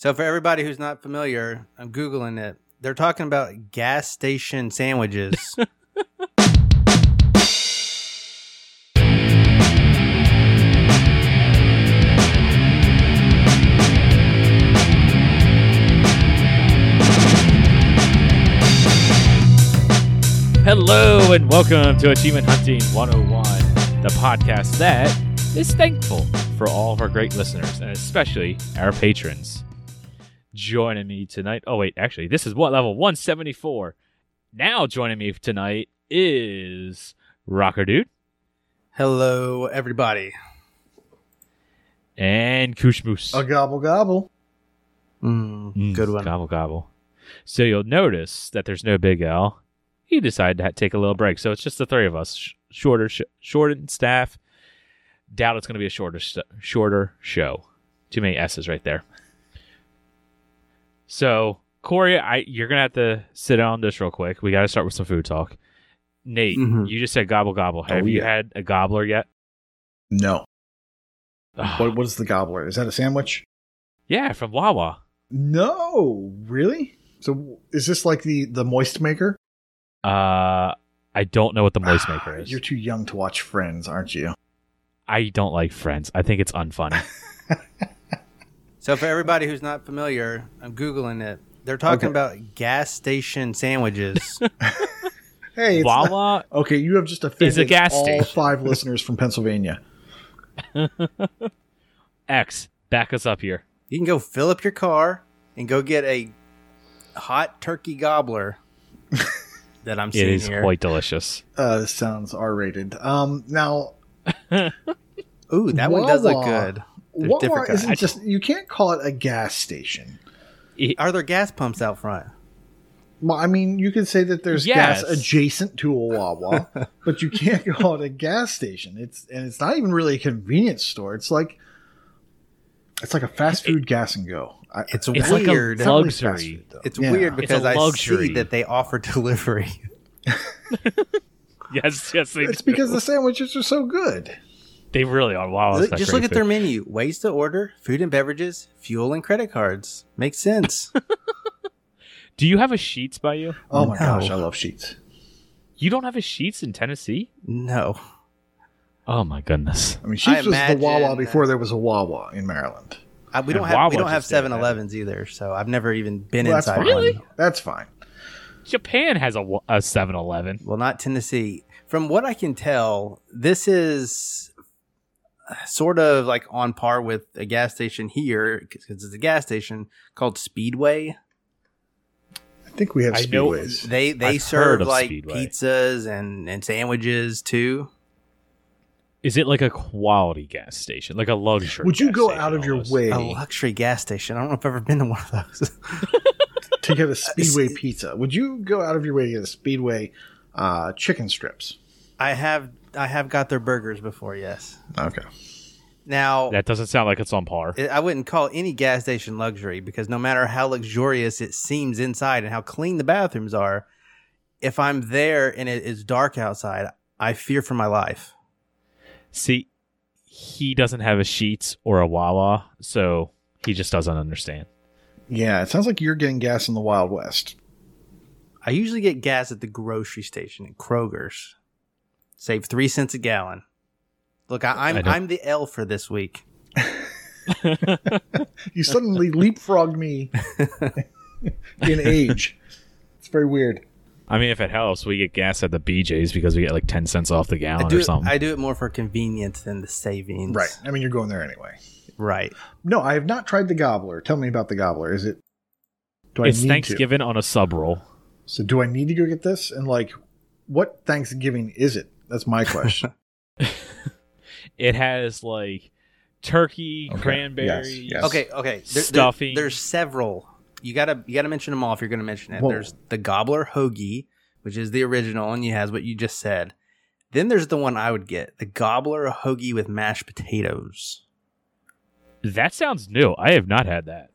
So for everybody who's not familiar, I'm googling it. They're talking about gas station sandwiches. Hello and welcome to Achievement Hunting 101, the podcast that is thankful for all of our great listeners and especially our patrons. Joining me tonight. Oh, wait, actually, this is what level 174. Now joining me tonight is Rocker Dude Hello, everybody. and Koosh Moose. A gobble gobble. Mm, Mm, good one. Gobble gobble. So you'll notice that there's no Big L. He decided to take a little break, so it's just the three of us. Sh- shorter, sh- shortened staff. Doubt it's going to be a shorter, st- shorter show. Too many S's right there. So Corey, I you're gonna have to sit on this real quick. We got to start with some food talk. Nate, Mhm. you just said gobble gobble. Have Oh, you yeah. had a gobbler yet? No. What, what is the gobbler? Is that a sandwich? yeah, from Wawa. No. Really? So is this like the the moist maker? Uh, I don't know what the moist maker is. You're too young to watch Friends, aren't you? I don't like Friends. I think it's unfunny. So for everybody who's not familiar, I'm googling it. They're talking Okay. about gas station sandwiches. Hey, it's Wawa okay. You have just offended Is a gas all station. five listeners from Pennsylvania. X, back us up here. you can go fill up your car and go get a hot turkey gobbler that I'm It seeing is here. quite delicious. Uh, this sounds R-rated. Um, now Ooh, that one does look good. There's Wawa different isn't kinds. just. You can't call it a gas station. Are there gas pumps out front? Well, I mean, you could say that there's Yes. gas adjacent to a Wawa, but you can't call it a gas station. It's and it's not even really a convenience store. It's like it's like a fast food gas and go. I, It's, It's like a weird. not luxury. food, it's Yeah. weird It's because a I luxury. see that they offer delivery. Yes, yes, they It's do. because the sandwiches are so good. They really are. Wow, Look- just great look at their menu: ways to order, food and beverages, fuel and credit cards. Makes sense. Do you have a Sheetz by you? Oh my No. gosh, I love Sheetz. You don't have a Sheetz in Tennessee? no, Oh my goodness. I mean, Sheetz was the Wawa imagine- before there was a Wawa in Maryland. I, we don't And have we don't have just did that. 7-Elevens either. So I've never even been Well, that's inside fine. one. That's fine. Japan has a, a 7-Eleven. Well, not Tennessee. From what I can tell, this is sort of like on par with a gas station here because it's a gas station called Speedway. I think we have I know- speedways. They they I've serve like Speedway. pizzas and and sandwiches too. Is it like a quality gas station? Like a luxury Would you gas go station out of your almost? way A luxury gas station. I don't know if I've ever been to one of those. to get a speedway pizza? Would you go out of your way to get a speedway uh, chicken strips? I have I have got their burgers before. Yes. Okay. Now That doesn't sound like it's on par. I I wouldn't call any gas station luxury because no matter how luxurious it seems inside and how clean the bathrooms are, if I'm there and it is dark outside, I fear for my life. See, he doesn't have a Sheetz or a Wawa, so he just doesn't understand. Yeah, it sounds like you're getting gas in the Wild West. I usually get gas at the grocery station at Kroger's. Save three cents a gallon. Look, I, I I'm don't- I'm the L for this week. You suddenly leapfrogged me in age. It's very weird. I mean, if it helps, we get gas at the BJ's because we get like 10 cents off the gallon do, or it, something. I do it more for convenience than the savings. Right. I mean, you're going there anyway. Right. No, I have not tried the gobbler. Tell me about the gobbler. Is it? Do I it's need Thanksgiving on a sub roll. So, do I need to go get this? And like, what Thanksgiving is it? That's my question. It has like turkey, Okay, cranberries. yes, yes. Okay, okay. There- there- Stuffing. there's several. You gotta you gotta mention them all if you're gonna mention it. Whoa. There's the gobbler hoagie, which is the original, and you has what you just said. Then there's the one I would get, the gobbler hoagie with mashed potatoes. That sounds new. I have not had that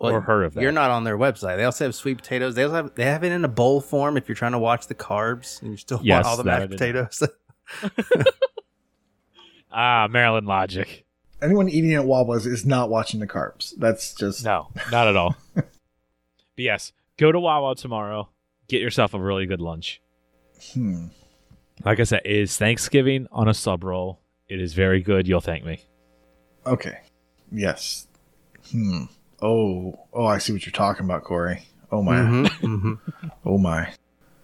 or Well, heard of that. You're not on their website. They also have sweet potatoes. They also have they have it in a bowl form if you're trying to watch the carbs and you still Yes, want all the mashed potatoes. Ah, Maryland logic. anyone eating at Wawa's is not watching the carbs. That's just No, not at all. but yes, go to Wawa tomorrow. Get yourself a really good lunch. hmm. Like I said, it is Thanksgiving on a sub roll. It is very good. You'll thank me. Okay. Yes. Hmm. Oh. Oh, I see what you're talking about, Corey. Oh my. Mhm, mhm. Oh my.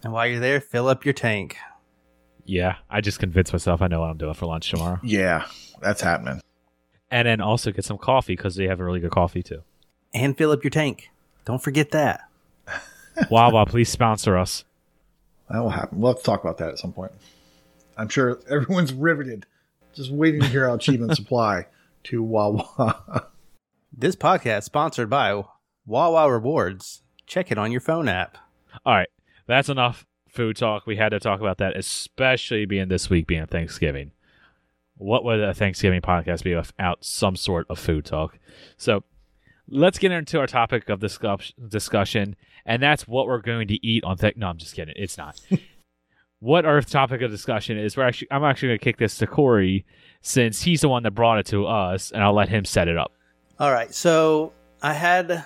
And while you're there, fill up your tank. Yeah, I just convinced myself I know what I'm doing for lunch tomorrow. Yeah, that's happening. And then also get some coffee because they have a really good coffee too. And fill up your tank. Don't forget that. Wawa, please sponsor us. That will happen. We'll have to talk about that at some point. I'm sure everyone's riveted, just waiting to hear how Achievement Supply to Wawa. This podcast sponsored by Wawa Rewards. Check it on your phone app. All right, that's enough food talk. We had to talk about that, especially being this week being Thanksgiving. What would a Thanksgiving podcast be without some sort of food talk? So let's get into our topic of discuss- discussion, and that's what we're going to eat on. Th- no, I'm just kidding. It's not. what our topic of discussion is, we're actually I'm actually going to kick this to Corey since he's the one that brought it to us, and I'll let him set it up. All right. So I had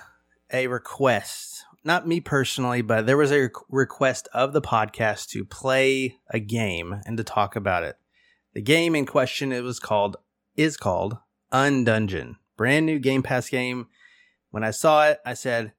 a request, not me personally, but there was a request of the podcast to play a game and to talk about it. The game in question it was called is called Undungeon. Brand new Game Pass game. When I saw it, I said,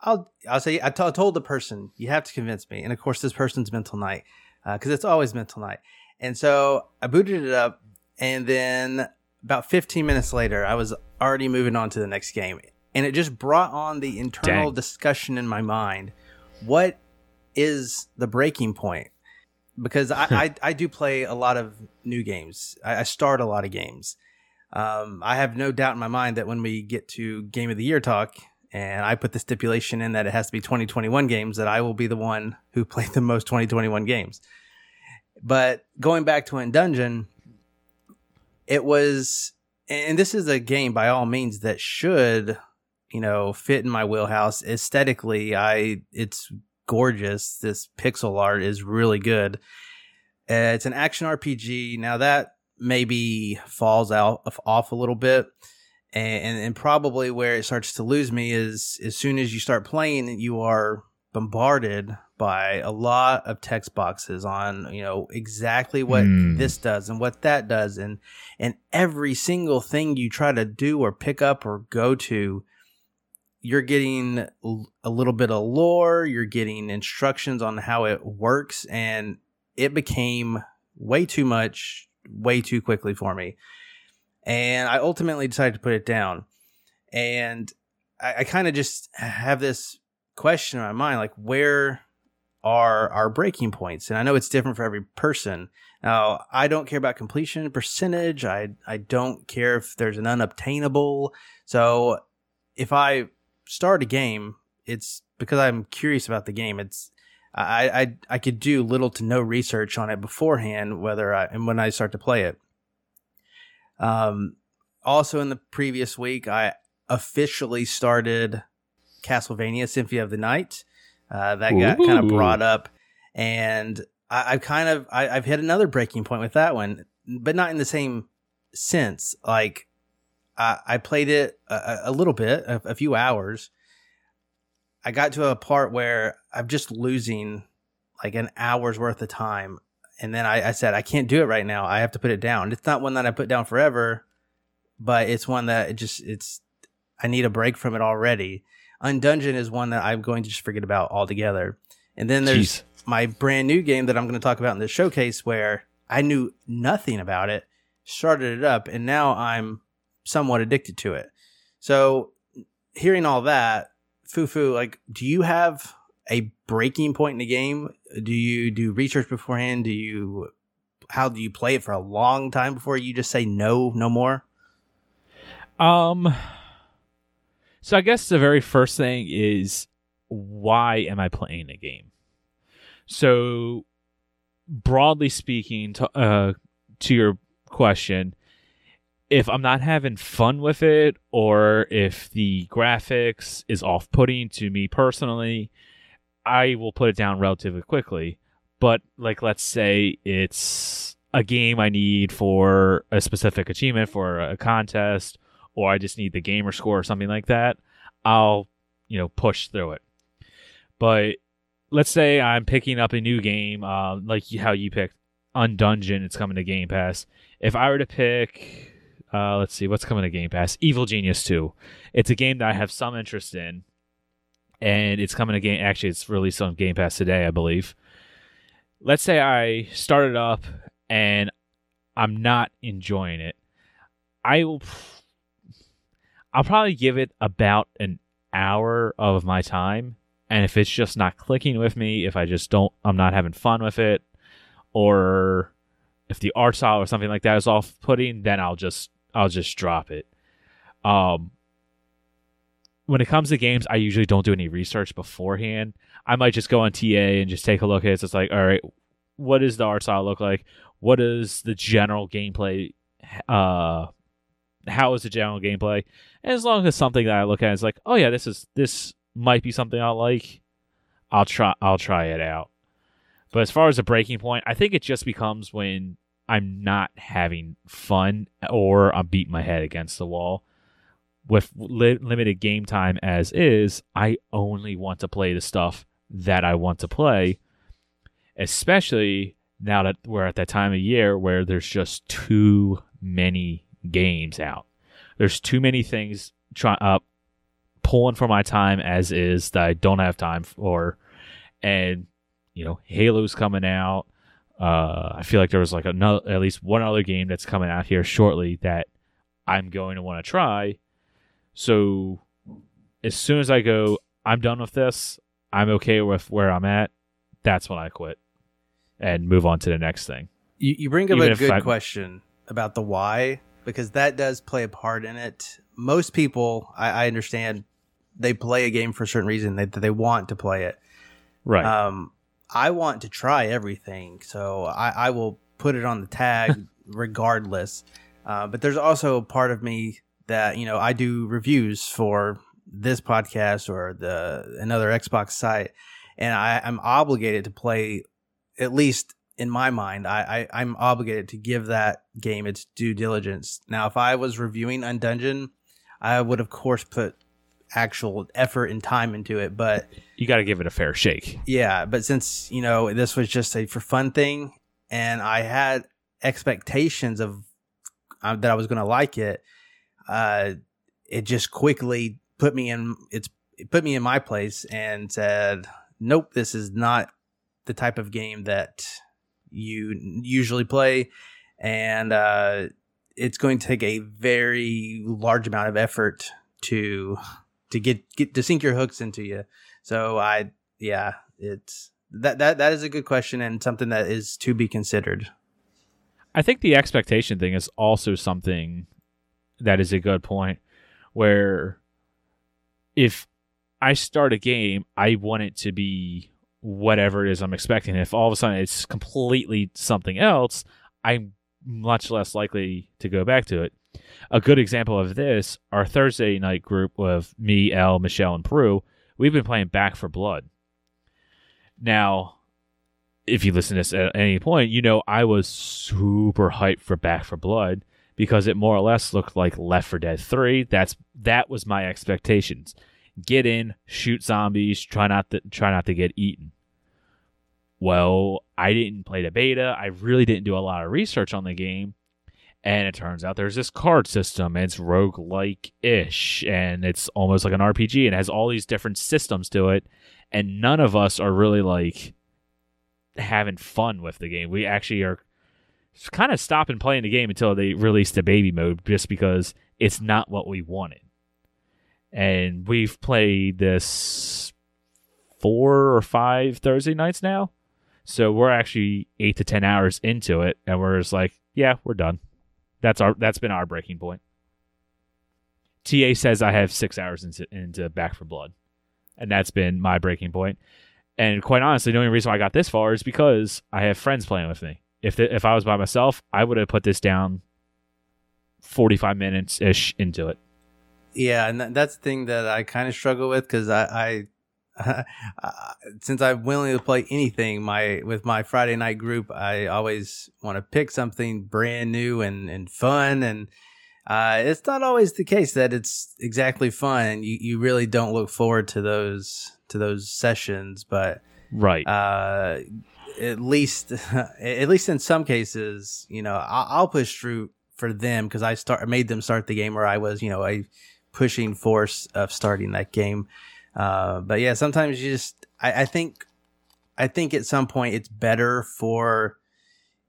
"I'll I'll say." I t- told the person, "You have to convince me." And of course, this person's mental night uh, because it's always mental night. And so I booted it up, and then about 15 minutes later, I was already moving on to the next game. And it just brought on the internal Dang. discussion in my mind. What is the breaking point? Because I, I, I do play a lot of new games. I, I start a lot of games. Um, I have no doubt in my mind that when we get to Game of the Year talk, and I put the stipulation in that it has to be 2021 games, that I will be the one who played the most 2021 games. But going back to Undungeon, it was and this is a game by all means that should you know fit in my wheelhouse. Aesthetically i it's gorgeous. This pixel art is really good. Uh, it's an action rpg now that maybe falls out of, off a little bit and, and probably where it starts to lose me is as soon as you start playing you are bombarded by a lot of text boxes on you know exactly what Hmm. this does and what that does. And and every single thing you try to do or pick up or go to you're getting a little bit of lore. You're getting instructions on how it works. And it became way too much way too quickly for me. And i ultimately decided to put it down. And i, I kind of just have this question in my mind like where are our breaking points and i know it's different for every person now, I don't care about completion percentage. I I don't care if there's an unobtainable. So, if I start a game, it's because I'm curious about the game. It's I I I could do little to no research on it beforehand, whether I and when I start to play it. Um, also in the previous week, I officially started Castlevania Symphony of the Night. Uh, that got kind of brought up, and I, I've kind of I, I've hit another breaking point with that one, but not in the same sense. Like I, I played it a- a, a little bit, a, a few hours. I got to a part where I'm just losing like an hour's worth of time, and then I, I said I can't do it right now. I have to put it down. It's not one that I put down forever, but it's one that it just it's I need a break from it already. Undungeon is one that I'm going to just forget about altogether. And then there's Jeez. my brand new game that I'm going to talk about in this showcase where I knew nothing about it, started it up, and now I'm somewhat addicted to it. So, hearing all that, Fufu, like, do you have a breaking point in the game? Do you do research beforehand? Do you, how do you play it for a long time before you just say no, no more? Um. So I guess the very first thing is why am I playing a game? So broadly speaking, to, uh, to your question, if I'm not having fun with it, or if the graphics is off-putting to me personally, I will put it down relatively quickly. But like, let's say it's a game I need for a specific achievement for a contest, or I just need the gamer score or something like that, I'll you know push through it. But let's say I'm picking up a new game, uh, like how you picked Undungeon. It's coming to Game Pass. If I were to pick, uh, let's see, what's coming to Game Pass? Evil Genius Two. It's a game that I have some interest in, and it's coming to game. Actually, it's released on Game Pass today, I believe. Let's say I start it up and I'm not enjoying it. I will. I'll probably give it about an hour of my time and if it's just not clicking with me if i just don't i'm not having fun with it or if the art style or something like that is off putting then i'll just i'll just drop it. Um when it comes to games i usually don't do any research beforehand. I might just go on TA and just take a look at it. It's like all right what does the art style look like? What is the general gameplay uh how is the general gameplay and as long as something that i look at is like oh yeah this is this might be something I'll like, I'll try I'll try it out. But as far as a breaking point, I think it just becomes when I'm not having fun or I'm beating my head against the wall. With li- limited game time as is, I only want to play the stuff that I want to play, especially now that we're at that time of year where there's just too many games out. There's too many things try, uh, pulling for my time as is that I don't have time for. And, you know, Halo's coming out. Uh, I feel like there was like another, at least one other game that's coming out here shortly that I'm going to want to try. So as soon as I go, I'm done with this. I'm okay with where I'm at. That's when I quit and move on to the next thing. You, you bring up Even a good I, question about the why because that does play a part in it. Most people, I, I understand, they play a game for a certain reason they, they want to play it. Right. Um, I want to try everything, so I, I will put it on the tag regardless. Uh, but there's also a part of me that you know I do reviews for this podcast or the another Xbox site, and I, I'm obligated to play at least in my mind. I, I I'm obligated to give that game its due diligence. Now, if I was reviewing Undungeon, I would of course put actual effort and time into it. But you got to give it a fair shake. Yeah, but since you know this was just a for fun thing, and I had expectations of uh, that I was going to like it, uh, it just quickly put me in it's it put me in my place and said, "Nope, this is not the type of game that you usually play." And uh, it's going to take a very large amount of effort to to get get to sink your hooks into you. So I yeah, it's that that that is a good question and something that is to be considered. I think the expectation thing is also something that is a good point where if I start a game, I want it to be whatever it is I'm expecting. If all of a sudden it's completely something else, I'm much less likely to go back to it. A good example of this, our Thursday night group of me, El, Michelle, and Prue, we've been playing Back 4 Blood. Now, if you listen to this at any point, you know I was super hyped for Back 4 Blood because it more or less looked like Left 4 Dead 3. That's that was my expectations. Get in, shoot zombies, try not to try not to get eaten. Well, I didn't play the beta. I really didn't do a lot of research on the game. And it turns out there's this card system, and it's rogue like ish, and it's almost like an RPG, and it has all these different systems to it. And none of us are really like having fun with the game. We actually are kind of stopping playing the game until they release the baby mode, just because it's not what we wanted. And we've played this four or five Thursday nights now. So we're actually eight to ten hours into it, and we're just like, yeah, we're done. That's our that's been our breaking point. TA says I have six hours into, into Back 4 Blood, and that's been my breaking point. And quite honestly, the only reason I got this far is because I have friends playing with me. If the, if I was by myself, I would have put this down forty five minutes ish into it. Yeah, and that's the thing that I kind of struggle with because I, I uh, since I'm willing to play anything, my with my Friday night group, I always want to pick something brand new and and fun, and uh, it's not always the case that it's exactly fun, and you, you really don't look forward to those to those sessions, but right. Uh, at least at least in some cases, you know, I'll, I'll push through for them because I start made them start the game, where I was, you know, a pushing force of starting that game. Uh, but yeah, sometimes you just, I, I, think, I think at some point it's better for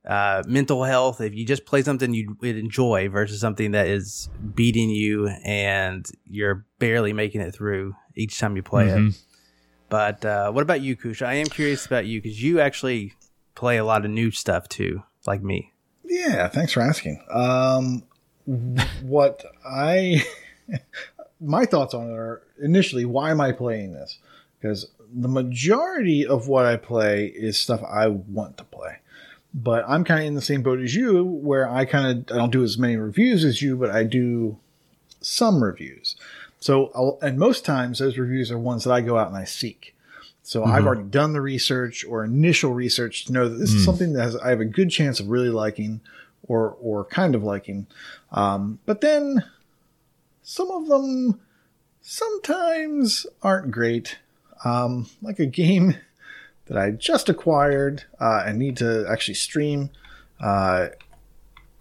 uh, mental health if you just play something you would enjoy versus something that is beating you and you're barely making it through each time you play mm-hmm. it. But uh, what about you, Kush? I am curious about you because you actually play a lot of new stuff too, like me. Yeah, thanks for asking. Um, what I my thoughts on it are initially why am I playing this? Because the majority of what I play is stuff I want to play. But I'm kind of in the same boat as you, where I kind of I don't do as many reviews as you, but I do some reviews. So, I'll, and most times those reviews are ones that I go out and I seek. So mm-hmm. I've already done the research or initial research to know that this mm. is something that has, I have a good chance of really liking or or kind of liking. Um, but then some of them sometimes aren't great. Um, like a game that I just acquired uh, and need to actually stream. Uh,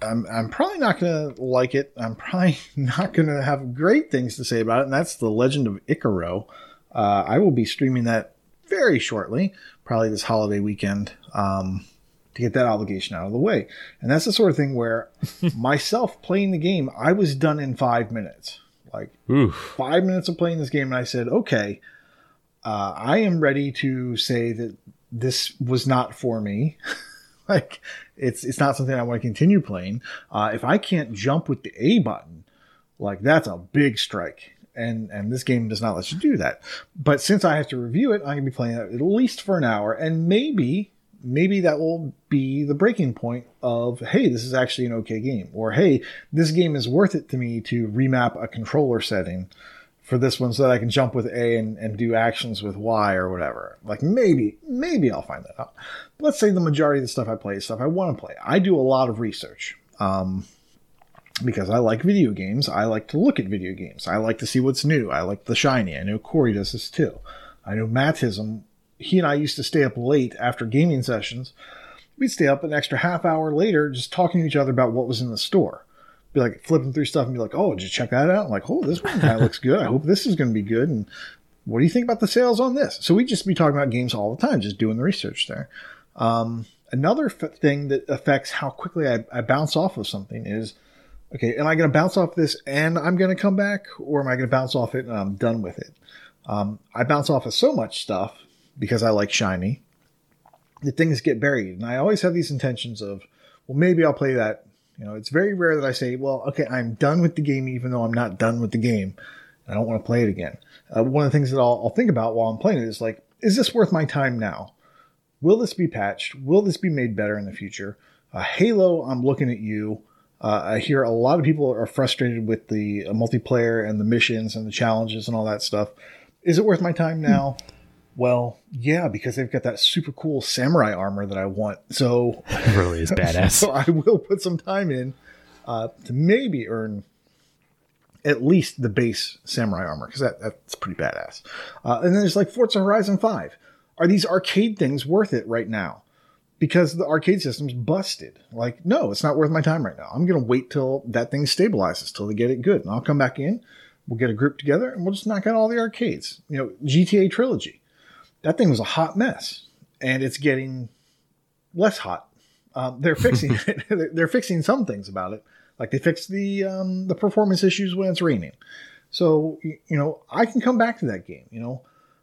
I'm, I'm probably not going to like it. I'm probably not going to have great things to say about it, and that's The Legend of Icaro. Uh, I will be streaming that very shortly, probably this holiday weekend. Um, to get that obligation out of the way. And that's the sort of thing where myself playing the game, I was done in five minutes. Like Oof. five minutes of playing this game, and I said, okay, uh, I am ready to say that this was not for me. like it's it's not something I want to continue playing. Uh, if I can't jump with the A button, like that's a big strike. And and this game does not let you do that. But since I have to review it, I'm gonna be playing it at least for an hour, and maybe maybe that will be the breaking point of hey this is actually an okay game or hey this game is worth it to me to remap a controller setting for this one so that i can jump with a and, and do actions with y or whatever like maybe maybe i'll find that out but let's say the majority of the stuff i play is stuff i want to play i do a lot of research um, because I like video games, I like to look at video games. I like to see what's new. I like the shiny. I know Corey does this too. I know Mattism he and I used to stay up late after gaming sessions. We'd stay up an extra half hour later just talking to each other about what was in the store. Be like flipping through stuff and be like, oh, did you check that out? I'm like, oh, this one of looks good. I hope this is going to be good. And what do you think about the sales on this? So we'd just be talking about games all the time, just doing the research there. Um, another f- thing that affects how quickly I, I bounce off of something is okay, am I going to bounce off this and I'm going to come back, or am I going to bounce off it and I'm done with it? Um, I bounce off of so much stuff because I like shiny, the things get buried. And I always have these intentions of, well, maybe I'll play that. You know, it's very rare that I say, well, okay, I'm done with the game, even though I'm not done with the game. I don't want to play it again. Uh, one of the things that I'll, I'll think about while I'm playing it is like, is this worth my time now? Will this be patched? Will this be made better in the future? Uh, Halo, I'm looking at you. Uh, I hear a lot of people are frustrated with the uh, multiplayer and the missions and the challenges and all that stuff. Is it worth my time now? Well, yeah, because they've got that super cool samurai armor that I want. So it really is badass. so I will put some time in uh, to maybe earn at least the base samurai armor because that, that's pretty badass. Uh, and then there's like Forza Horizon Five. Are these arcade things worth it right now? Because the arcade system's busted. Like, no, it's not worth my time right now. I'm gonna wait till that thing stabilizes, till they get it good, and I'll come back in. We'll get a group together and we'll just knock out all the arcades. You know, GTA trilogy that thing was a hot mess, and it's getting less hot. Um, they're fixing it. they're fixing some things about it, like they fixed the um, the performance issues when it's raining. So you know, I can come back to that game. You know,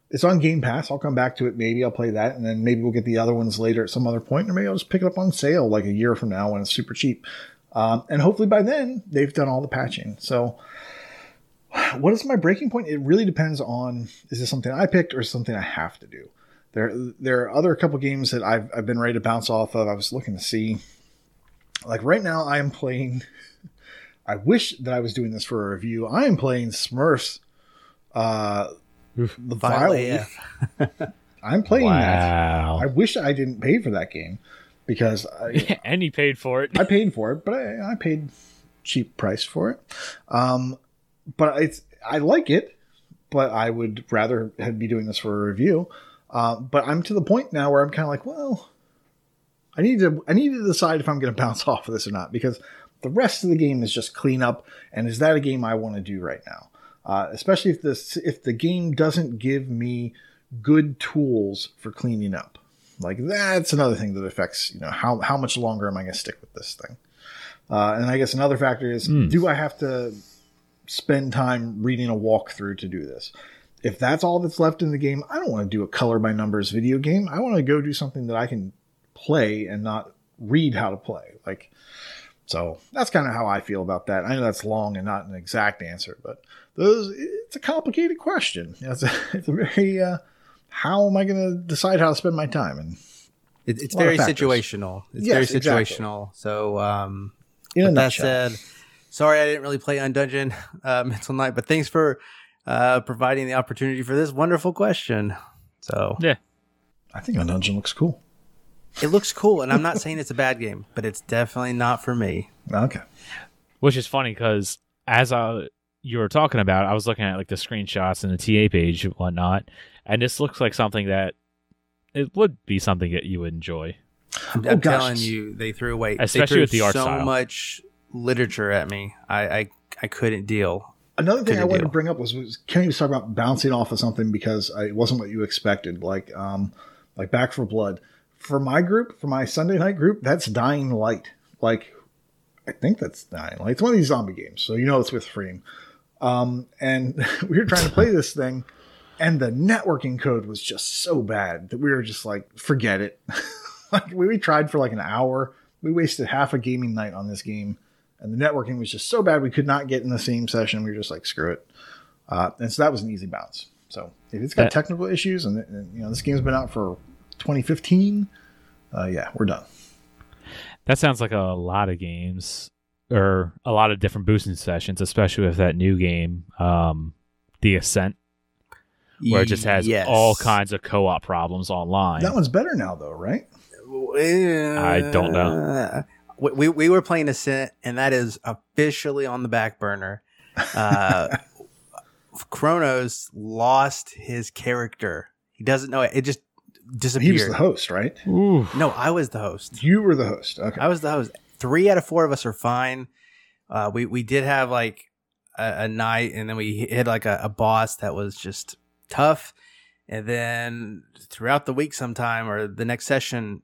it's on Game Pass. I'll come back to it. Maybe I'll play that, and then maybe we'll get the other ones later at some other point, or maybe I'll just pick it up on sale like a year from now when it's super cheap. Um, and hopefully by then they've done all the patching. So what is my breaking point? It really depends on is this something I picked or something I have to do. There, there are other couple games that I've, I've been ready to bounce off of. I was looking to see, like right now, I am playing. I wish that I was doing this for a review. I am playing Smurfs, uh, The Vile Vileaf I'm playing that. I wish I didn't pay for that game because I, and he paid for it. I paid for it, but I, I paid cheap price for it. Um, but it's I like it, but I would rather have- be doing this for a review. Uh, but I'm to the point now where I'm kind of like, well, I need to I need to decide if I'm going to bounce off of this or not because the rest of the game is just clean up, and is that a game I want to do right now? Uh, especially if this if the game doesn't give me good tools for cleaning up. Like that's another thing that affects you know how how much longer am I going to stick with this thing? Uh, and I guess another factor is Hmm. do I have to spend time reading a walkthrough to do this? If that's all that's left in the game, I don't want to do a color by numbers video game. I want to go do something that I can play and not read how to play. Like, so that's kind of how I feel about that. I know that's long and not an exact answer, but those it's a complicated question. It's a, it's a very uh, how am I going to decide how to spend my time? And It, it's A lot of very situational. It's Yes, very exactly. situational. So, um, in with that nutshell, said, sorry I didn't really play Undungeon uh, Mental Night, but thanks for uh, providing the opportunity for this wonderful question. So Yeah. I think Undungeon looks cool. it looks cool, and I'm not saying it's a bad game, but it's definitely not for me. Okay. Which is funny because as I, you were talking about, I was looking at like the screenshots and the TA page and whatnot, and this looks like something that it would be something that you would enjoy. I'm, Oh, I'm telling you, they threw away, Especially threw with the art so style. much literature at me. I, I I couldn't deal. Another thing I wanted deal. to bring up was, was Kenny was talking about bouncing off of something because I, it wasn't what you expected. Like, um, like Back 4 Blood. For my group, for my Sunday night group, that's Dying Light. Like, I think that's Dying Light. It's one of these zombie games, so you know it's with Freem. Um, and we were trying to play this thing, and the networking code was just so bad that we were just like, forget it. like, we, we tried for like an hour. We wasted half a gaming night on this game and the networking was just so bad we could not get in the same session. We were just like, screw it. Uh, and so that was an easy bounce. So if it's got That- technical issues, and, and you know this game's been out for 2015, uh, yeah, we're done. That sounds like a lot of games or a lot of different boosting sessions, especially with that new game, um, The Ascent, where it just has Yes. all kinds of co-op problems online. That one's better now, though, right? I don't know. We, we, we were playing Ascent, and that is officially on the back burner. Uh, Kronos lost his character. He doesn't know it. It just disappeared. He was the host, right? Ooh. no, I was the host. You were the host. Okay. I was the host. Three out of four of us are fine. Uh, we we did have like a, a night, and then we hit like a, a boss that was just tough. And then throughout the week, sometime or the next session,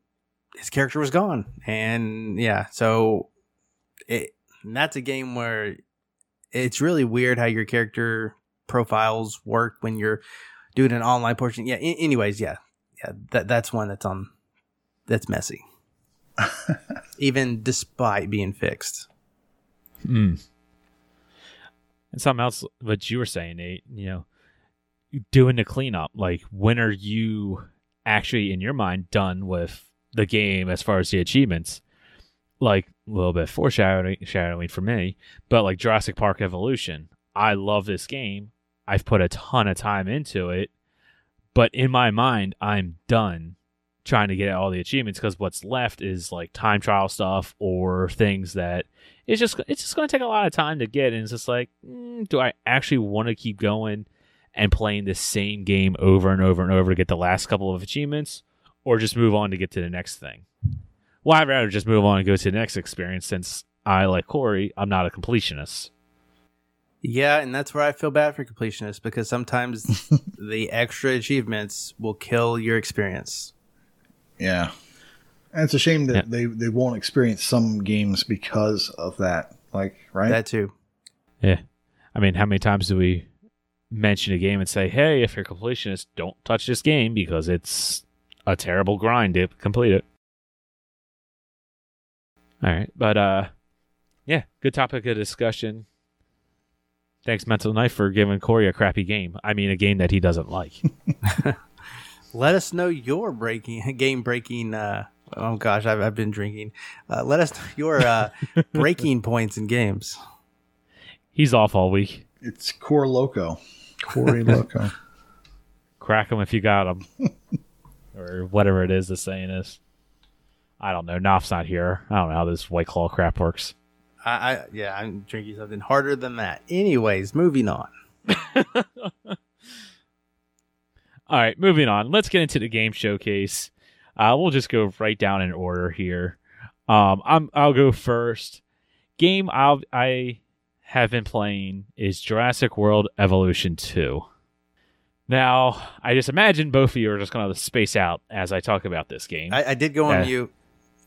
his character was gone. And yeah, so it and that's a game where it's really weird how your character profiles work when you're doing an online portion. Yeah. a- anyways, yeah, yeah. That that's one that's on that's messy even despite being fixed. Mm. And something else, what you were saying, Nate, you know, doing the cleanup. Like, when are you actually, in your mind, done with the game as far as the achievements? Like, a little bit foreshadowing shadowing for me, but like Jurassic Park Evolution. I love this game. I've put a ton of time into it, but in my mind, I'm done trying to get all the achievements because what's left is like time trial stuff or things that it's just it's just going to take a lot of time to get and it's just like mm, do i actually want to keep going and playing the same game over and over and over to get the last couple of achievements or just move on to get to the next thing well i'd rather just move on and go to the next experience since i like corey i'm not a completionist Yeah, and that's where I feel bad for completionists because sometimes the extra achievements will kill your experience. yeah. And it's a shame that Yeah. they, they won't experience some games because of that. Like, right? That too. yeah i mean how many times do we mention a game and say hey if you're a completionist don't touch this game because it's a terrible grind to complete it all right but uh yeah good topic of discussion thanks mental knife for giving corey a crappy game i mean a game that he doesn't like Let us know your breaking game breaking. Uh, oh gosh, I've, I've been drinking. Uh, let us know your uh, breaking points in games. he's off all week it's Core Loco. Corey Loco. Crack them if you got them, or whatever it is the saying is. I don't know. Knopf's not here. I don't know how this White Claw crap works. I, I yeah, I'm drinking something harder than that. Anyways, moving on. All right, moving on. Let's get into the game showcase. Uh, we'll just go right down in order here. Um, I'm I'll go first. Game I'll, I have been playing is Jurassic World Evolution 2. Now, I just imagine both of you are just going to space out as I talk about this game. I, I did go on Yeah. mute.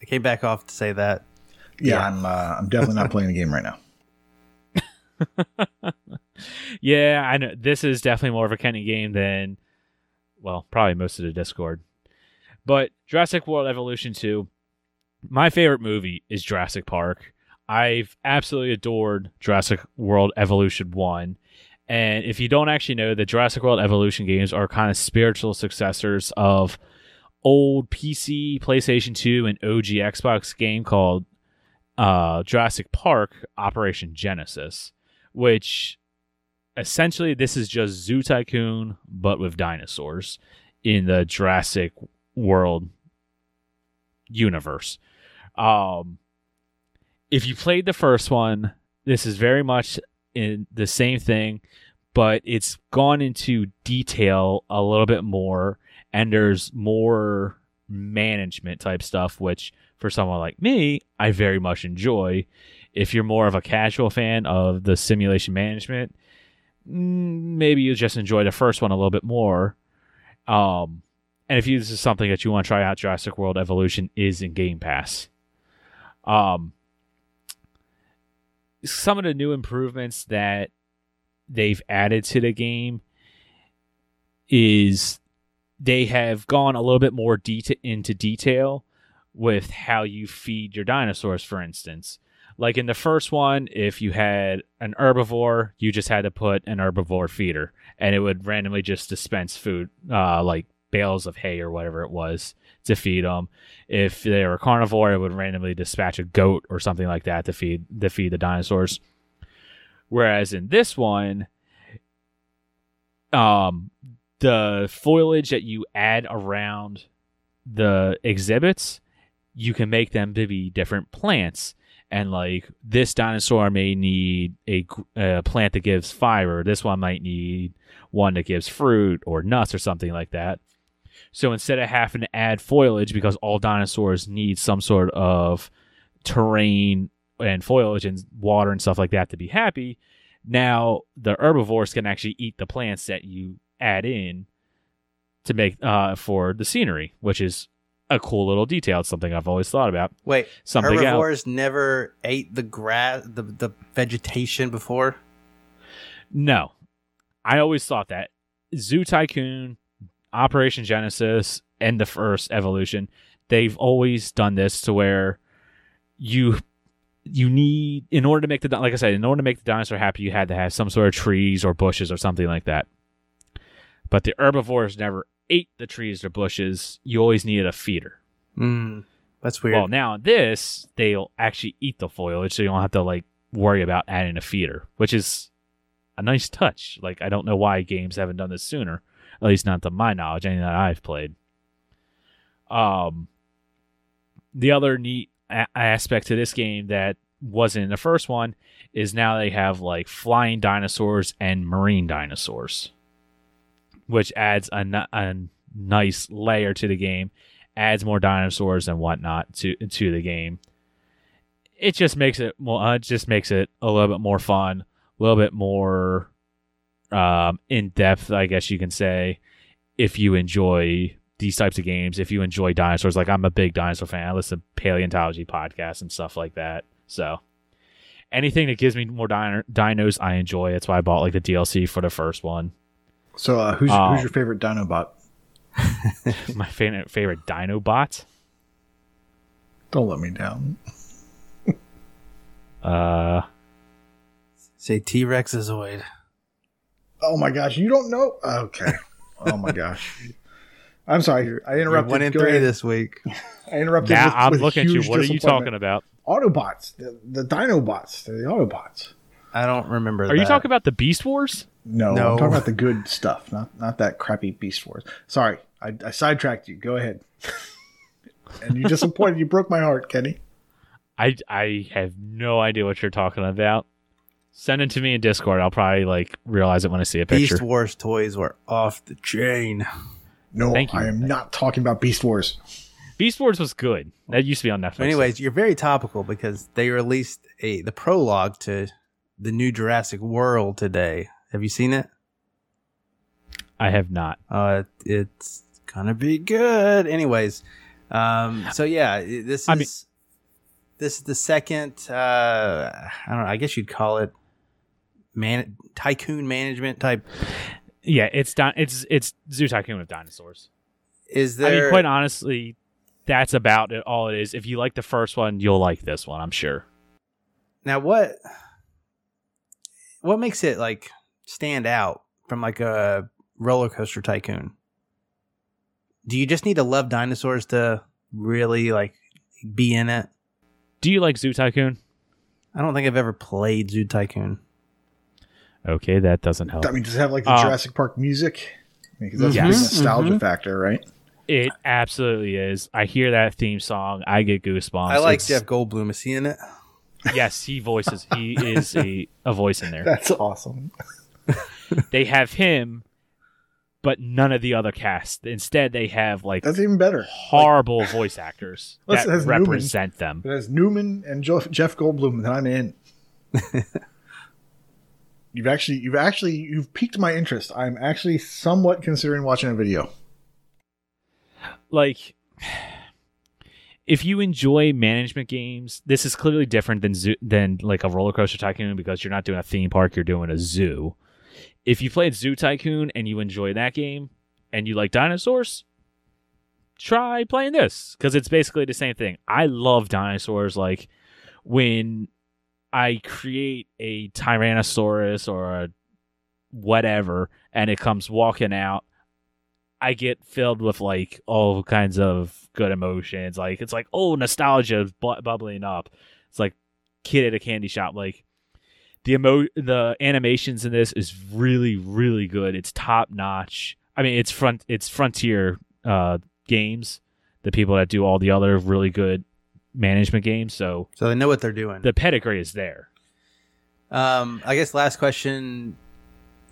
I came back off to say that. Yeah, Yeah. I'm. Uh, I'm definitely not playing the game right now. yeah, I know this is definitely more of a Kenny game than, well, probably most of the Discord. But Jurassic World Evolution 2, my favorite movie is Jurassic Park. I've absolutely adored Jurassic World Evolution 1. And if you don't actually know, the Jurassic World Evolution games are kind of spiritual successors of old PC, PlayStation 2, and OG Xbox game called uh, Jurassic Park Operation Genesis, which essentially this is just Zoo Tycoon but with dinosaurs in the Jurassic World universe. Um, if you played the first one, this is very much in the same thing, but it's gone into detail a little bit more, and there's more management type stuff, which for someone like me, I very much enjoy. If you're more of a casual fan of the simulation management, mm, maybe you just enjoy the first one a little bit more. Um, and if you, this is something that you want to try out, Jurassic World Evolution is in Game Pass. Um, some of the new improvements that they've added to the game is they have gone a little bit more deta- into detail with how you feed your dinosaurs, for instance. Like in the first one, if you had an herbivore, you just had to put an herbivore feeder, and it would randomly just dispense food, uh, like bales of hay or whatever it was, to feed them. If they were carnivore, it would randomly dispatch a goat or something like that to feed to feed the dinosaurs. Whereas in this one, um, the foliage that you add around the exhibits, you can make them to be different plants. And like this dinosaur may need a, a plant that gives fiber. This one might need one that gives fruit or nuts or something like that. So instead of having to add foliage, because all dinosaurs need some sort of terrain and foliage and water and stuff like that to be happy, now the herbivores can actually eat the plants that you add in to make uh, for the scenery, which is a cool little detail. It's something I've always thought about. Wait, Something else. herbivores never ate the grass, the the vegetation before. No, I always thought that Zoo Tycoon, Operation Genesis, and the first Evolution, they've always done this to where you you need in order to make the like I said, in order to make the dinosaur happy, you had to have some sort of trees or bushes or something like that. But the herbivores never ate the trees or bushes. You always needed a feeder. Mm, that's weird. Well, now this, they'll actually eat the foliage, so you don't have to like worry about adding a feeder, which is a nice touch. Like I don't know why games haven't done this sooner, at least not to my knowledge, any that I've played. Um, the other neat a- aspect to this game that wasn't in the first one is now they have like flying dinosaurs and marine dinosaurs, which adds a, n- a nice layer to the game adds more dinosaurs and whatnot to to the game. It just makes it. Uh, it just makes it a little bit more fun, a little bit more um, in depth, I guess you can say, if you enjoy these types of games. If you enjoy dinosaurs, like I'm a big dinosaur fan. I listen to paleontology podcasts and stuff like that. So anything that gives me more dino- dinos, I enjoy. That's why I bought like the DLC for the first one. So, uh, who's Oh. who's your favorite Dinobot? My favorite favorite Dinobot. Don't let me down. Uh, Say T Rexazoid. Oh my gosh, you don't know? Okay. Oh my gosh. I'm sorry. I You're interrupted. one in Go three ahead. this week. I interrupted. now with- I'm with looking at you. What are you talking about? Autobots, the, the Dinobots, they're the Autobots. I don't remember. Are you talking about the Beast Wars? No, No. I'm talking about the good stuff, not not that crappy Beast Wars. Sorry, I, I sidetracked you. Go ahead. and you disappointed. You broke my heart, Kenny. I I have no idea what you're talking about. Send it to me in Discord. I'll probably like realize it when I see a picture. Beast Wars toys were off the chain. No, Thank you. I am not talking about Beast Wars. Beast Wars was good. That used to be on Netflix. Anyways, you're very topical because they released a the prologue to the new Jurassic World today. Have you seen it? I have not. Uh, it's gonna be good. Anyways, um, so yeah, this is I mean- this is the second. Uh, I don't know. I guess you'd call it man tycoon management type. Yeah, it's di- it's it's Zoo Tycoon with dinosaurs. Is there? I mean, quite honestly, that's about it. All it is. If you like the first one, you'll like this one. I'm sure. Now what what makes it like stand out from like a roller coaster tycoon? Do you just need to love dinosaurs to really like be in it? Do you like Zoo Tycoon? I don't think I've ever played Zoo Tycoon. Okay, that doesn't help. I mean, does it have like the Uh, Jurassic Park music? Because that's a Yes. big nostalgia Mhm. factor, right? It absolutely is. I hear that theme song, I get goosebumps. I like It's- Jeff Goldblum. Is he in it? Yes, he voices. He is a, a voice in there. That's awesome. They have him, but none of the other cast. Instead, they have like That's even better. horrible voice actors Let's- that has Newman. represent them. It has Newman and jo- Jeff Goldblum, then I'm in. you've actually, you've actually, you've piqued my interest. I'm actually somewhat considering watching a video. like if you enjoy management games, this is clearly different than zoo, than like a roller coaster tycoon because you're not doing a theme park, you're doing a zoo. If you played Zoo Tycoon and you enjoy that game and you like dinosaurs, try playing this because it's basically the same thing. I love dinosaurs. Like when I create a Tyrannosaurus or a whatever and it comes walking out I get filled with like all kinds of good emotions. Like it's like oh nostalgia is bu- bubbling up. It's like kid at a candy shop. Like the emo the animations in this is really really good. It's top notch. I mean it's front it's Frontier uh, games, the people that do all the other really good management games. So So they know what they're doing. the pedigree is there. Um, I guess last question.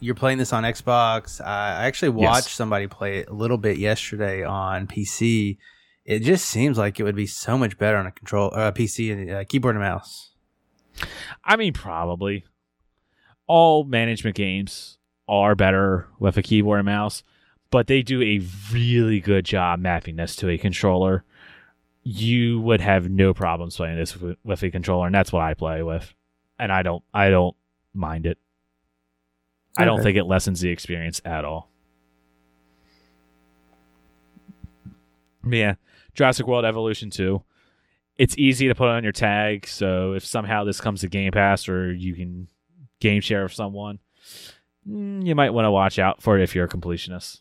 You're playing this on Xbox. I actually Yes. watched somebody play it a little bit yesterday on PC. It just seems like it would be so much better on a control uh, PC and uh, keyboard and mouse. I mean, probably. All management games are better with a keyboard and mouse, but they do a really good job mapping this to a controller. You would have no problems playing this with, with a controller, and that's what I play with. And I don't, I don't mind it. I don't think it lessens the experience at all. Yeah, Jurassic World Evolution 2 it's easy to put on your tag. So if somehow this comes to Game Pass or you can game share with someone, mm, you might want to watch out for it if you're a completionist.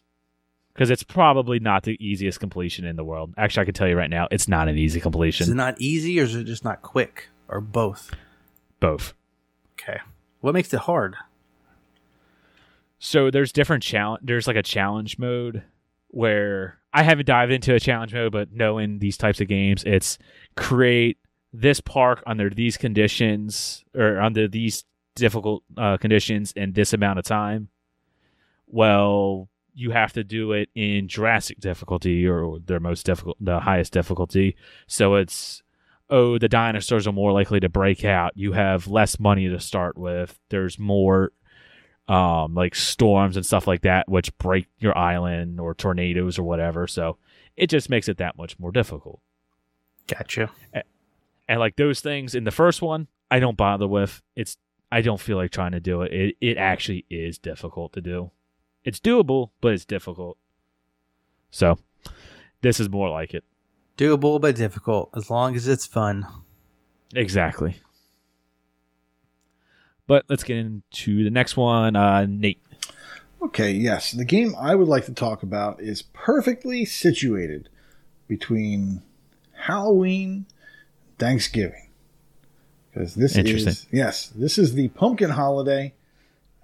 Because it's probably not the easiest completion in the world. Actually, I can tell you right now, it's not an easy completion. Is it not easy or is it just not quick or both? Both. Okay. What makes it hard? So there's different challenge. There's like a challenge mode where I haven't dived into a challenge mode, but knowing these types of games, it's create this park under these conditions or under these difficult uh, conditions in this amount of time. Well, you have to do it in Jurassic difficulty or their most difficult, the highest difficulty. So it's oh, the dinosaurs are more likely to break out. You have less money to start with. There's more um, like storms and stuff like that, which break your island or tornadoes or whatever. So it just makes it that much more difficult. Gotcha. And like those things in the first one, I don't bother with. It's I don't feel like trying to do it. It it actually is difficult to do. It's doable, but it's difficult. So this is more like it. Doable but difficult as long as it's fun. Exactly. But let's get into the next one. Uh, Nate. Okay, yes. The game I would like to talk about is perfectly situated between Halloween and Thanksgiving. because this Interesting. is yes, this is the Pumpkin Holiday,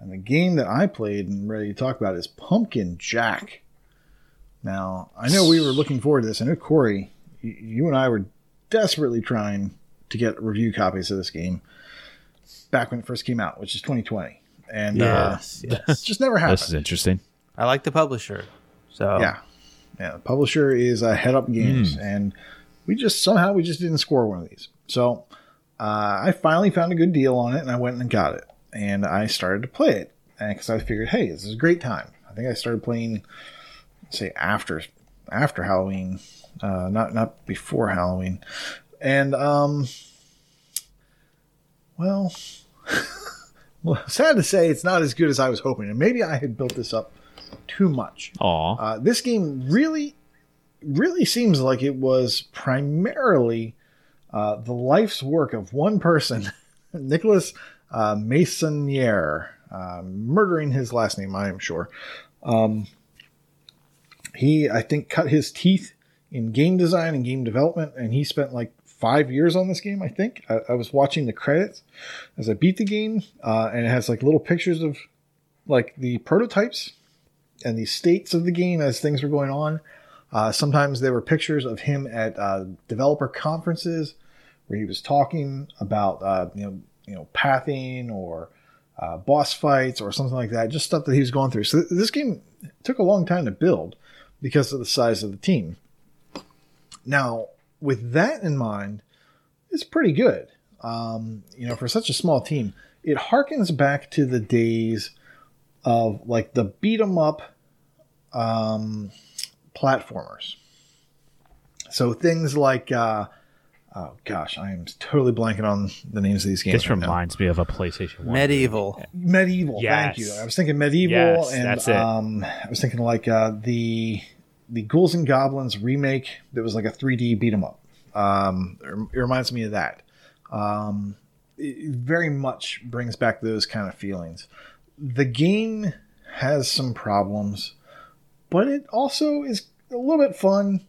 and the game that I played and ready to talk about is Pumpkin Jack. Now I know we were looking forward to this. I know Corey, you and I were desperately trying to get review copies of this game back when it first came out, which is 2020, and Yes, uh, yes. it just never happened. This is interesting. I like the publisher. So Yeah, yeah. The publisher is uh, Headup Games, and we just somehow we just didn't score one of these. So uh, I finally found a good deal on it, and I went and got it, and I started to play it, because I figured, hey, this is a great time. I think I started playing, say after after Halloween, uh, not not before Halloween, and um, well. Well, sad to say, it's not as good as I was hoping, and maybe I had built this up too much. Aw. Uh, this game really, really seems like it was primarily uh, the life's work of one person, Nicholas uh, Masonier, uh, murdering his last name, I am sure. Um, he, I think, cut his teeth in game design and game development, and he spent like five years on this game. I think I, I was watching the credits as I beat the game, uh, and it has like little pictures of like the prototypes and the states of the game as things were going on. Uh, sometimes there were pictures of him at uh, developer conferences where he was talking about uh, you know you know pathing or uh, boss fights or something like that, just stuff that he was going through. So th- this game took a long time to build because of the size of the team. Now, with that in mind, it's pretty good. Um, you know, for such a small team, it harkens back to the days of like the beat 'em up um, platformers. So things like, uh, oh gosh, I am totally blanking on the names of these games. This right now. reminds me of a PlayStation 1. MediEvil. MediEvil. Thank you. I was thinking MediEvil, Yes, and that's it. um, I was thinking like uh, the the Ghouls and Goblins remake that was like a 3D beat 'em up. Um, it reminds me of that. Um, it very much brings back those kind of feelings. The game has some problems, but it also is a little bit fun,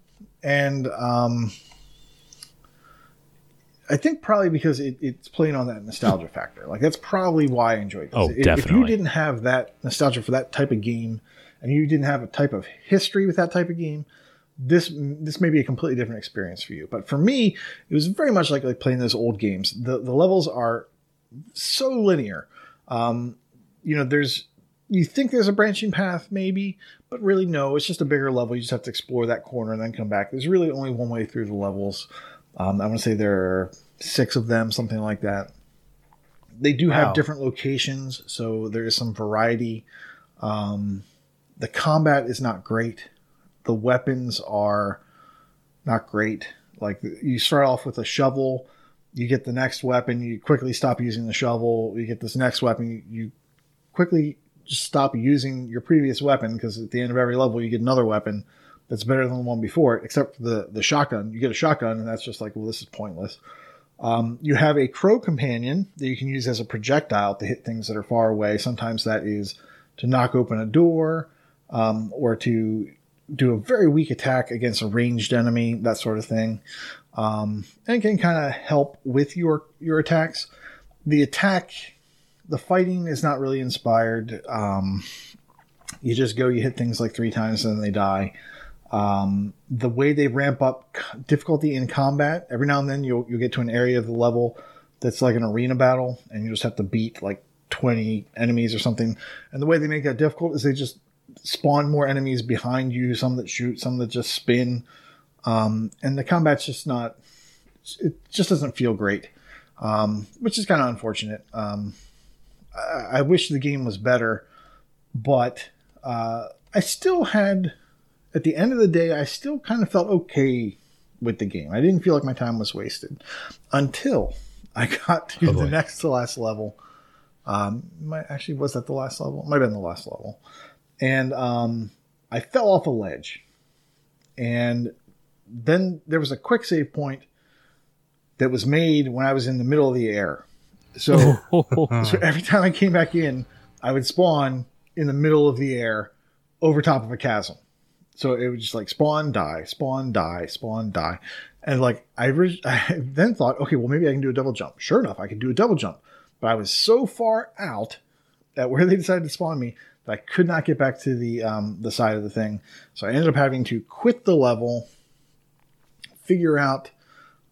and um, I think probably because it, it's playing on that nostalgia factor. Like that's probably why I enjoyed this. Oh, If- If you didn't have that nostalgia for that type of game, and you didn't have a type of history with that type of game, this this may be a completely different experience for you. But for me, it was very much like, like playing those old games. The the levels are so linear. Um, you know, there's you think there's a branching path maybe, but really no. It's just a bigger level. You just have to explore that corner and then come back. There's really only one way through the levels. Um, I want to say there are six of them, something like that. They do Wow. have different locations, so there is some variety. Um, the combat is not great. The weapons are not great. Like you start off with a shovel, you get the next weapon, you quickly stop using the shovel. You get this next weapon, you, you quickly just stop using your previous weapon because at the end of every level you get another weapon that's better than the one before except for the the shotgun. You get a shotgun, and that's just like, well, this is pointless. Um, you have a crow companion that you can use as a projectile to hit things that are far away. Sometimes that is to knock open a door um, or to do a very weak attack against a ranged enemy, that sort of thing. Um, and can kind of help with your your attacks. The attack, the fighting is not really inspired. Um, you just go, you hit things like three times, and then they die. Um, the way they ramp up difficulty in combat, every now and then you'll you'll get to an area of the level that's like an arena battle, and you just have to beat like twenty enemies or something. And the way they make that difficult is they just spawn more enemies behind you, some that shoot, some that just spin, um, and the combat's just not. It just doesn't feel great, um, which is kind of unfortunate. Um, I, I wish the game was better, but uh, I still had at the end of the day, I still kind of felt okay with the game. I didn't feel like my time was wasted until I got to Oh, the next to last level. Um, might, actually, was that the last level? Might have been the last level. And um, I fell off a ledge. And then there was a quick save point that was made when I was in the middle of the air. So, so every time I came back in, I would spawn in the middle of the air over top of a chasm so it was just like spawn, die, spawn, die, spawn, die. And like I, re- I then thought, okay, well maybe I can do a double jump. Sure enough, I can do a double jump. But I was so far out at where they decided to spawn me that I could not get back to the um, the side of the thing. So I ended up having to quit the level, figure out.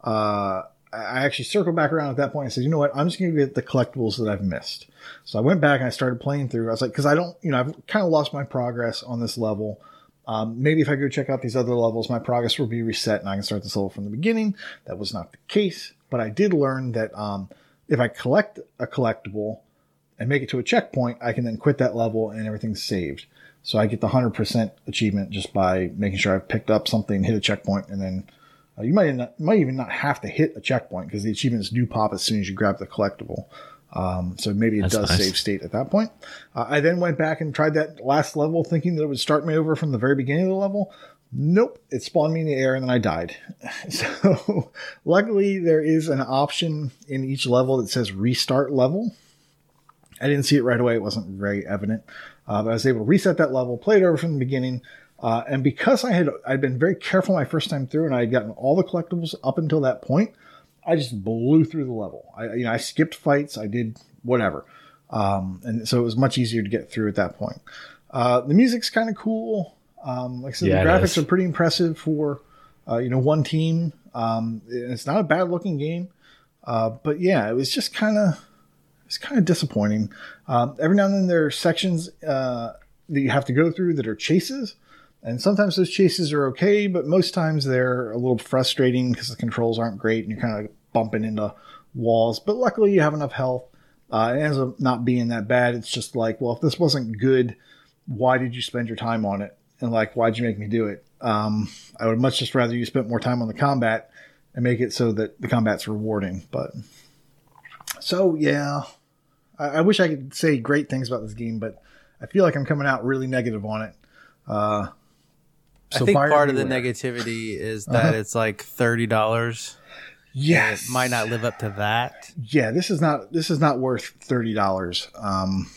Uh, I actually circled back around at that point and said, you know what, I'm just going to get the collectibles that I've missed. So I went back and I started playing through. I was like, because I don't, you know, I've kind of lost my progress on this level. Um, maybe if I go check out these other levels, my progress will be reset and I can start this level from the beginning. That was not the case, but I did learn that um, if I collect a collectible and make it to a checkpoint, I can then quit that level and everything's saved. So I get the 100% achievement just by making sure I've picked up something, hit a checkpoint, and then uh, you might not, might even not have to hit a checkpoint because the achievements do pop as soon as you grab the collectible. Um, so maybe it That's does nice. save state at that point. Uh, I then went back and tried that last level, thinking that it would start me over from the very beginning of the level. Nope, it spawned me in the air and then I died. So luckily, there is an option in each level that says restart level. I didn't see it right away; it wasn't very evident. Uh, but I was able to reset that level, play it over from the beginning, uh, and because I had I'd been very careful my first time through, and I had gotten all the collectibles up until that point, I just blew through the level. I you know I skipped fights, I did whatever, um, and so it was much easier to get through at that point. Uh, the music's kind of cool. Um, like I said, Yeah, the graphics are pretty impressive for uh, you know one team. Um, it's not a bad looking game, uh, but yeah, it was just kind of it's kind of disappointing. Um, every now and then there are sections uh, that you have to go through that are chases, and sometimes those chases are okay, but most times they're a little frustrating because the controls aren't great and you're kind of bumping into walls. But luckily, you have enough health. Uh, it ends up not being that bad. It's just like, well, if this wasn't good, why did you spend your time on it? And like, why'd you make me do it? Um, I would much just rather you spent more time on the combat and make it so that the combat's rewarding. But so yeah, I, I wish I could say great things about this game, but I feel like I'm coming out really negative on it. Uh, so I think buyer part of the negativity is that Uh-huh. it's like thirty dollars. Yes, It might not live up to that. Yeah, this is not this is not worth thirty dollars. Um,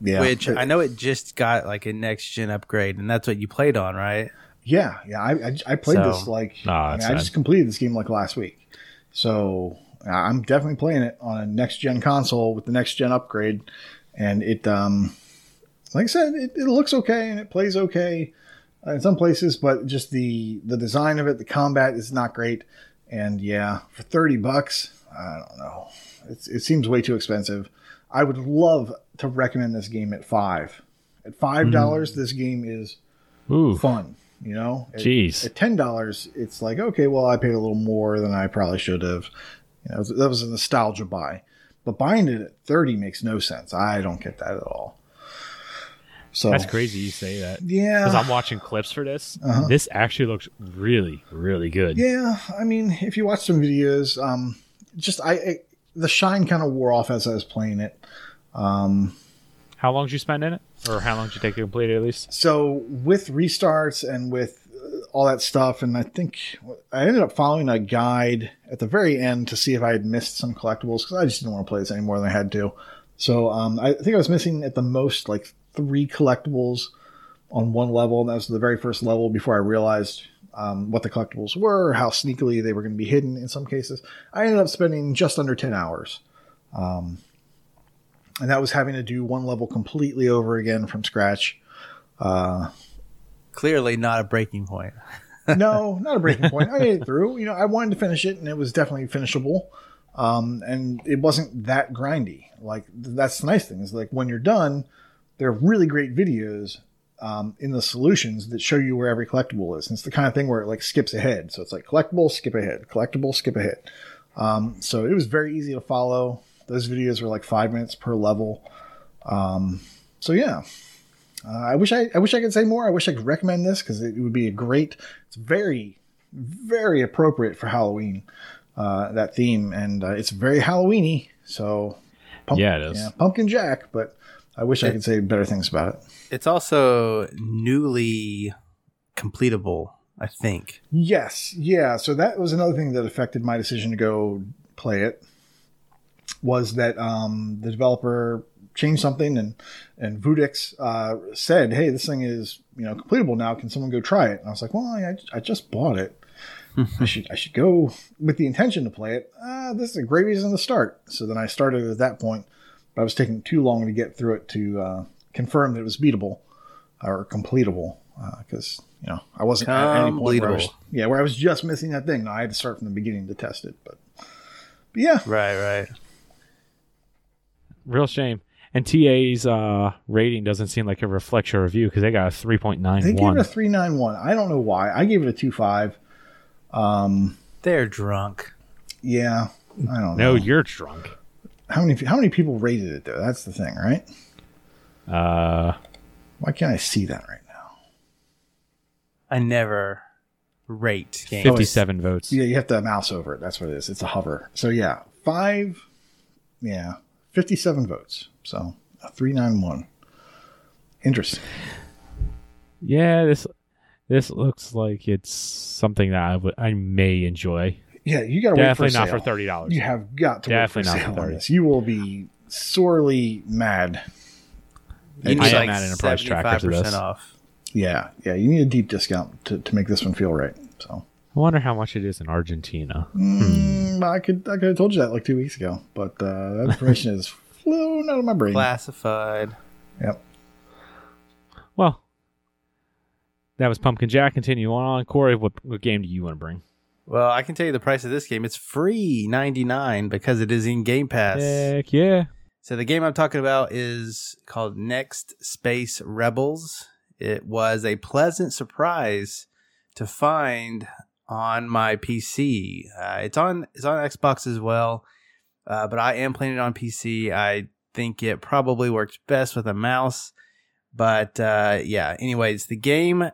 yeah, Which I know it just got like a next gen upgrade, and that's what you played on, right? Yeah, yeah. I I, I played So- this like Nah, I, mean, I just completed this game like last week, so I'm definitely playing it on a next gen console with the next gen upgrade, and it um, like I said, it, it looks okay and it plays okay Uh, in some places, but just the the design of it, the combat is not great, and yeah, for thirty bucks, I don't know, it's, it seems way too expensive. I would love to recommend this game at five. At five hmm. dollars, this game is Ooh, fun. You know, At- Jeez. At, ten dollars, it's like okay, well, I paid a little more than I probably should have. You know, that was a nostalgia buy. But buying it at thirty makes no sense. I don't get that at all. So that's crazy. You say that Yeah, because I'm watching clips for this. Uh-huh. This actually looks really, really good. yeah. I mean, if you watch some videos, um, just I, I the shine kind of wore off as I was playing it. Um, How long did you spend in it, or how long did you take to complete it at least? so with restarts and with uh, all that stuff and i think i ended up following a guide at the very end to see if i had missed some collectibles because i just didn't want to play this any more than i had to so um, i think i was missing at the most like three collectibles on one level and that was the very first level before i realized um, what the collectibles were how sneakily they were going to be hidden in some cases i ended up spending just under 10 hours um, and that was having to do one level completely over again from scratch uh, Clearly not a breaking point. no, not a breaking point. I made it through. You know, I wanted to finish it, and it was definitely finishable. Um, and it wasn't that grindy. Like that's the nice thing is like when you're done, there are really great videos um, in the solutions that show you where every collectible is. And it's the kind of thing where it like skips ahead. So it's like collectible, skip ahead, collectible, skip ahead. Um, so it was very easy to follow. Those videos were like five minutes per level. Um, so yeah, uh, I wish I, I wish I could say more. I wish I could recommend this because it would be a great. It's very, very appropriate for Halloween. Uh, that theme, and uh, it's very Halloweeny. So, pump- Yeah, it is. Yeah, Pumpkin Jack. But I wish I could say better things about it. It's also newly completable, I think. Yes, yeah. So that was another thing that affected my decision to go play it. Was that um, the developer changed something, and and Vudix uh, said, "Hey, this thing is you know completable now. Can someone go try it?" And I was like, "Well, I, I just bought it. I should I should go with the intention to play it. Uh, this is a great reason to start." So then I started at that point, but I was taking too long to get through it to uh, confirm that it was beatable or completable because you know I wasn't at any point where I was, Completable. yeah where I was just missing that thing. No, I had to start from the beginning to test it, but, but yeah, Right, right. Real shame. And TA's uh, rating doesn't seem like it reflects your review because they got a three point nine they gave it a three nine one. I don't know why. I gave it a two five. Um, They're drunk. yeah, I don't know. No, know. you're drunk. How many how many people rated it though? That's the thing, right? Uh, Why can't I see that right now? I never rate games. fifty-seven votes. Yeah, you have to mouse over it. That's what it is. It's a hover. So yeah, five. Yeah, fifty-seven votes. So a three nine one. Interesting. Yeah, this this looks like it's something that I would I may enjoy. Yeah, you got to wait for Definitely not sale. for thirty dollars. You have got to Definitely wait not for for sale on 30. this. You will be sorely mad. You I need am like adding a price tracker to this. off. Yeah, yeah. You need a deep discount to, to make this one feel right. So I wonder how much it is in Argentina. mm, I could I could have told you that like two weeks ago, but uh, that information is flown out of my brain. Classified. Yep. Well, that was Pumpkin Jack. Continue on. Corey, what, what game do you want to bring? Well, I can tell you the price of this game. It's free ninety nine because it is in Game Pass. Heck yeah. So the game I'm talking about is called Next Space Rebels. It was a pleasant surprise to find on my PC. Uh, it's on it's on Xbox as well, uh, but I am playing it on PC. I think it probably works best with a mouse. But uh, yeah, anyways, the game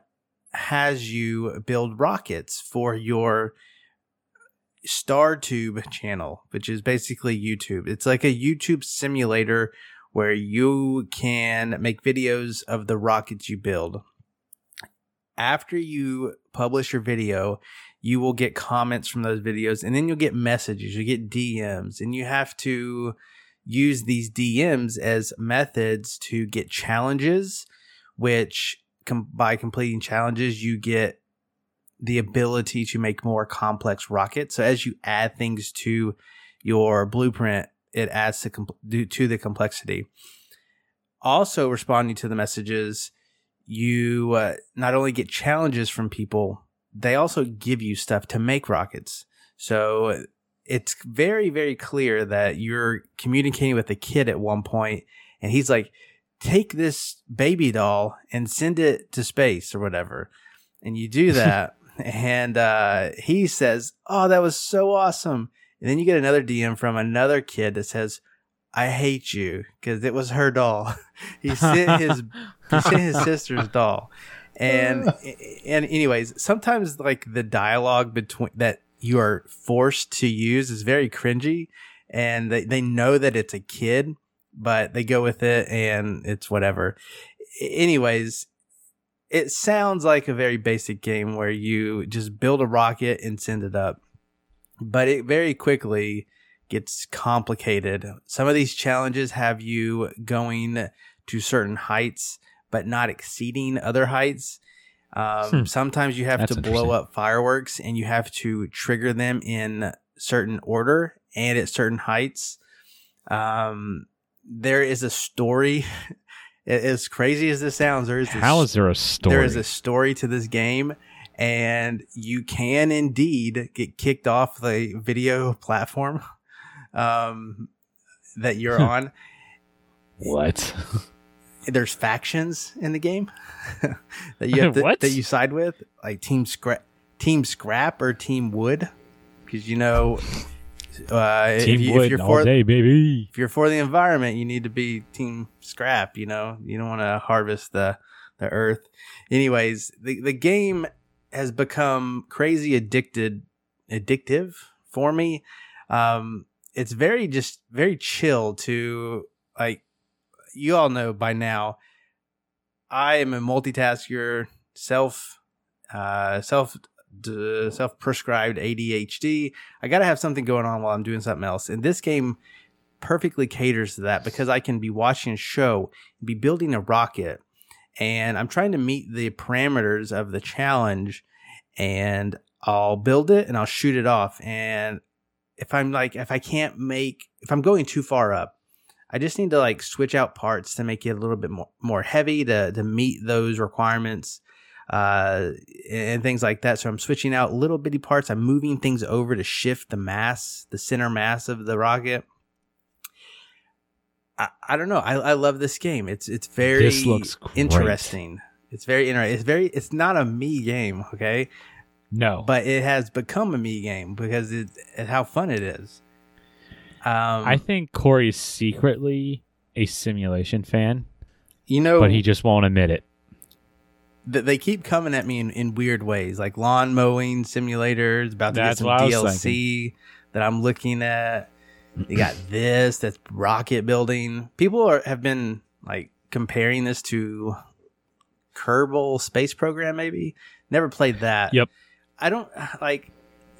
has you build rockets for your StarTube channel, which is basically YouTube. It's like a YouTube simulator where you can make videos of the rockets you build. After you publish your video, you will get comments from those videos and then you'll get messages, you get DMs, and you have to use these DMs as methods to get challenges, which com- by completing challenges, you get the ability to make more complex rockets. So as you add things to your blueprint, it adds to, com- to the complexity. Also, responding to the messages, you uh, not only get challenges from people, they also give you stuff to make rockets. So it's very, very clear that you're communicating with a kid at one point, and he's like, take this baby doll and send it to space or whatever. And you do that, and uh, he says, Oh, that was so awesome. And then you get another DM from another kid that says, I hate you because it was her doll. he sent his he sent his sister's doll. And and anyways, sometimes like the dialogue between that you are forced to use is very cringy and they, they know that it's a kid, but they go with it and it's whatever. Anyways, it sounds like a very basic game where you just build a rocket and send it up. But it very quickly gets complicated. Some of these challenges have you going to certain heights, but not exceeding other heights. Um, Hmm. Sometimes you have That's to blow up fireworks and you have to trigger them in certain order and at certain heights. Um, there is a story. as crazy as this sounds, there is a How is there a story? there is a story to this game, and you can indeed get kicked off the video platform um, that you're on. what? There's factions in the game that you have to, that you side with, like Team Scrap, Team Scrap, or Team Wood, because you know. Uh, Team if, you, Wood if you're all for day, baby. if you're for the environment, you need to be team scrap, you know. You don't want to harvest the the earth. Anyways, the the game has become crazy addicted addictive for me. Um it's very just very chill to like you all know by now I am a multitasker, self uh self d- self prescribed ADHD. I got to have something going on while I'm doing something else. And this game perfectly caters to that because I can be watching a show, be building a rocket, and I'm trying to meet the parameters of the challenge, and I'll build it and I'll shoot it off. And if I'm like, if I can't make, if I'm going too far up, I just need to like switch out parts to make it a little bit more, more heavy to, to meet those requirements uh, and things like that. So I'm switching out little bitty parts. I'm moving things over to shift the mass, the center mass of the rocket. I, I don't know. I, I love this game. It's it's very This looks interesting. It's very interesting. It's very. It's not a me game, okay, No, but it has become a me game because it, it how fun it is. Um, I think Corey's secretly a simulation fan, you know, but he just won't admit it. Th- they keep coming at me in, in weird ways, like lawn mowing simulators. About to That's get some DLC that I'm looking at. You got this. That's rocket building. People are have been like comparing this to Kerbal Space Program. Maybe never played that. Yep. I don't like.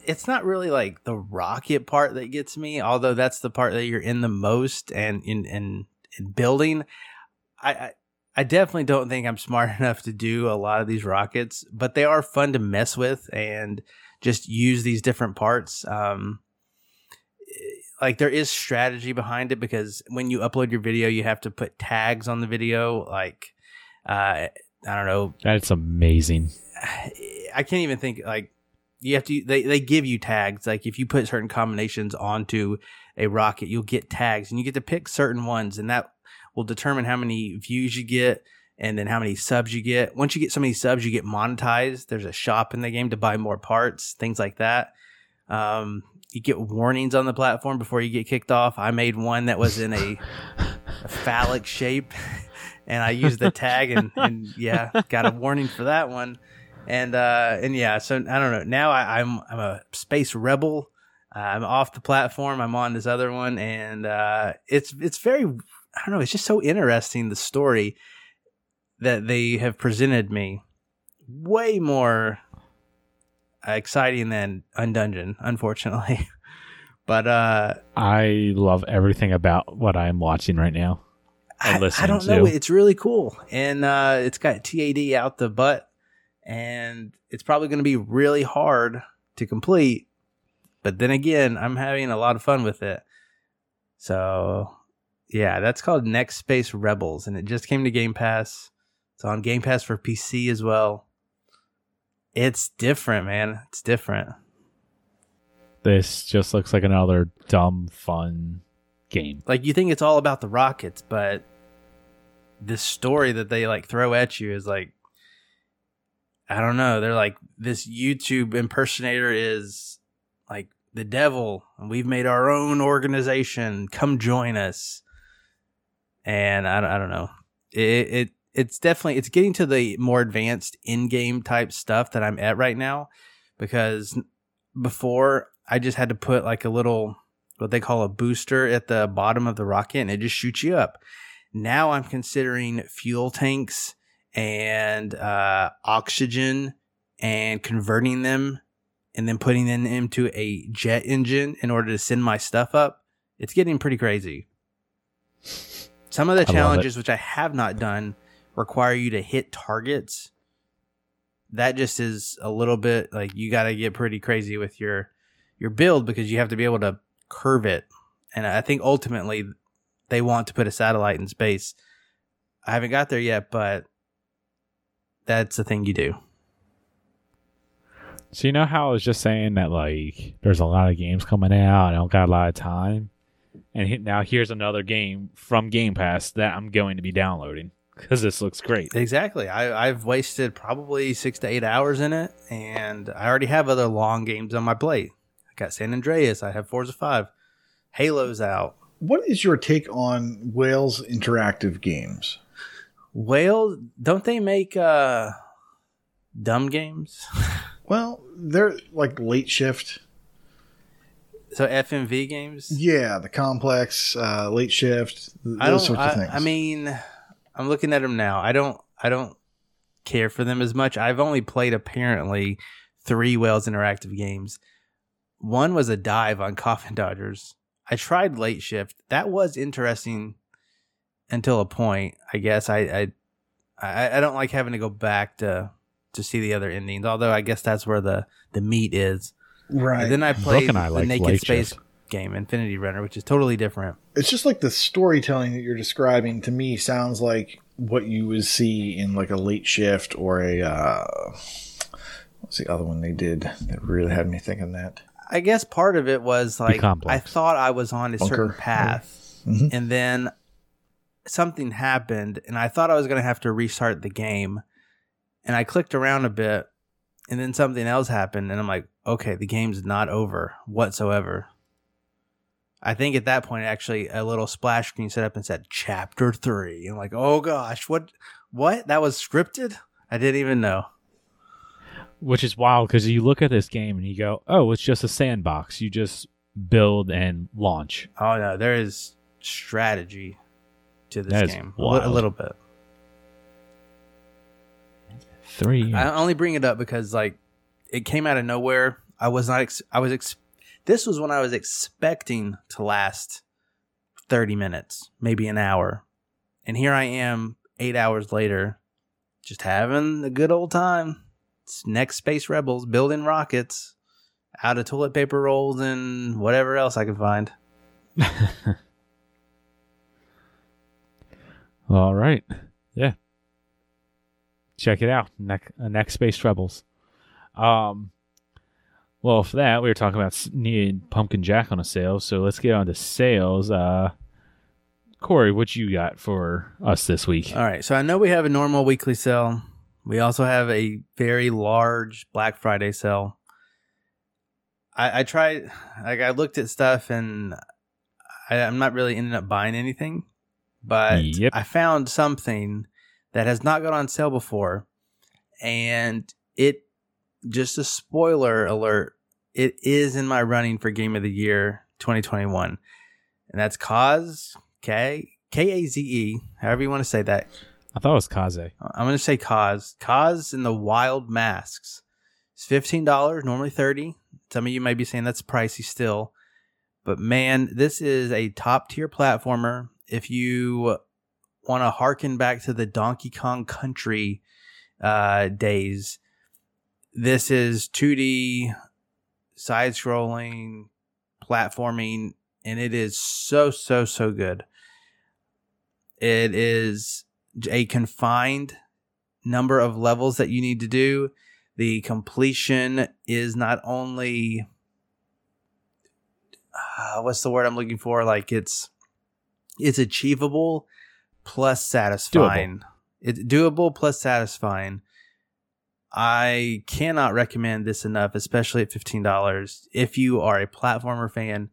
It's not really like the rocket part that gets me, although that's the part that you're in the most and in in, in building. I, I I definitely don't think I'm smart enough to do a lot of these rockets, but they are fun to mess with and just use these different parts. Um, like there is strategy behind it because when you upload your video, you have to put tags on the video. Like, uh, I don't know, That's amazing. I can't even think like you have to they, they give you tags like if you put certain combinations onto a rocket you'll get tags and you get to pick certain ones and that will determine how many views you get and then how many subs you get. Once you get so many subs you get monetized. There's a shop in the game to buy more parts things like that. Um, you get warnings on the platform before you get kicked off. I made one that was in a, a phallic shape and i used the tag and, and yeah got a warning for that one. And uh and yeah so i don't know. Now I, i'm i'm a space rebel. Uh, i'm off the platform. I'm on this other one and uh it's it's very i don't know it's just so interesting the story that they have presented me way more exciting than Undungeon unfortunately but uh I love everything about what I'm watching right now. I, I don't know. to. It's really cool, and uh, it's got TAD out the butt, and it's probably going to be really hard to complete. But then again, I'm having a lot of fun with it. So, yeah, that's called Next Space Rebels, and it just came to Game Pass. It's on Game Pass for PC as well. It's different, man. It's different. This just looks like another dumb, fun game. like you think it's all about the rockets but this story that they like throw at you is like i don't know they're like this youtube impersonator is like the devil and we've made our own organization come join us and i, don't- I don't know it, it it's definitely it's getting to the more advanced in-game type stuff that i'm at right now because before i just had to put like a little what they call a booster at the bottom of the rocket and it just shoots you up. Now I'm considering fuel tanks and uh, oxygen and converting them and then putting them into a jet engine in order to send my stuff up. It's getting pretty crazy. Some of the I challenges, which I have not done, require you to hit targets. That just is a little bit like you got to get pretty crazy with your your build because you have to be able to curve it. And I think ultimately they want to put a satellite in space. I haven't got there yet, but that's the thing you do. So you know how I was just saying that like there's a lot of games coming out. I don't got a lot of time, and he- now here's another game from Game Pass that I'm going to be downloading because this looks great. Exactly. I, I've wasted probably six to eight hours in it, and I already have other long games on my plate. I got San Andreas. I have Forza Five. Halo's out. What is your take on Wales interactive games? Whale, don't they make uh dumb games? Well, they're like late shift. So FMV games? Yeah, the complex, uh, late shift, th- I don't. those sorts I, of things. I mean, I'm looking at them now. I don't. I don't care for them as much. I've only played apparently three Wales interactive games. One was a dive on Coffin Dodgers. I tried late shift. That was interesting until a point. I guess I I I, I don't like having to go back to to see the other endings. Although I guess that's where the the meat is. Right. And then I played and I the like Naked Late Space Shift. game, Infinity Runner, which is totally different. it's just like the storytelling that you're describing to me sounds like what you would see in like a late shift or a uh what's the other one they did that really had me thinking that I guess part of it was like I thought I was on a Bunker, certain path, Mhm. and then something happened, and I thought I was going to have to restart the game, and I clicked around a bit, and then something else happened, and I'm like, okay, the game's not over whatsoever. I think at that point, actually, a little splash screen set up and said "Chapter 3. I'm like, oh gosh, what? What? That was scripted? I didn't even know. Which is wild because you look at this game and you go, "Oh, it's just a sandbox. You just build and launch." Oh no, there is strategy to this game. A li- A, little bit. Three. I only bring it up because like it came out of nowhere. I was not. Ex- I was. Ex- this was when I was expecting to last thirty minutes, maybe an hour, and here I am, eight hours later, just having a good old time. It's next Space Rebels building rockets out of toilet paper rolls and whatever else I can find. All right. Yeah. Check it out. Next, uh, next Space Rebels. Um. Well, for that, we were talking about needing Pumpkin Jack on a sale, so let's get on to sales. Uh, Corey, what you got for us this week? All right. So I know we have a normal weekly sale. We also have a very large Black Friday sale. I, I tried, like, I looked at stuff and I, I'm not really ending up buying anything, but Yep. I found something that has not gone on sale before. And it, just a spoiler alert, it is in my running for Game of the Year 2021. And that's Cause, K, K A Z E, however you want to say that. I thought it was Kaze. I'm gonna say Cause. Cause and the Wild Masks. It's fifteen dollars, normally thirty. Some of you may be saying that's pricey still, but man, this is a top tier platformer. If you want to harken back to the Donkey Kong Country uh, days, this is 2D side scrolling platforming, and it is so so so good. It is a confined number of levels that you need to do. The completion is not only uh, what's the word I'm looking for? Like it's it's achievable plus satisfying. It's doable plus satisfying. I cannot recommend this enough, especially at fifteen dollars. If you are a platformer fan,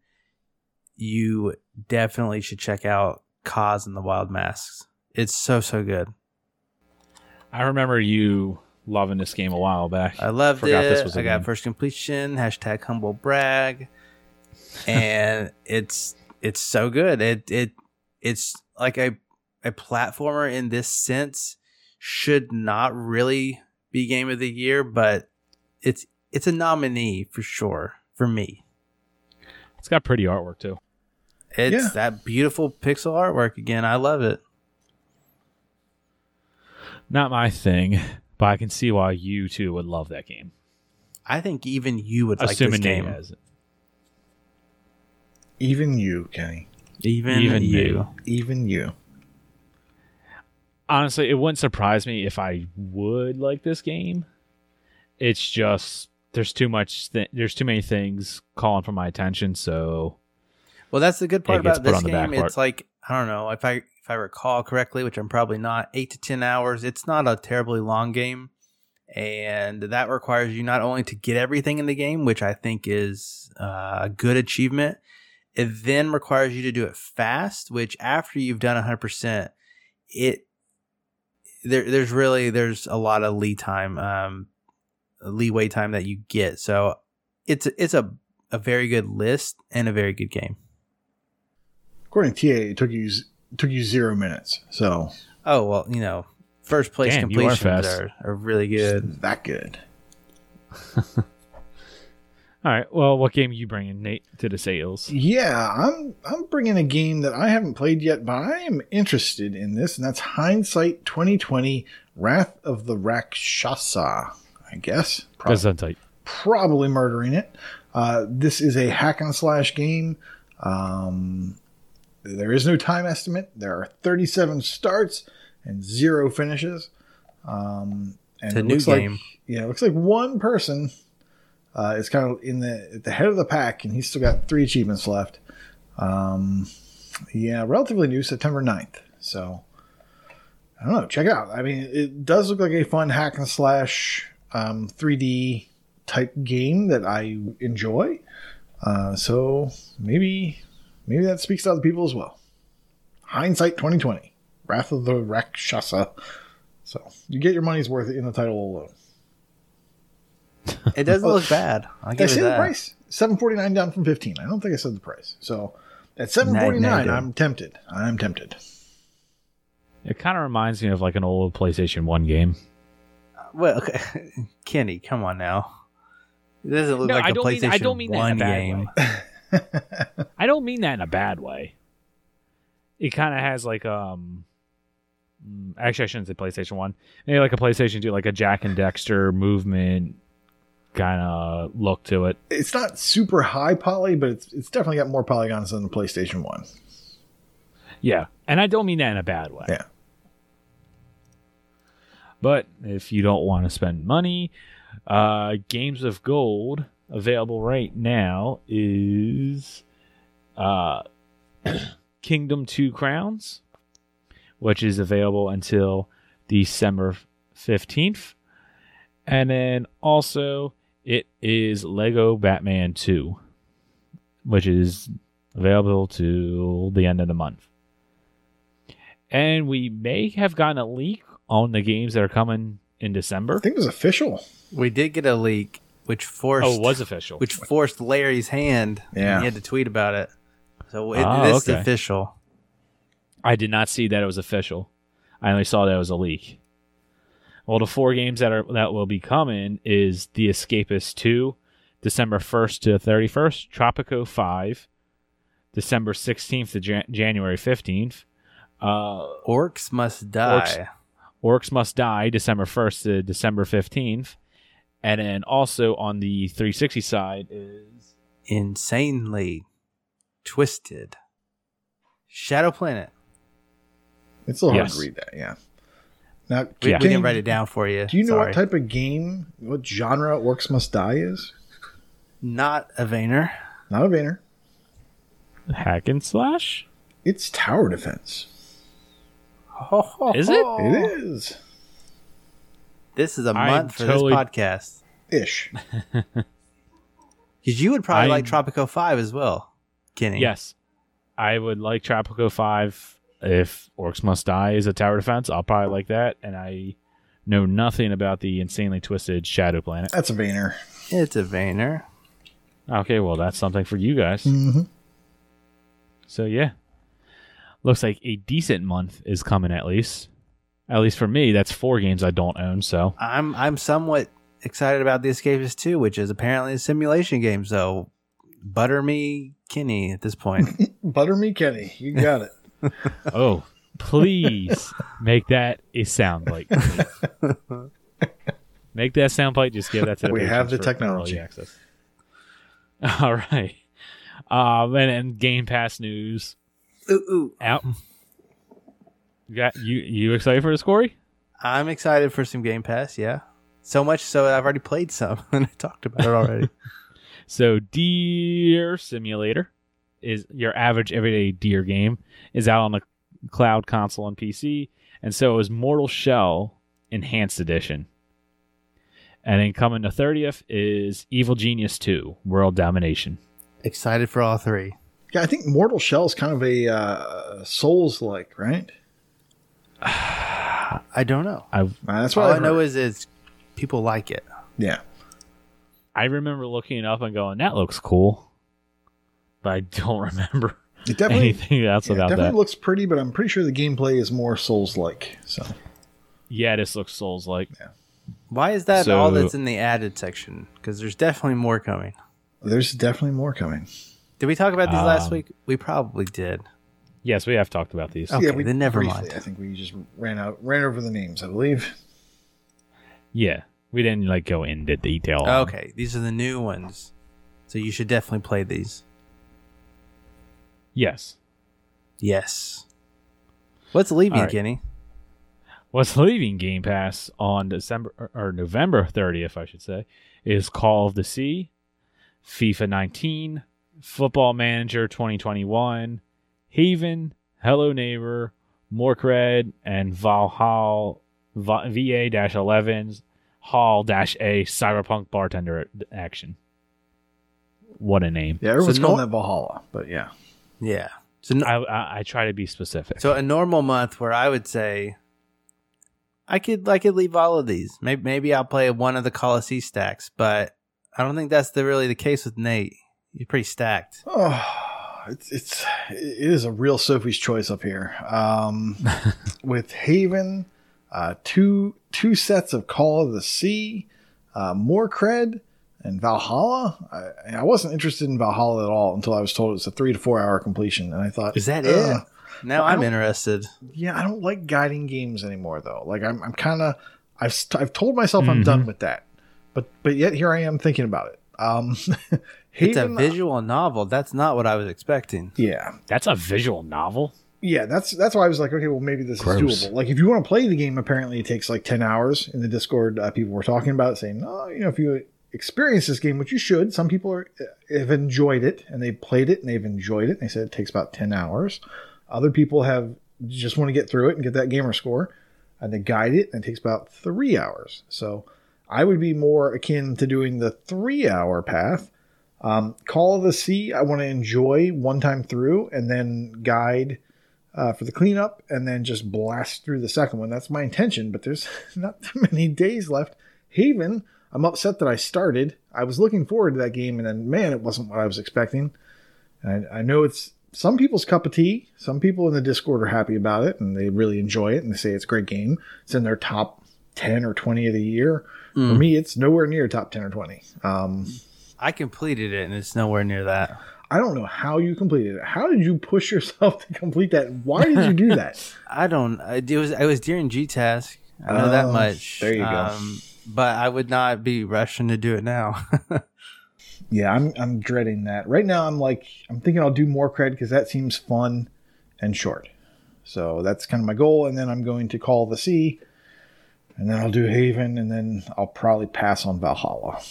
you definitely should check out Cause and the Wild Masks. It's so so good. I remember you loving this game a while back. I loved Forgot it. this was I got game. first completion. Hashtag humble brag, and it's it's so good. It it it's like a a platformer in this sense should not really be game of the year, but it's it's a nominee for sure for me. It's got pretty artwork too. It's Yeah. that beautiful pixel artwork again. I love it. Not my thing, but I can see why you two would love that game. I think even you would like this Assuming Nate game. has it. even you kenny Even, Even you. me. even you Honestly, it wouldn't surprise me if I would like this game. It's just there's too much. Th- there's too many things calling for my attention. So Well, that's the good part about this game. It's like I don't know if I if I recall correctly, which I'm probably not. Eight to ten hours. It's not a terribly long game, and that requires you not only to get everything in the game, which I think is uh, a good achievement. It then requires you to do it fast, which after you've done 100, percent it there there's really there's a lot of lead time, um, leeway time that you get. So it's it's a a very good list and a very good game. according to ta it took you took you zero minutes so Oh well, you know, first place Damn, you are completions are, are really good. that good All right. Well, what game are you bringing, Nate, to the sales? Yeah, I'm I'm bringing a game that I haven't played yet, but I am interested in this, and that's Hindsight 2020: Wrath of the Rakshasa. I guess Prob- Gesundheit. probably murdering it. Uh, this is a hack and slash game. Um, there is no time estimate. There are 37 starts and zero finishes. Um, and It's a it new looks game. Like, yeah, it looks like one person uh, is kind of in the at the head of the pack, and he's still got three achievements left. Um, yeah, relatively new, September 9th. So I don't know. Check it out. I mean, it does look like a fun hack and slash um, 3D type game that I enjoy. Uh, so maybe maybe that speaks to other people as well. Hindsight 2020, Wrath of the Rakshasa. So you get your money's worth in the title alone. It doesn't look bad. I'll Did I say the price? Seven forty nine down from fifteen. I don't think I said the price. So at seven forty nine, I'm tempted. I'm tempted. It kind of reminds me of like an old PlayStation 1 game. Well, okay. Kenny, come on now. It doesn't look No, like I a don't PlayStation mean- I don't mean that in a 1 bad game. way. I don't mean that in a bad way. It kind of has like um mm, actually I shouldn't say PlayStation 1. Maybe like a PlayStation 2 like a Jak and Daxter movement kind of look to it. It's not super high poly, but it's it's definitely got more polygons than the PlayStation One. Yeah. And I don't mean that in a bad way. Yeah. But if you don't want to spend money, uh, Games of Gold available right now is uh, Kingdom Two Crowns, which is available until December fifteenth, and then also it is Lego Batman Two, which is available till the end of the month. And we may have gotten a leak on the games that are coming in December. I think it was official. We did get a leak, which forced Oh, it was official. which forced Larry's hand. Yeah. and he had to tweet about it. So it, ah, Oh, it is okay. official. I did not see that it was official. I only saw that it was a leak. Well, the four games that are that will be coming is The Escapist 2, December 1st to 31st, Tropico 5, December 16th to Jan- January 15th, uh, Orcs must die. Orcs- Orcs Must Die, December 1st to December 15th. And then also on the 360 side is Insanely twisted. Shadow Planet. It's a little Yes. hard to read that. Yeah. Now, We, Yeah. we can didn't write it down for you. Do you know Sorry. what type of game, what genre Orcs Must Die is? Not a Vayner. Not a Vayner. Hack and Slash? It's tower defense. Oh, Is it? It is This is a I month for totally- this podcast. ish. Because you would probably I- like Tropico 5 as well, Kenny. Yes. I would like Tropico 5 if Orcs Must Die is a tower defense. I'll probably like that. And I know nothing about the insanely twisted Shadow Planet. That's a Vayner. It's a Vayner. Okay, well, that's something for you guys. Mm-hmm. So, yeah. Looks like a decent month is coming at least. At least for me, that's four games I don't own. So, I'm I'm somewhat excited about The Escapist 2, which is apparently a simulation game. So butter me Kenny at this point. Butter me, Kenny. You got it. oh, please make that a soundbite. please. Make that sound soundbite. Just give that to the We have the technology. access. All right. Um, and, and Game Pass news ooh, ooh. out. You got you you excited for this, Corey? I'm excited for some Game Pass, yeah. So much so that I've already played some and I talked about it already. So, Deer Simulator is your average everyday deer game. Is out on the cloud console and PC, and so is Mortal Shell Enhanced Edition. And then coming to 30th is Evil Genius 2 World Domination. excited for all three. Yeah, I think Mortal Shell is kind of a uh, Souls like, right? I don't know. I Uh, that's what all I I know is is people like it. yeah. I remember looking it up and going, that looks cool. But I don't remember It definitely, anything else yeah, it about definitely that. looks pretty, but I'm pretty sure the gameplay is more Souls like. So yeah, this looks Souls like. Why is that So- all that's in the added section? Because there's definitely more coming. There's definitely more coming. Did we talk about these last Um, week? We probably did. Yes, we have talked about these. Okay, we then never briefly, mind. I think we just ran out, ran over the names. I believe. Yeah, we didn't like go into detail. Okay, these are the new ones. So you should definitely play these. Yes. Yes. What's leaving, All right. Kenny? What's leaving Game Pass on December or, or November 30th, I should say, is Call of the Sea, FIFA 19, Football Manager 2021, Haven, Hello Neighbor, Morkredd, and Valhalla VA-11's Hall Dash A Cyberpunk Bartender Action. What a name! Yeah, everyone's So calling no- that Valhalla, but yeah. Yeah. So no, I, I, I try to be specific. so a normal month where I would say I could I could leave all of these. Maybe maybe I'll play one of the Colossi stacks, but I don't think that's the really the case with Nate. You're pretty stacked. Oh, it's it's it is a real Sophie's choice up here. Um, with Haven, uh, two two sets of Call of the Sea, uh, Morkredd, and Valhalla. I, I wasn't interested in Valhalla at all until I was told it's a three to four hour completion, and I thought, Is that "Ugh." it? Now I I'm interested. Yeah, I don't like guiding games anymore though. Like I'm I'm kind of I've st- I've told myself I'm Mhm. done with that, but but yet here I am thinking about it. Um, It's a Haven, visual novel. That's not what I was expecting. Yeah, That's a visual novel. Yeah, that's that's why I was like, okay, well, maybe this Gross. is doable. Like, if you want to play the game, apparently it takes like ten hours. In the Discord, uh, people were talking about it, saying, "Oh, you know, if you experience this game, which you should, some people are, have enjoyed it and they played it and they've enjoyed it. And they said it takes about ten hours. Other people have just want to get through it and get that gamer score, and they guide it, and it takes about three hours. So, I would be more akin to doing the three-hour path. Um, Call of the Sea, I want to enjoy one time through, and then guide uh, for the cleanup and then just blast through the second one. That's my intention, but there's not too many days left. Haven, I'm upset that I started. I was looking forward to that game, and then man, it wasn't what I was expecting. And I, I know it's some people's cup of tea. Some people in the Discord are happy about it and they really enjoy it and they say it's a great game. It's in their top 10 or 20 of the year. For Mm. me, it's nowhere near top 10 or 20. Um, I completed it and it's nowhere near that. I don't know how you completed it. How did you push yourself to complete that? Why did you do that? I don't. It was. It was during G Task. I know that Oh, much. there you go. Um, but I would not be rushing to do it now. Yeah, I'm I'm dreading that. Right now I'm like I'm thinking I'll do Morkredd because that seems fun and short. So that's kind of my goal, and then I'm going to call the sea, and then I'll do Haven, and then I'll probably pass on Valhalla.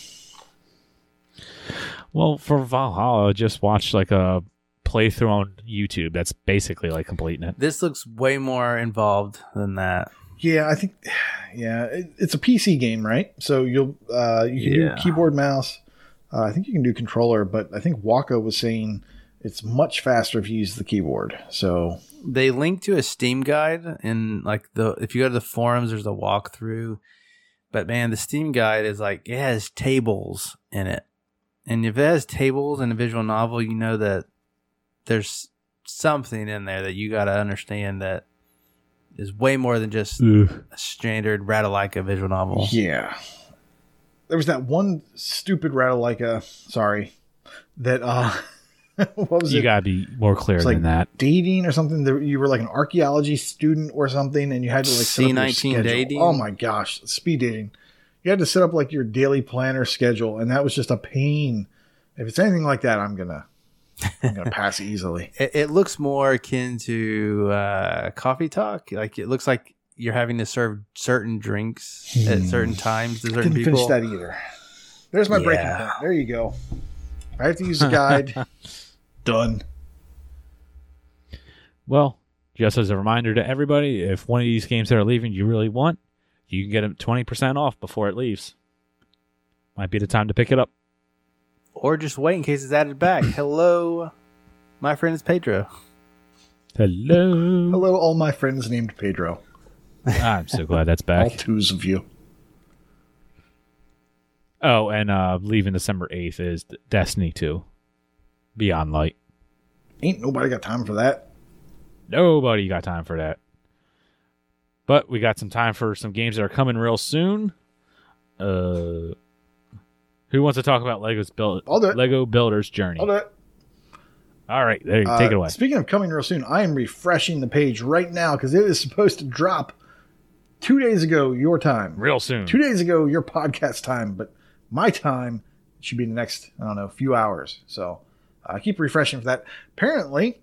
Well, for Valhalla, just watch like a playthrough on YouTube. That's basically like completing it. this looks way more involved than that. Yeah, I think yeah, it, it's a PC game, right? So you'll uh, you can Yeah. do keyboard mouse. Uh, I think you can do controller, but I think Waka was saying it's much faster if you use the keyboard. So They link to a Steam guide and like the if you go to the forums, there's a walkthrough. But man, the Steam guide is like it has tables in it, and if it has tables in a visual novel, you know that there's something in there that you got to understand that is way more than just a standard Ratalaika visual novel. Yeah. There was that one stupid Ratalaika, sorry, that uh what was it? You it? gotta be more clear It's than like that. dating or something. That you were like an archaeology student or something, and you had to like set up your C19 schedule. dating? Oh my gosh, speed dating. You had to set up like your daily planner schedule, and that was just a pain. If it's anything like that, I'm gonna I'm gonna pass easily. It, it looks more akin to uh, coffee talk. Like it looks like you're having to serve certain drinks at Hmm. certain times to certain Didn't people. finish that either. There's my breaking point. There you go. I have to use the guide. Done. Well, just as a reminder to everybody, if one of these games that are leaving you really want, you can get them twenty percent off before it leaves. Might be the time to pick it up. Or just wait in case it's added back. Hello, my friend is Pedro. Hello. Hello, all my friends named Pedro. I'm so glad that's back. All back. twos of you. Oh, and uh leaving December eighth is Destiny two. Beyond Light. Ain't nobody got time for that. Nobody got time for that. But we got some time for some games that are coming real soon. Uh Who wants to talk about Lego's build? I'll do it. Lego Builder's Journey. I'll do it. All right, there, Uh, take it away. Speaking of coming real soon, I am refreshing the page right now because it is supposed to drop two days ago your time. Real soon. Two days ago your podcast time, but my time should be the next I don't know few hours. So I keep refreshing for that. Apparently,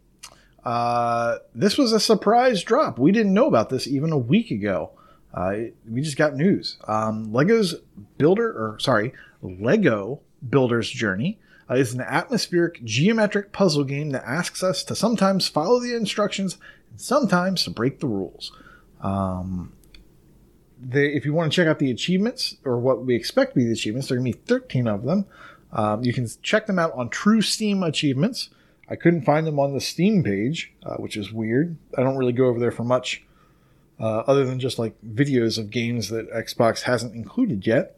uh, this was a surprise drop. We didn't know about this even a week ago. Uh, it- we just got news. Um, Lego's Builder, or sorry, Lego Builder's Journey uh, is an atmospheric geometric puzzle game that asks us to sometimes follow the instructions and sometimes to break the rules. Um, they, if you want to check out the achievements or what we expect to be the achievements, there are going to be 13 of them. Um, you can check them out on True Steam Achievements. I couldn't find them on the Steam page, uh, which is weird. I don't really go over there for much uh, other than just like videos of games that Xbox hasn't included yet.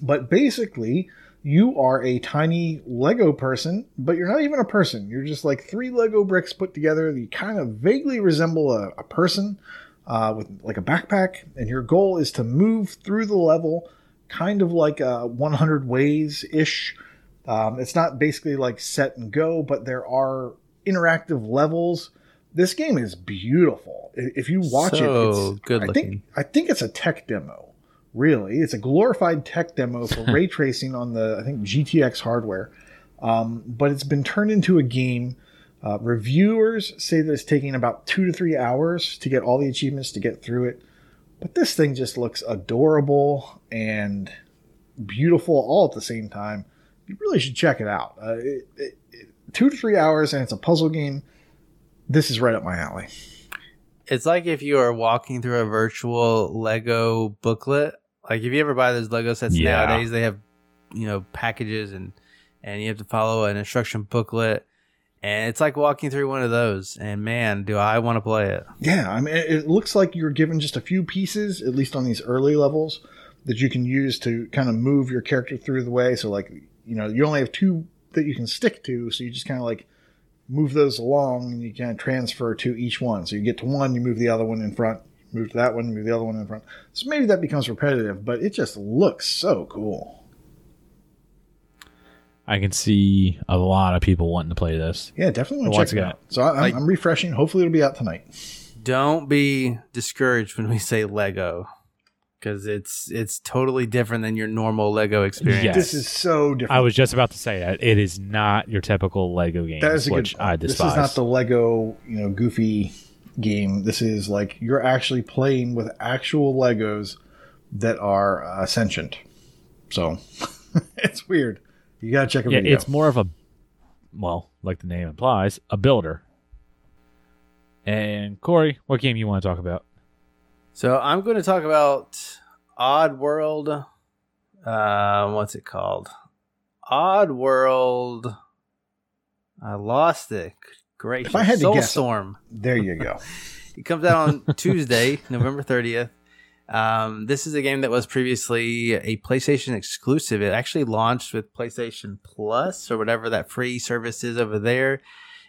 But basically, you are a tiny Lego person, but you're not even a person. You're just like three Lego bricks put together. You kind of vaguely resemble a, a person uh, with like a backpack, and your goal is to move through the level kind of like a 100 ways ish. Um, it's not basically like set and go, but there are interactive levels. This game is beautiful. If you watch So it, it's good I looking. think I think it's a tech demo. Really, it's a glorified tech demo for ray tracing on the I think GTX hardware. Um, but it's been turned into a game. Uh, reviewers say that it's taking about two to three hours to get all the achievements to get through it. But this thing just looks adorable and beautiful all at the same time. You really should check it out. Uh, it, it, it- two to three hours, and it's a puzzle game. This is right up my alley. It's like if you are walking through a virtual Lego booklet. Like if you ever buy those Lego sets Yeah. nowadays, they have you know packages and and you have to follow an instruction booklet, and it's like walking through one of those. And man, do I want to play it! Yeah, I mean, it it looks like you're given just a few pieces, at least on these early levels, that you can use to kind of move your character through the way. So, like, you know, you only have two that you can stick to, so you just kind of like move those along and you kind of transfer to each one. So you get to one, you move the other one in front, move to that one, move the other one in front. So maybe that becomes repetitive, but it just looks so cool. I can see a lot of people wanting to play this. Yeah, definitely want to check it out. So I, I'm, like- I'm refreshing. Hopefully, it'll be out tonight. Don't be discouraged when we say Lego, because it's it's totally different than your normal Lego experience. Yes. This is so different. I was just about to say that it is not your typical Lego game, That is a good which point. I despise. This is not the Lego, you know, goofy game. This is like you're actually playing with actual Legos that are uh, sentient. So it's weird. You gotta check a yeah, video. it's more of a well, like the name implies, a builder. And Corey, what game you want to talk about? So I'm going to talk about Oddworld. Uh, what's it called? Oddworld. I lost it. Great. If I had to guess- Soulstorm. there you go. It comes out on Tuesday, November 30th. Um, this is a game that was previously a PlayStation exclusive. It actually launched with PlayStation Plus or whatever that free service is over there.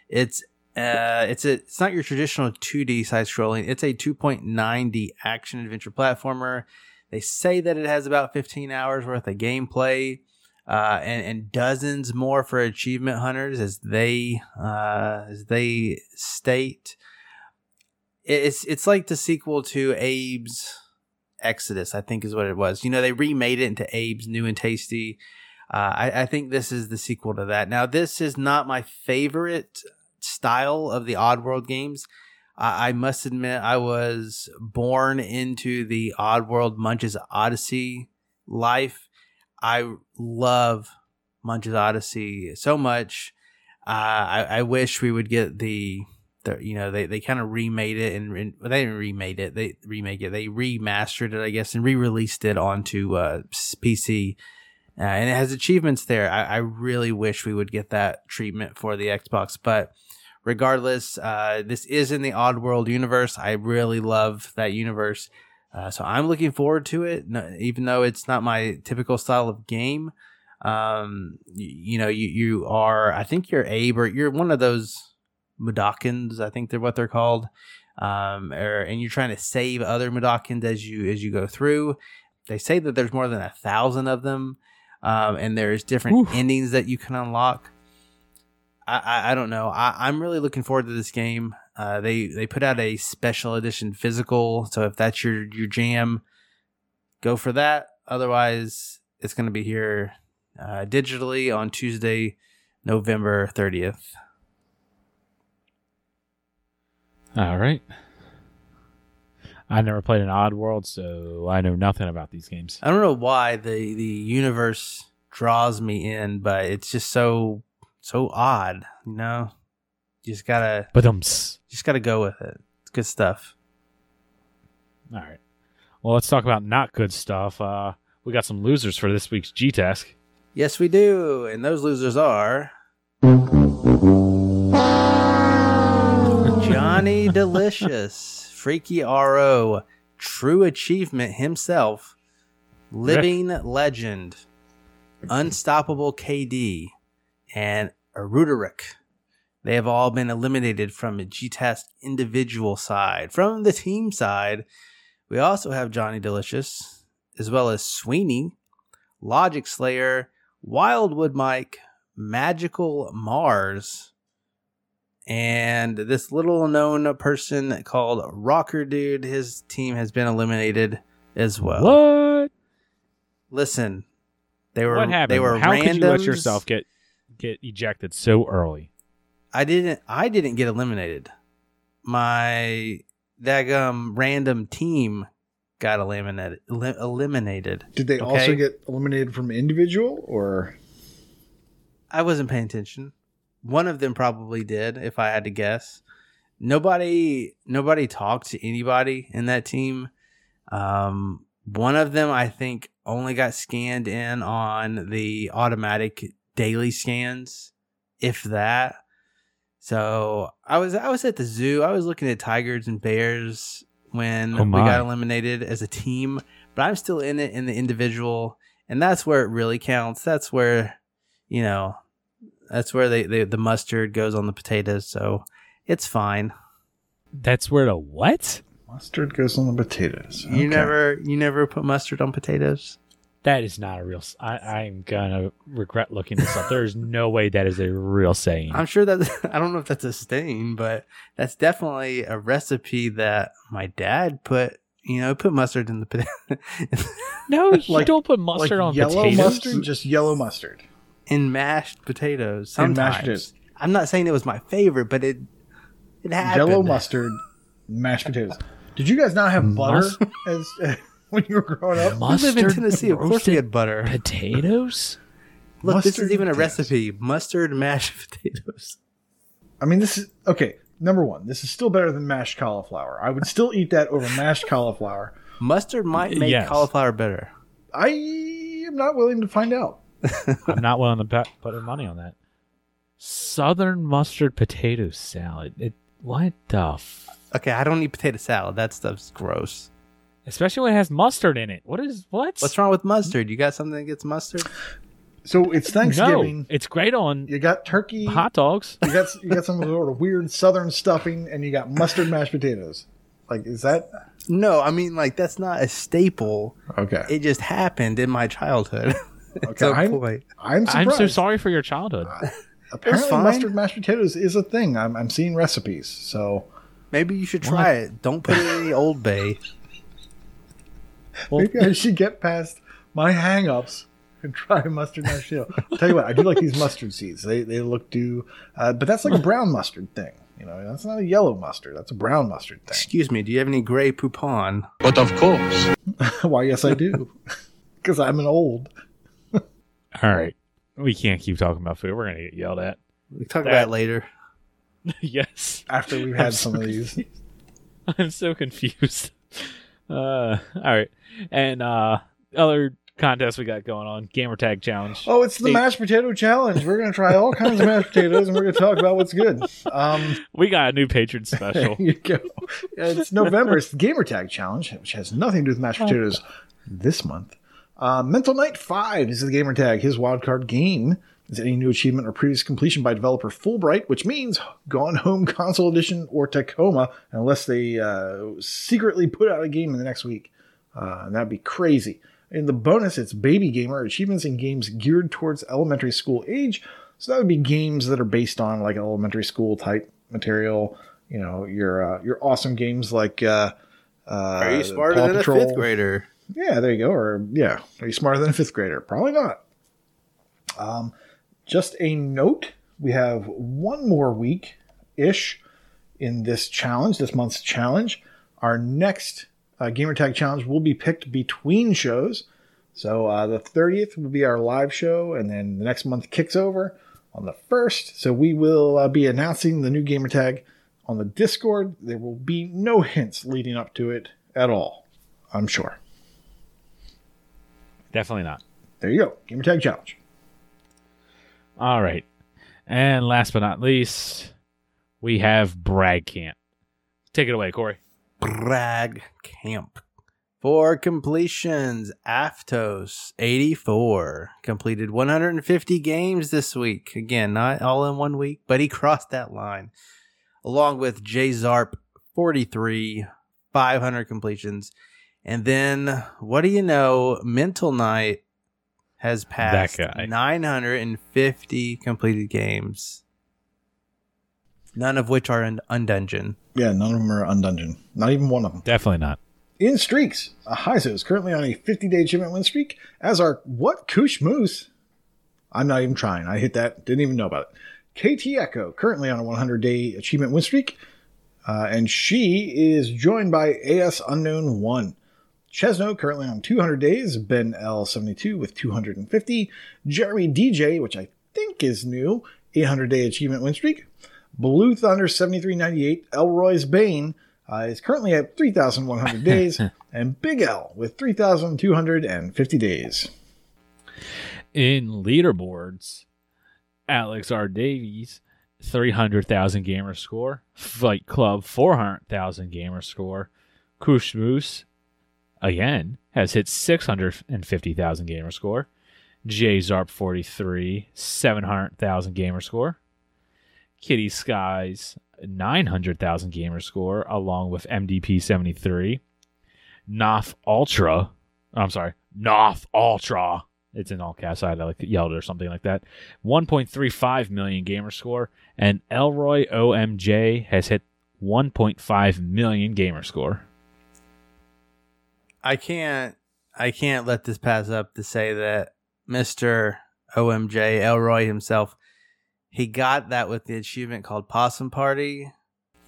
It's uh, it's a it's not your traditional 2D side scrolling. It's a 2.9D action adventure platformer. They say that it has about 15 hours worth of gameplay. Uh, and, and dozens more for achievement hunters, as they uh, as they state it's it's like the sequel to Abe's Exodus, I think is what it was. You know, they remade it into Abe's New and Tasty. Uh, I, I think this is the sequel to that. Now, this is not my favorite style of the Oddworld games. I, must admit, I was born into the Oddworld Munch's Odyssey life. I love Munch's Odyssey so much. Uh, I, I wish we would get the the, you know they, they kind of remade it and, well, they didn't remade it they remake it they remastered it I guess and re-released it onto uh, PC uh, and it has achievements there. I, I really wish we would get that treatment for the Xbox but regardless uh, this is in the Oddworld universe. I really love that universe uh, so I'm looking forward to it no, even though it's not my typical style of game um you, you know you you are I think you're Abe or you're one of those Mudokons, I think they're what they're called. Um, or, and you're trying to save other Mudokons as you as you go through. They say that there's more than a thousand of them. um, and there's different Oof. endings that you can unlock. I, I, I don't know. I, I'm really looking forward to this game. Uh, they they put out a special edition physical, so if that's your your jam, go for that. Otherwise, it's going to be here uh, digitally on Tuesday, November 30th. All right. I never played an Oddworld, so I know nothing about these games. I don't know why the the universe draws me in, but it's just so so odd, you know. You just gotta But um, just gotta go with it. It's good stuff. all right. Well, let's talk about not good stuff. Uh, we got some losers for this week's G Task. Yes, we do, and those losers are Johnny Delicious, Freaky RO, True Achievement himself, Living Legend, Unstoppable KD, and Aruderic. They have all been eliminated from the G-Task individual side. From the team side, we also have Johnny Delicious, as well as Sweeney, Logic Slayer, Wildwood Mike, Magical Mars, and this little known person called Rocker Dude. His team has been eliminated as well. what? Listen, they were What happened? they were How could you let yourself get get ejected so early? I didn't I didn't get eliminated. My daggum random team got eliminated. Eli- eliminated. Did they also get eliminated from individual or? I wasn't paying attention. One of them probably did, if I had to guess. Nobody, nobody talked to anybody in that team. Um, one of them, I think, only got scanned in on the automatic daily scans, if that. So I was, I was at the zoo. I was looking at tigers and bears when Oh we got eliminated as a team, but I'm still in it in the individual, and that's where it really counts. That's where you know, that's where they, they the mustard goes on the potatoes, so it's fine. That's where the what? Mustard goes on the potatoes. You never you never put mustard on potatoes? That is not a real. I am gonna regret looking this up. There is no way that is a real saying. I'm sure that I don't know if that's a stain, but that's definitely a recipe that my dad put. You know, put mustard in the potato no, you don't put like mustard on yellow potatoes. mustard, just yellow mustard. in mashed potatoes. In Sometimes mashed potatoes. I'm not saying it was my favorite, but it it happened. Yellow mustard, mashed potatoes. Did you guys not have butter Mus- as when you were growing up? We live in Tennessee. Of course, we roasted had butter. potatoes. Look, this is even a recipe: mustard mashed potatoes. I mean, this is okay. Number one, this is still better than mashed cauliflower. I would still eat that over mashed cauliflower. Mustard might make Yes. cauliflower better. I am not willing to find out. I'm not willing to bet, put money on that. Southern mustard potato salad. It, what the? F- Okay, I don't eat potato salad. That stuff's gross. Especially when it has mustard in it. What is what? What's wrong with mustard? You got something against mustard? So it's Thanksgiving. No, it's great on You got turkey. hot dogs. You got you got some sort of weird southern stuffing, and you got mustard mashed potatoes. Like, is that No, I mean like that's not a staple. okay? It just happened in my childhood. Okay, so I'm, I'm. I'm so sorry for your childhood. Apparently, mustard mashed potatoes is a thing. I'm, I'm seeing recipes. So maybe you should try it. Don't put it in the Old Bay. Well, maybe I should get past my hang-ups and try mustard mashed potato. I'll tell you what, I do like these mustard seeds. They they look do, uh, but that's like a brown mustard thing. You know, that's not a yellow mustard. That's a brown mustard thing. Excuse me. Do you have any Grey Poupon? But of course. Why? Yes, I do. Because I'm an old. All right, we can't keep talking about food. We're gonna get yelled at. We can talk That- about it later. yes, After we've I'm had so some of these. I'm so confused. Uh, all right, and uh, other contests we got going on: gamer tag challenge. Oh, it's the Hey. mashed potato challenge. We're gonna try all kinds of mashed potatoes, and we're gonna talk about what's good. Um, We got a new patron there special. you go. It's November. It's the gamer tag challenge, which has nothing to do with mashed potatoes this month. Uh, Mental Knight Five is the gamer tag. His wildcard game is any new achievement or previous completion by developer Fullbright, which means Gone Home Console Edition or Tacoma, unless they uh, secretly put out a game in the next week. Uh, and that'd be crazy. In the bonus, it's Baby Gamer achievements in games geared towards elementary school age. So that would be games that are based on like elementary school type material. You know, your uh, your awesome games like uh, uh, Are you smarter Paw than Patrol. a fifth grader? Yeah, there you go. Or yeah, are you smarter than a fifth grader? Probably not. Um, just a note: we have one more week ish in this challenge, this month's challenge. Our next uh, Gamertag challenge will be picked between shows. So uh, the 30th will be our live show, and then the next month kicks over on the 1st. So we will uh, be announcing the new Gamertag on the Discord. There will be no hints leading up to it at all, I'm sure. Definitely not. There you go. Gamertag challenge. All right. And last but not least, we have Brag Camp. Take it away, Corey. Brag Camp. For completions, Aftos 84 completed 150 games this week. Again, not all in one week, but he crossed that line. Along with J Zarp 43, 500 completions. And then, what do you know? Mental Night has passed guy. 950 completed games. None of which are in Undungeon. Yeah, none of them are undungeon. Not even one of them. Definitely not. In streaks, Ahizo is currently on a 50 day achievement win streak, as are what Kush Moose. I'm not even trying. I hit that. Didn't even know about it. KT Echo, currently on a 100 day achievement win streak, uh, and she is joined by AS Unknown 1. Chesno, currently on 200 days. Ben L72 with 250. Jeremy DJ, which I think is new, 800 day achievement win streak. Blue Thunder 7398, Elroy's Bane, uh, is currently at 3,100 days, and Big L with 3,250 days. In leaderboards, Alex R. Davies, 300,000 gamer score. Fight Club, 400,000 gamer score. Kush Moose, again, has hit 650,000 gamer score. J Zarp 43, 700,000 gamer score. Kitty Skies, 900,000 gamer score, along with MDP 73. Noth Ultra, I'm sorry, Noth Ultra. It's in all caps. I like yelled or something like that. 1.35 million gamer score, and Elroy OMJ has hit 1.5 million gamer score. I can't I can't let this pass up to say that Mr. OMJ Elroy himself he got that with the achievement called Possum Party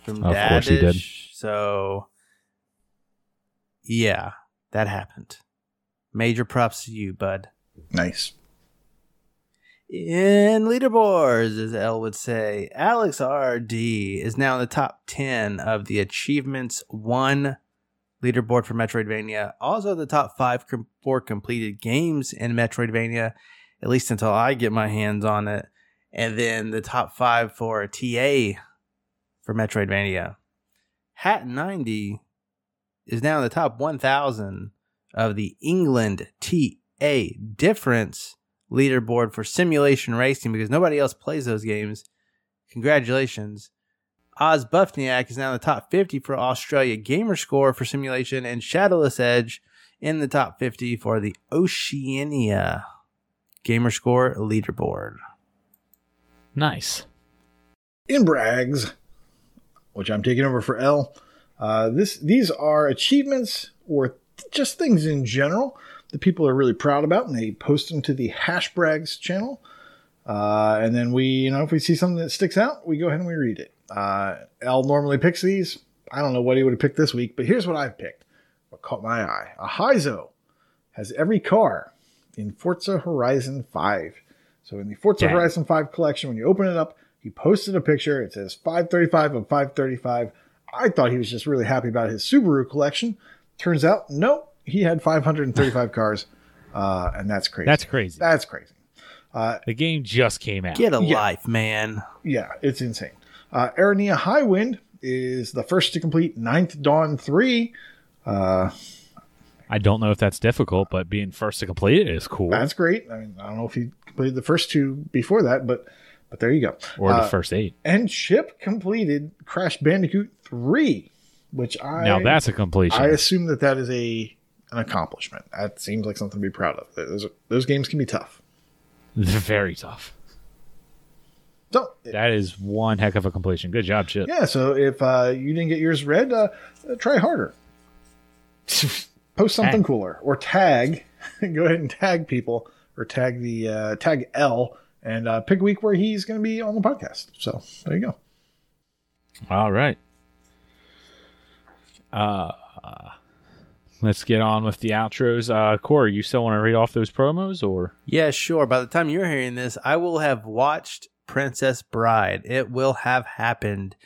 from Of course he did. So yeah, that happened. Major props to you, bud. Nice. In leaderboards, as Elle would say, Alex RD is now in the top 10 of the Achievements 1 leaderboard for Metroidvania. Also, the top 5 com- for completed games in Metroidvania, at least until I get my hands on it. And then the top 5 for TA for Metroidvania. Hat 90 is now in the top 1,000 of the England TA difference leaderboard for simulation racing because nobody else plays those games. Congratulations. Oz Buffniak is now in the top 50 for Australia Gamer Score for simulation, and Shadowless Edge in the top 50 for the Oceania Gamer Score leaderboard. Nice. In Brags, which I'm taking over for L, uh, this these are achievements or just things in general that people are really proud about, and they post them to the Hash Brags channel. Uh, and then we, you know, if we see something that sticks out, we go ahead and we read it. Uh, L normally picks these. I don't know what he would have picked this week, but here's what I've picked. What caught my eye: a Hyzo has every car in Forza Horizon 5. So in the Forza Dang. Horizon 5 collection, when you open it up, he posted a picture. It says 535 of 535. I thought he was just really happy about his Subaru collection. Turns out, nope, he had 535 cars, uh, and that's crazy. That's crazy. that's crazy. Uh, The game just came out. Get a Yeah. life, man. yeah, it's insane. Uh, Arania Highwind is the first to complete Ninth Dawn 3. Uh, I don't know if that's difficult, but being first to complete it is cool. that's great. I, mean, I don't know if he completed the first two before that, but but there you go. or the Uh, first eight. And Chip completed Crash Bandicoot 3, which I Now that's a completion. I assume that that is a an accomplishment. That seems like something to be proud of. Those those games can be tough. They're very tough. So That is one heck of a completion. Good job, Chip. yeah, so if uh, you didn't get yours read, uh, uh, try harder. Post something Tag. cooler or tag. go ahead and tag people or tag the uh, tag L and uh, pick a week where he's going to be on the podcast. So there you go. All right. Uh, let's get on with the outros. Uh, Corey, you still want to read off those promos or? Yeah, sure. By the time you're hearing this, I will have watched Princess Bride. It will have happened.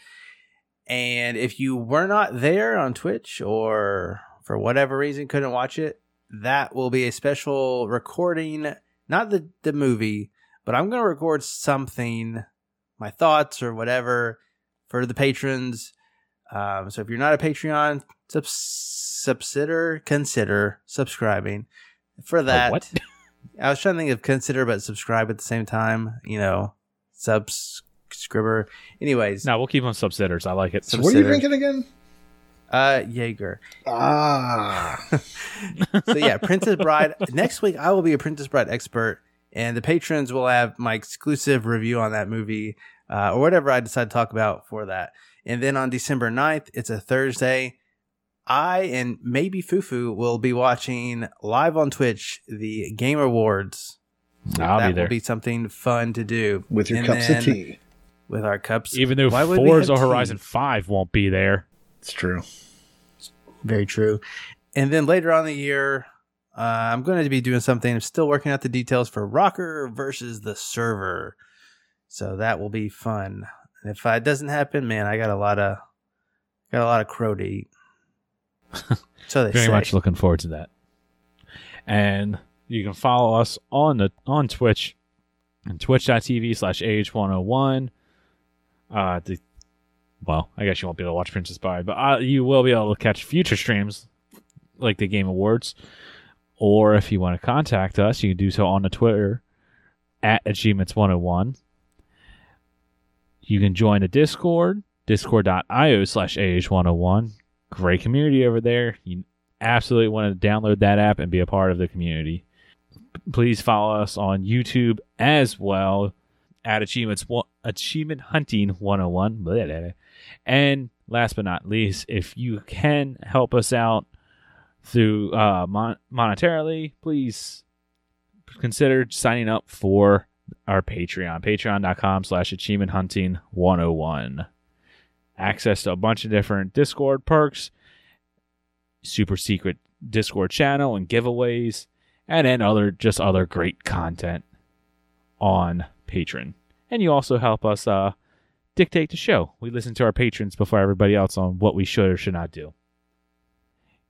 And if you were not there on Twitch or for whatever reason couldn't watch it, that will be a special recording, not the, the movie, but I'm going to record something, my thoughts or whatever for the patrons. Um, so if you're not a Patreon sub- subsider, consider subscribing for that. what? I was trying to think of consider but subscribe at the same time. You know, subscriber. Anyways, No, we'll keep on subsitters. I like it. So what are you drinking again? uh, Jaeger. Ah, So yeah, Princess Bride. Next week I will be a Princess Bride expert, and the patrons will have my exclusive review on that movie uh, or whatever I decide to talk about for that. And then on December 9th, it's a Thursday. I and maybe Fufu will be watching live on Twitch the Game Awards. I'll that be there. will be something fun to do with your And cups of tea. With our cups, Even though Why would we Forza have tea? Horizon 5 won't be there. It's true. Very true. And then later on in the year, uh, I'm going to be doing something. I'm still working out the details for Rocker versus the server. So that will be fun. And if it doesn't happen, man, I got a lot of got a lot of crow to eat. so they Very say. much looking forward to that. And you can follow us on the on Twitch and twitch.tv slash ah101. Uh the well, I guess you won't be able to watch Princess Bride, but uh, you will be able to catch future streams like the Game Awards. Or if you want to contact us, you can do so on the Twitter at achievements101. You can join the Discord, discord.io slash ah101 great community over there. You absolutely want to download that app and be a part of the community. Please follow us on YouTube as well at achievements achievement hunting 101 blah, blah, blah. and last but not least if you can help us out through uh mon- monetarily please consider signing up for our patreon patreon.com slash achievement hunting 101 access to a bunch of different Discord perks, super secret Discord channel and giveaways, and then other just other great content on Patreon. And you also help us uh, dictate the show. We listen to our patrons before everybody else on what we should or should not do.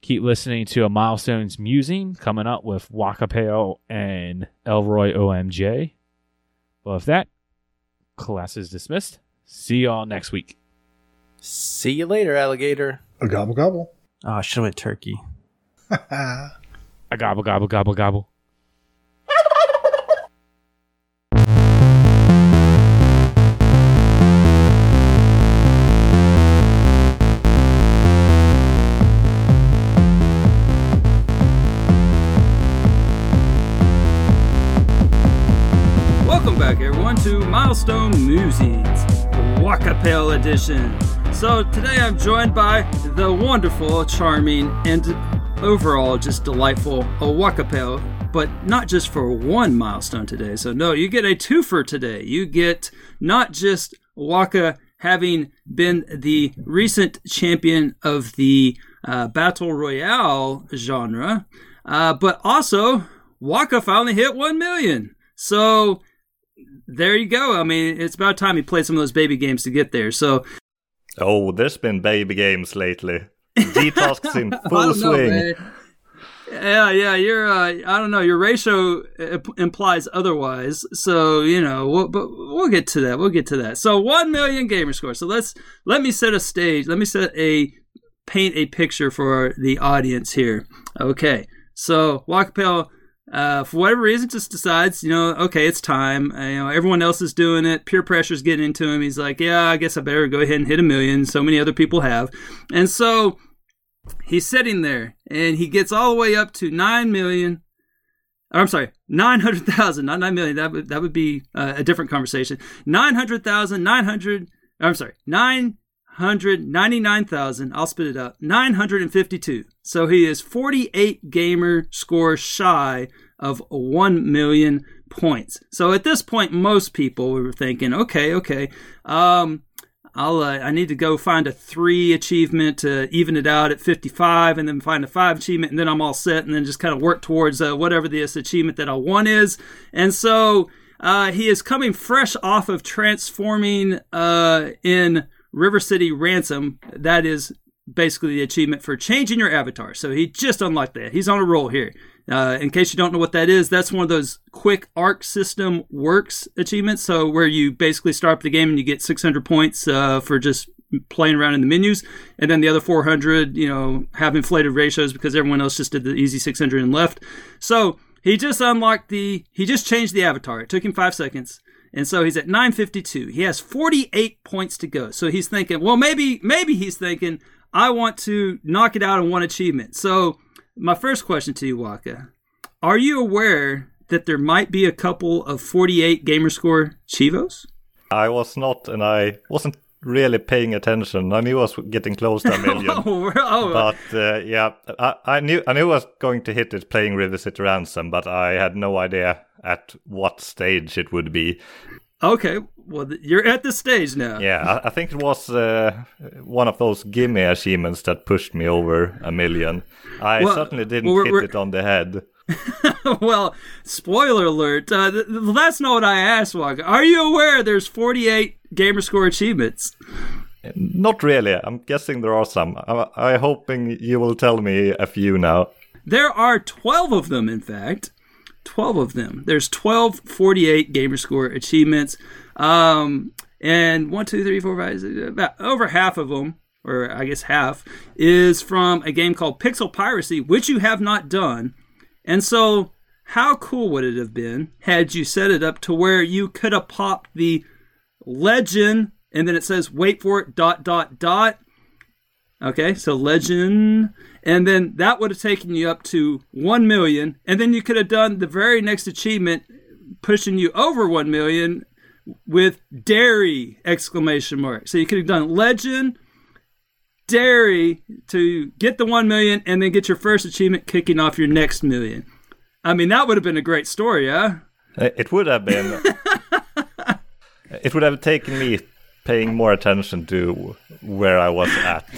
Keep listening to a Milestones Musing coming up with Wakapeo and Elroy OMJ. Well, with that, class is dismissed. See y'all next week. See you later, alligator. A gobble gobble. Oh, I should have went turkey. A gobble, gobble, gobble, gobble. Welcome back, everyone, to Milestone Musings, Wakapale Edition. So today I'm joined by the wonderful, charming, and overall just delightful Wakapale, but not just for one milestone today. So no, you get a twofer today. You get not just Waka having been the recent champion of the uh, battle royale genre, uh, but also Waka finally hit one million. So there you go. I mean, it's about time he played some of those baby games to get there. So Oh, there's been baby games lately. Tasks in full know, swing. Yeah, yeah, your uh, I don't know, your ratio uh, implies otherwise. So you know, we'll, but we'll get to that. We'll get to that. So one million gamer score. So let's let me set a stage. Let me set a paint a picture for the audience here. Okay, so Wakapel, uh, for whatever reason, just decides, you know, okay, it's time. Uh, you know, everyone else is doing it. Peer pressure's getting into him. He's like, yeah, I guess I better go ahead and hit a million. So many other people have, and so he's sitting there and he gets all the way up to 9 million or I'm sorry, 900,000, not 9 million. That would, that would be uh, a different conversation. 900,000, 900, I'm sorry, 999,000. I'll spit it out. 952. So he is 48 gamer score shy of 1 million points. So at this point, most people were thinking, okay, okay, um, I'll uh, I need to go find a three achievement to even it out at 55, and then find a five achievement, and then I'm all set, and then just kind of work towards uh, whatever this achievement that I want is. And so uh, he is coming fresh off of transforming uh, in River City Ransom. That is basically the achievement for changing your avatar. So he just unlocked that. He's on a roll here. Uh, in case you don't know what that is, that's one of those quick arc system works achievements. So where you basically start up the game and you get 600 points uh, for just playing around in the menus, and then the other 400, you know, have inflated ratios because everyone else just did the easy 600 and left. So he just unlocked the, he just changed the avatar. It took him five seconds. And so he's at 952. He has 48 points to go. So he's thinking, well, maybe, maybe he's thinking, I want to knock it out in one achievement. So my first question to you, Waka, are you aware that there might be a couple of 48 gamerscore cheevos? I was not, and I wasn't really paying attention. I knew I was getting close to a million. oh, oh, but uh, yeah, I, I, knew I knew I was going to hit it playing River City Ransom, but I had no idea at what stage it would be. Okay, well, you're at the stage now. Yeah, I, I think it was uh, one of those gimme achievements that pushed me over a million. I well, certainly didn't well, hit we're... it on the head. well, spoiler alert. Uh, th- that's not what I asked, Waka. Are you aware there's 48 Gamerscore achievements? Not really. I'm guessing there are some. I'm, I'm hoping you will tell me a few now. There are 12 of them, in fact. 12 of them. There's 12 48 Gamerscore achievements. Um, and one, two, three, four, five, six, about over half of them, or I guess half, is from a game called Pixel Piracy, which you have not done. And so, how cool would it have been had you set it up to where you could have popped the legend and then it says, wait for it, dot, dot, dot. Okay, so legend. And then that would have taken you up to 1 million. And then you could have done the very next achievement, pushing you over 1 million with dairy exclamation mark. So you could have done legend, dairy to get the 1 million and then get your first achievement kicking off your next million. I mean, that would have been a great story, yeah? It would have been. it would have taken me paying more attention to where I was at.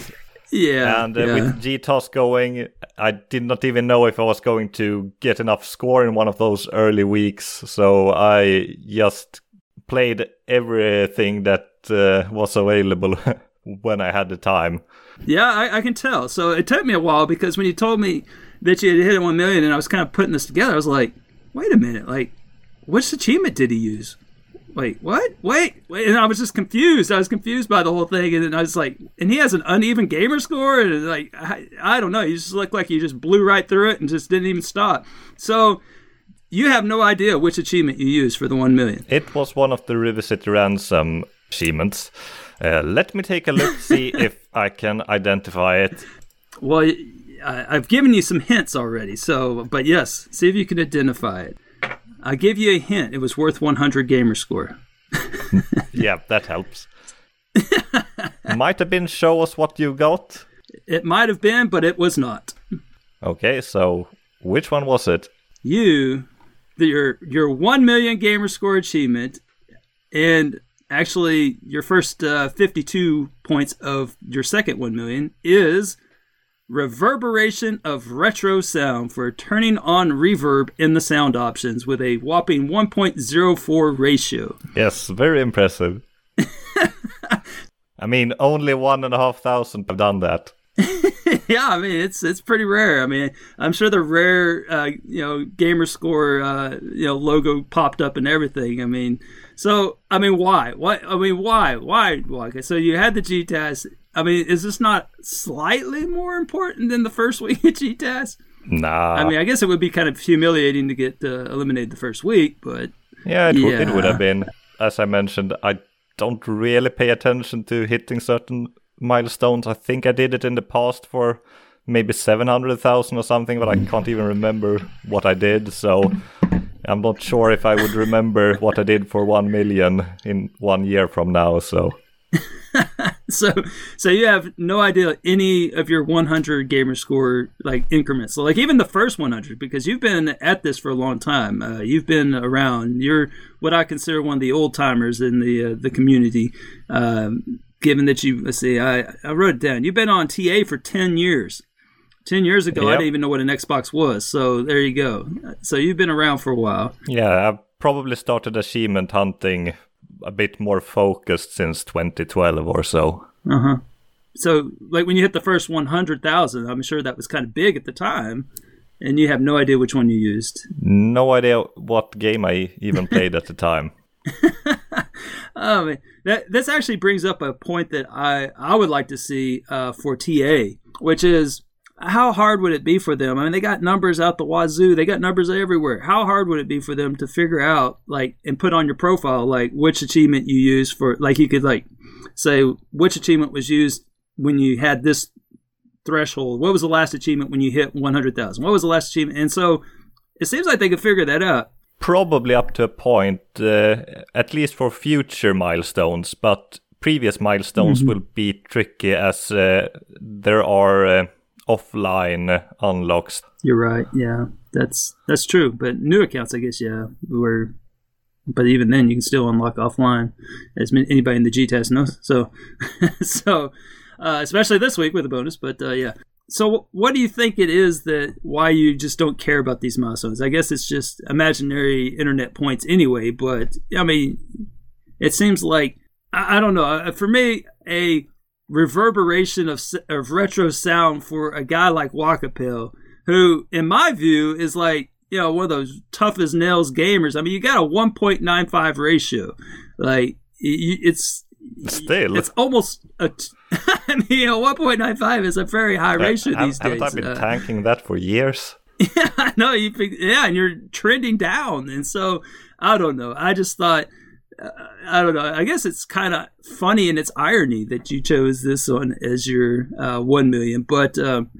Yeah. And uh, yeah. with GTAS going, I did not even know if I was going to get enough score in one of those early weeks. So I just played everything that uh, was available when I had the time. Yeah, I, I, can tell. So it took me a while because when you told me that you had hit one million, and I was kind of putting this together, I was like, "Wait a minute! Like, which achievement did he use? Wait, what? Wait, wait!" And I was just confused. I was confused by the whole thing, and then I was like, "And he has an uneven gamer score, and like, I, I don't know. He just looked like he just blew right through it and just didn't even stop." So. You have no idea which achievement you used for the one million. It was one of the River City Ransom achievements. Uh, let me take a look, see if I can identify it. Well, I, have given you some hints already, so, but yes, see if you can identify it. I gave you a hint. It was worth 100 gamer score. yeah, that helps. might have been show us what you got. It might have been, but it was not. Okay, so which one was it? You, your your one million gamer score achievement, and actually your first uh, 52 points of your second 1 million is reverberation of retro sound for turning on reverb in the sound options with a whopping 1.04 ratio. Yes, very impressive. I mean, only one and a half thousand have done that. yeah, I mean it's it's pretty rare. I mean, I'm sure the rare uh, you know gamer score uh, you know logo popped up and everything. I mean, so I mean, why? What? I mean, why? Why? Why? Okay, so you had the GTAS. I mean, is this not slightly more important than the first week of GTAS? Nah. I mean, I guess it would be kind of humiliating to get uh, eliminated the first week, but yeah, it, yeah. W- it would have been. As I mentioned, I don't really pay attention to hitting certain milestones. I think I did it in the past for maybe 700,000 or something, but I can't even remember what I did. So I'm not sure if I would remember what I did for 1 million in one year from now. So. so so you have no idea any of your 100 gamer score like increments. So like even the first 100 because you've been at this for a long time. Uh, you've been around. You're what i consider one of the old timers in the uh, the community. Um, given that you let's see I, I wrote it down. You've been on ta for 10 years. 10 years ago Yep. i didn't even know what an xbox was. So there you go. So you've been around for a while. Yeah, I've probably started achievement hunting a bit more focused since 2012 or so. Uh-huh. So, like when you hit the first 100,000, I'm sure that was kind of big at the time, and you have no idea which one you used. No idea what game I even played at the time. Oh, man. That, this actually brings up a point that I, I would like to see uh, for TA, which is how hard would it be for them? I mean, they got numbers out the wazoo, they got numbers everywhere. How hard would it be for them to figure out, like, and put on your profile, like, which achievement you use for, like, you could, like, say which achievement was used when you had this threshold. What was the last achievement when you hit 100,000? What was the last achievement? And so it seems like they could figure that out. Probably up to a point, uh, at least for future milestones, but previous milestones will be tricky as uh, there are uh, offline unlocks. You're right. Yeah, that's that's true. But new accounts, I guess, yeah, were. But even then, you can still unlock offline, as anybody in the GTAS knows. So, so uh, especially this week with a bonus. But uh, yeah. So, what do you think it is that why you just don't care about these milestones? I guess it's just imaginary internet points anyway. But I mean, it seems like I, I don't know. Uh, For me, a reverberation of of retro sound for a guy like Wakapil, who, in my view, is like you know one of those tough as nails gamers. I mean, you got a 1.95 ratio, like it's Still, it's almost a. T- I mean, a 1.95 is a very high ratio Ha- these haven't days. I been Uh, tanking that for years? yeah, I know you. Yeah, and you're trending down, and so I don't know. I just thought, uh, I don't know. I guess it's kind of funny in its irony that you chose this one as your uh, one million, but um,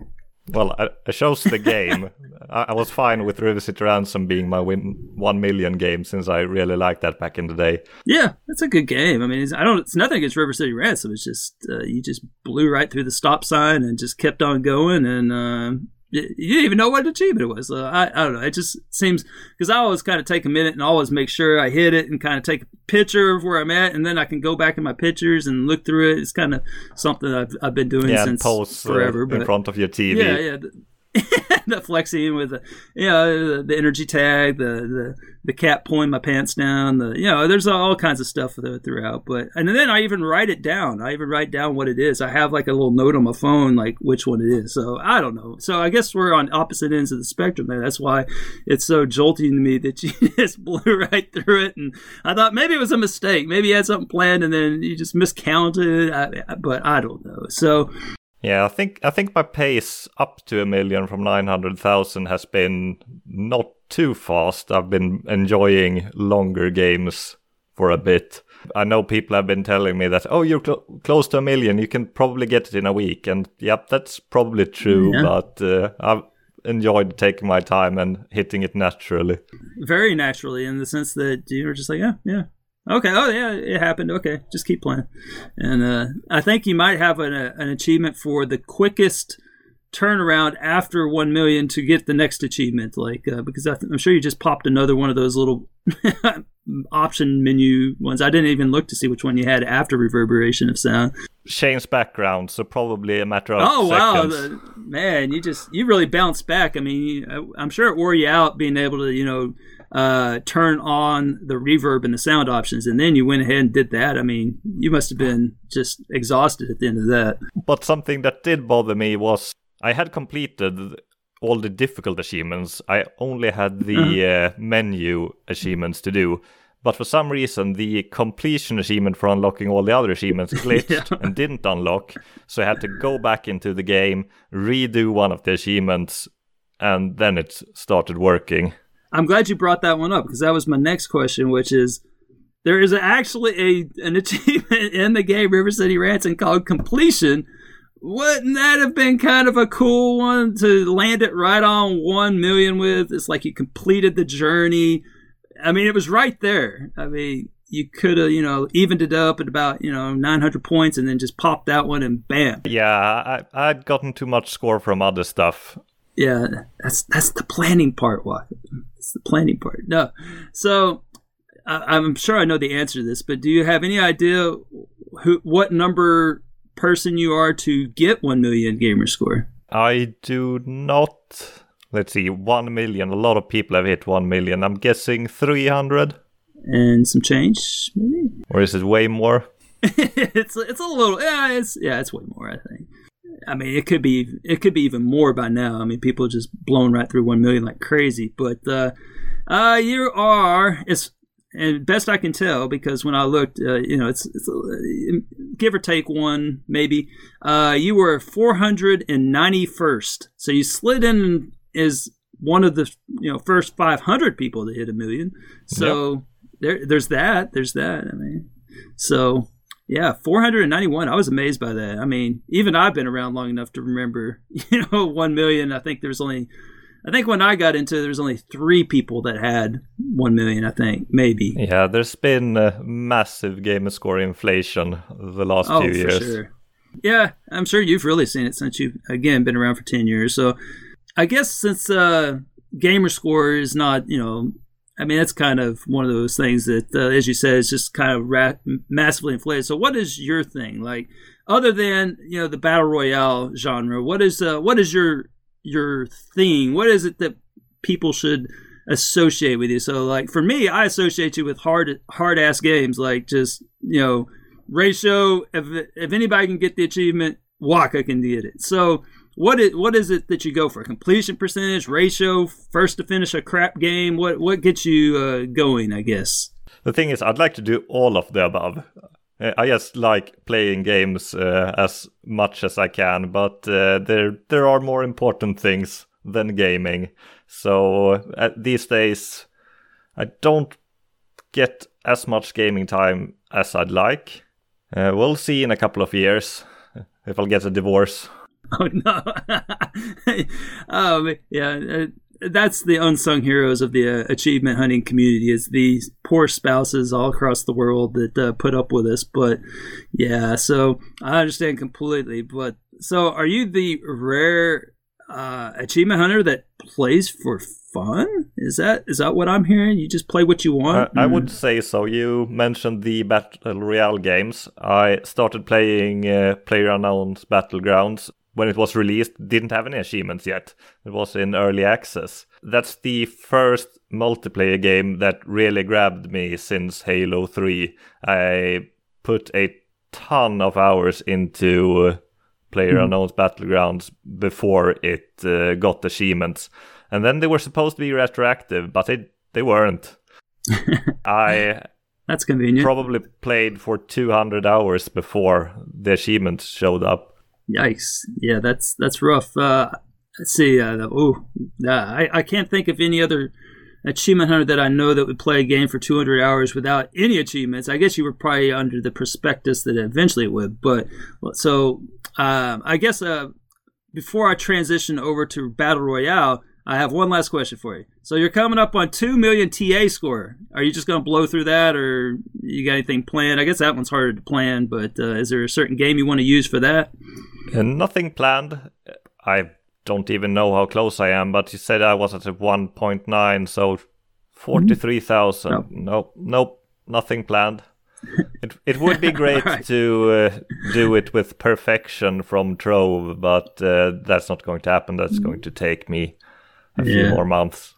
Well, I, I chose the game. I, I was fine with River City Ransom being my win one million game since I really liked that back in the day. yeah, that's a good game. I mean, it's, I don't. It's nothing against River City Ransom. It's just uh, you just blew right through the stop sign and just kept on going, and uh, you didn't even know what achievement it was. Uh, I, I don't know. It just seems because I always kind of take a minute and always make sure I hit it and kind of take a picture of where I'm at, and then I can go back in my pictures and look through it. It's kind of something I've, I've been doing Yeah, since pose uh, forever. in but front of your TV. yeah, yeah. The, flexing with the, you know, the, the energy tag, the, the the cat pulling my pants down, the you know, there's all kinds of stuff throughout. But and then I even write it down. I even write down what it is. I have like a little note on my phone, like which one it is. So I don't know. So I guess we're on opposite ends of the spectrum there. That's why it's so jolting to me that you just blew right through it. And I thought maybe it was a mistake. Maybe you had something planned and then you just miscounted. I, but I don't know. So Yeah, I think I think my pace up to a million from nine hundred thousand has been not too fast. I've been enjoying longer games for a bit. I know people have been telling me that, oh, you're cl- close to a million, you can probably get it in a week, and yep, that's probably true. Yeah. But uh, I've enjoyed taking my time and hitting it naturally. very naturally in the sense that you were just like, yeah, yeah, okay, oh yeah, it happened. Okay, just keep playing. And uh, I think you might have an, uh, an achievement for the quickest turnaround after one million to get the next achievement, like uh, because I th- I'm sure you just popped another one of those little option menu ones. I didn't even look to see which one you had after reverberation of sound. Shane's background, so probably a matter of seconds. Oh wow, the, man! You just you really bounced back. I mean, you- I'm sure it wore you out being able to you know uh, turn on the reverb and the sound options, and then you went ahead and did that. I mean, you must have been just exhausted at the end of that. But something that did bother me was I had completed all the difficult achievements. I only had the uh, menu achievements to do. But for some reason, the completion achievement for unlocking all the other achievements glitched Yeah. and didn't unlock. So I had to go back into the game, redo one of the achievements, and then it started working. I'm glad you brought that one up because that was my next question, which is there is actually a an achievement in the game River City Ransom called completion, wouldn't that have been kind of a cool one to land it right on 1 million with? It's like you completed the journey. I mean, it was right there. I mean, you could have, you know, evened it up at about, you know, 900 points and then just popped that one and bam. Yeah, I, I'd gotten too much score from other stuff. Yeah, that's that's the planning part, Walker. The planning part. No, so I, I'm sure I know the answer to this, but do you have any idea who, what number person you are to get one million gamer score? I do not. Let's see, one million. A lot of people have hit one million. I'm guessing 300. And some change, maybe. Or is it way more? it's it's a little yeah it's yeah it's way more I think. I mean it could be it could be even more by now. I mean people just blown right through one million like crazy. But uh, uh you are it's and best I can tell because when I looked, uh, you know, it's, it's uh, give or take one maybe. Uh, you were 491st, so you slid in as one of the you know first 500 people to hit a million. So yep. there, there's that. There's that. I mean, so yeah, 491. I was amazed by that. I mean, even I've been around long enough to remember, you know, 1 million. I think there's only I think when I got into it, there was only three people that had one million. I think maybe. Yeah, there's been massive gamer score inflation the last oh, few years. Sure. Yeah, I'm sure you've really seen it since you've again been around for ten years. So, I guess since uh, gamer score is not, you know, I mean, that's kind of one of those things that, uh, as you said, is just kind of ra- massively inflated. So, what is your thing like? Other than you know the battle royale genre, what is uh, what is your your thing? What is it that people should associate with you? So like for me, I associate you with hard hard ass games like just you know ratio. If if anybody can get the achievement, Wakka can get it. So what is what is it that you go for? Completion percentage, ratio, first to finish a crap game. What what gets you uh, going? I guess. The thing is, I'd like to do all of the above. Uh, I just like playing games uh, as much as I can, but uh, there there are more important things than gaming. So uh, these days, I don't get as much gaming time as I'd like. Uh, we'll see in a couple of years if I'll get a divorce. Oh no! um, yeah, uh, that's the unsung heroes of the uh, achievement hunting community is these poor spouses all across the world that uh, put up with us but yeah so i understand completely but so are you the rare uh, achievement hunter that plays for fun? Is that is that what i'm hearing? You just play what you want? I would say so. You mentioned the battle royale games. I started playing uh, PlayerUnknown's Battlegrounds when it was released didn't have any achievements yet. It was in early access. That's the first multiplayer game that really grabbed me since Halo 3. I put a ton of hours into uh, Player mm. Unknown's Battlegrounds before it uh, got achievements. And then they were supposed to be retroactive, but they, they weren't. I That's convenient. Probably played for 200 hours before the achievements showed up. Yikes! Yeah, that's that's rough. Uh, let's see. Uh, oh, I I can't think of any other achievement hunter that I know that would play a game for 200 hours without any achievements. I guess you were probably under the prospectus that eventually it would. But so um, I guess uh, before I transition over to battle royale, I have one last question for you. So you're coming up on two million TA score. Are you just going to blow through that, or you got anything planned? I guess that one's harder to plan. But uh, is there a certain game you want to use for that? And nothing planned. I don't even know how close I am, but you said I was at 1.9, so 43,000. No. Nope, nope, nothing planned. it, it would be great right. to uh, do it with perfection from Trove, but uh, that's not going to happen. That's going to take me a few more months.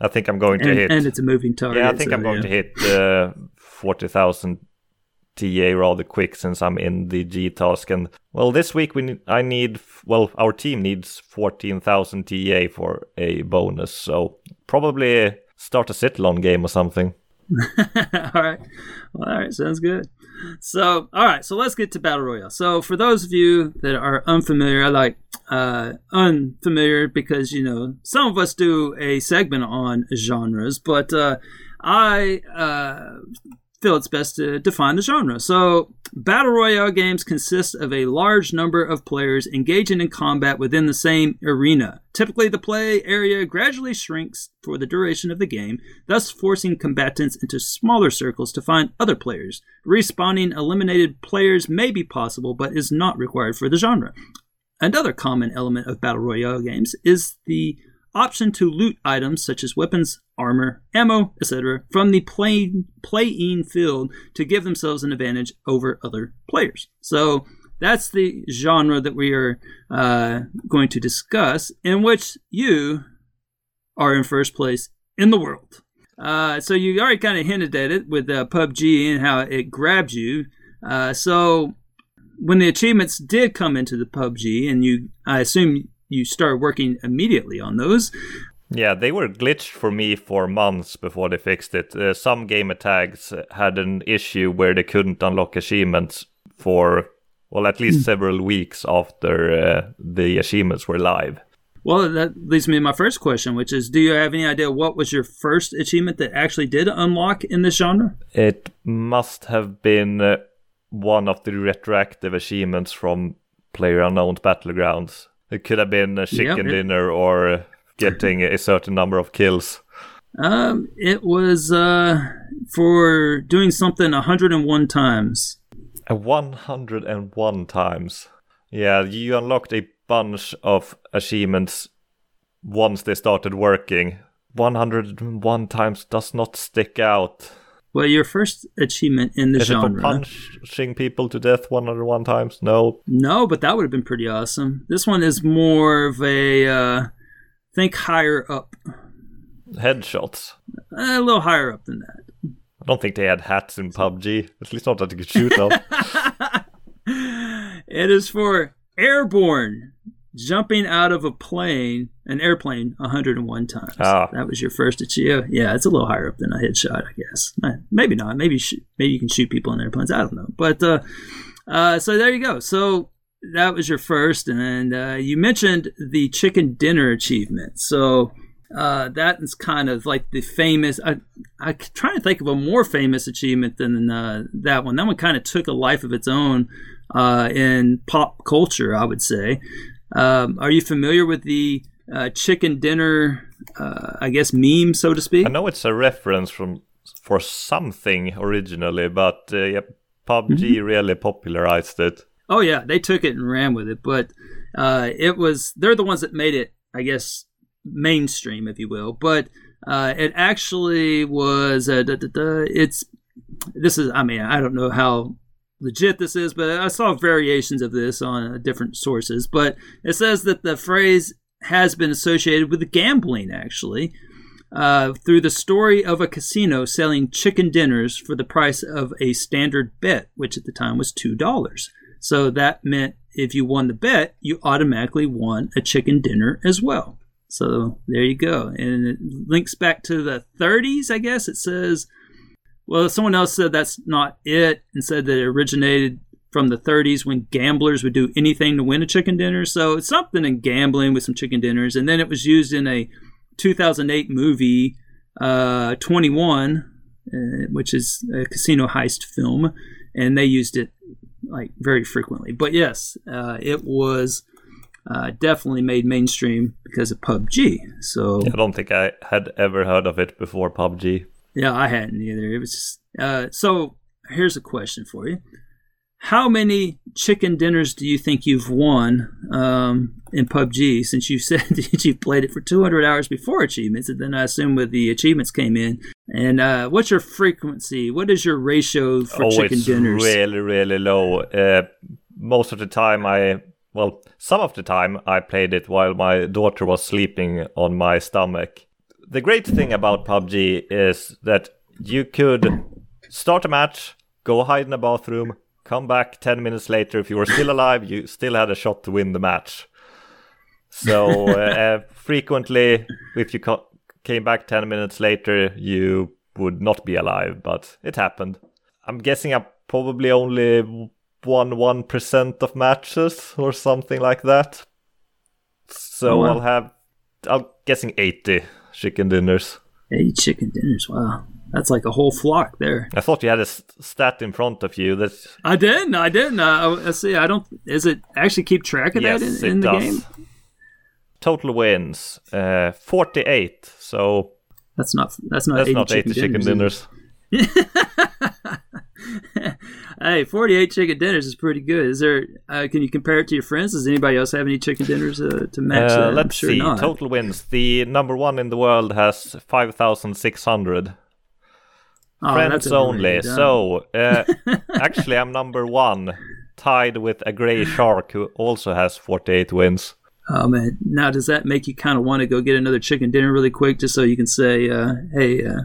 I think I'm going to and, hit. And it's a moving target. Yeah, I think so, I'm going yeah. to hit uh, 40,000 TA rather quick since I'm in the GTAS. And well, this week we need, I need well, our team needs 14,000 TA for a bonus. So probably start a Citylon game or something. all right. Well, all right. Sounds good. So, all right. So let's get to Battle Royale. So for those of you that are unfamiliar, I like uh, unfamiliar because, you know, some of us do a segment on genres, but uh, I uh, feel it's best to define the genre. So, battle royale games consist of a large number of players engaging in combat within the same arena. Typically, the play area gradually shrinks for the duration of the game, thus forcing combatants into smaller circles to find other players. Respawning eliminated players may be possible, but is not required for the genre. Another common element of battle royale games is the option to loot items such as weapons, armor, ammo, etc., from the play, playing field to give themselves an advantage over other players. So that's the genre that we are uh, going to discuss, in which you are in first place in the world. Uh, so you already kind of hinted at it with uh, PUBG and how it grabbed you. Uh, so when the achievements did come into the PUBG, and you, I assume you started working immediately on those. Yeah, they were glitched for me for months before they fixed it. Uh, some gamer tags had an issue where they couldn't unlock achievements for, well, at least mm. several weeks after uh, the achievements were live. Well, that leads me to my first question, which is Do you have any idea what was your first achievement that actually did unlock in this genre? It must have been uh, one of the retroactive achievements from PlayerUnknown's Battlegrounds. It could have been a chicken yep, dinner or getting a certain number of kills. Um, it was uh for doing something 101 times. A 101 times. Yeah, you unlocked a bunch of achievements once they started working. 101 times does not stick out. Well, your first achievement in the Is genre. It for punching people to death 101 times? No. No, but that would have been pretty awesome. This one is more of a uh, think higher up. Headshots. A little higher up than that. I don't think they had hats in PUBG. At least not that you could shoot them. it is for airborne jumping out of a plane, an airplane, 101 times. Ah. That was your first achievement. Yeah, it's a little higher up than a headshot, I guess. Eh, maybe not. Maybe maybe you can shoot people in airplanes. I don't know. But uh, uh, so there you go. So that was your first, and uh, you mentioned the chicken dinner achievement. So. Uh, that is kind of like the famous. I, I'm trying to think of a more famous achievement than uh, that one. That one kind of took a life of its own uh, in pop culture, I would say. Um, are you familiar with the uh, chicken dinner, uh, I guess, meme, so to speak? I know it's a reference from for something originally, but uh, yeah, PUBG mm-hmm. really popularized it. Oh yeah, they took it and ran with it, but uh, it was they're the ones that made it, I guess, mainstream, if you will. But uh, it actually was. Uh, da, da, da, it's this is. I mean, I don't know how legit this is, but I saw variations of this on uh, different sources. But it says that the phrase has been associated with gambling, actually, uh, through the story of a casino selling chicken dinners for the price of a standard bet, which at the time was $2. So that meant if you won the bet, you automatically won a chicken dinner as well. So there you go. And it links back to the 30s, I guess. It says well, someone else said that's not it and said that it originated from the 30s when gamblers would do anything to win a chicken dinner. So it's something in gambling with some chicken dinners. And then it was used in a 2008 movie, uh, 21, uh, which is a casino heist film. And they used it like very frequently. But yes, uh, it was uh, definitely made mainstream because of PUBG. So I don't think I had ever heard of it before PUBG. Yeah, I hadn't either. It was just, uh, so. Here's a question for you: How many chicken dinners do you think you've won um, in PUBG? Since you said that you played it for 200 hours before achievements, and then I assume with the achievements came in. And uh, what's your frequency? What is your ratio for oh, chicken it's dinners? Really, really low. Uh, most of the time, I well, some of the time I played it while my daughter was sleeping on my stomach the great thing about PUBG is that you could start a match, go hide in a bathroom, come back 10 minutes later. If you were still alive, you still had a shot to win the match. So, uh, frequently, if you co- came back 10 minutes later, you would not be alive, but it happened. I'm guessing I probably only won 1% of matches or something like that. So, oh, wow. I'll have, I'm guessing 80 chicken dinners. 80 chicken dinners. Wow. That's like a whole flock there. I thought you had a stat in front of you. That's I didn't. I didn't. Uh, let's see. I don't. Is it actually keep track of yes, that in, in the does. game? Total wins, uh, 48. So That's not. That's not. that's 80 not chicken 80 chicken dinners. dinners. hey, forty-eight chicken dinners is pretty good. Is there? Uh, can you compare it to your friends? Does anybody else have any chicken dinners uh, to match Uh, that? Let's sure see. not. Total wins. The number one in the world has 5,600. Oh, Friends only. So, uh, actually, I'm number one, tied with a gray shark who also has 48 wins. Oh man! Now, does that make you kind of want to go get another chicken dinner really quick, just so you can say, uh, "Hey, uh,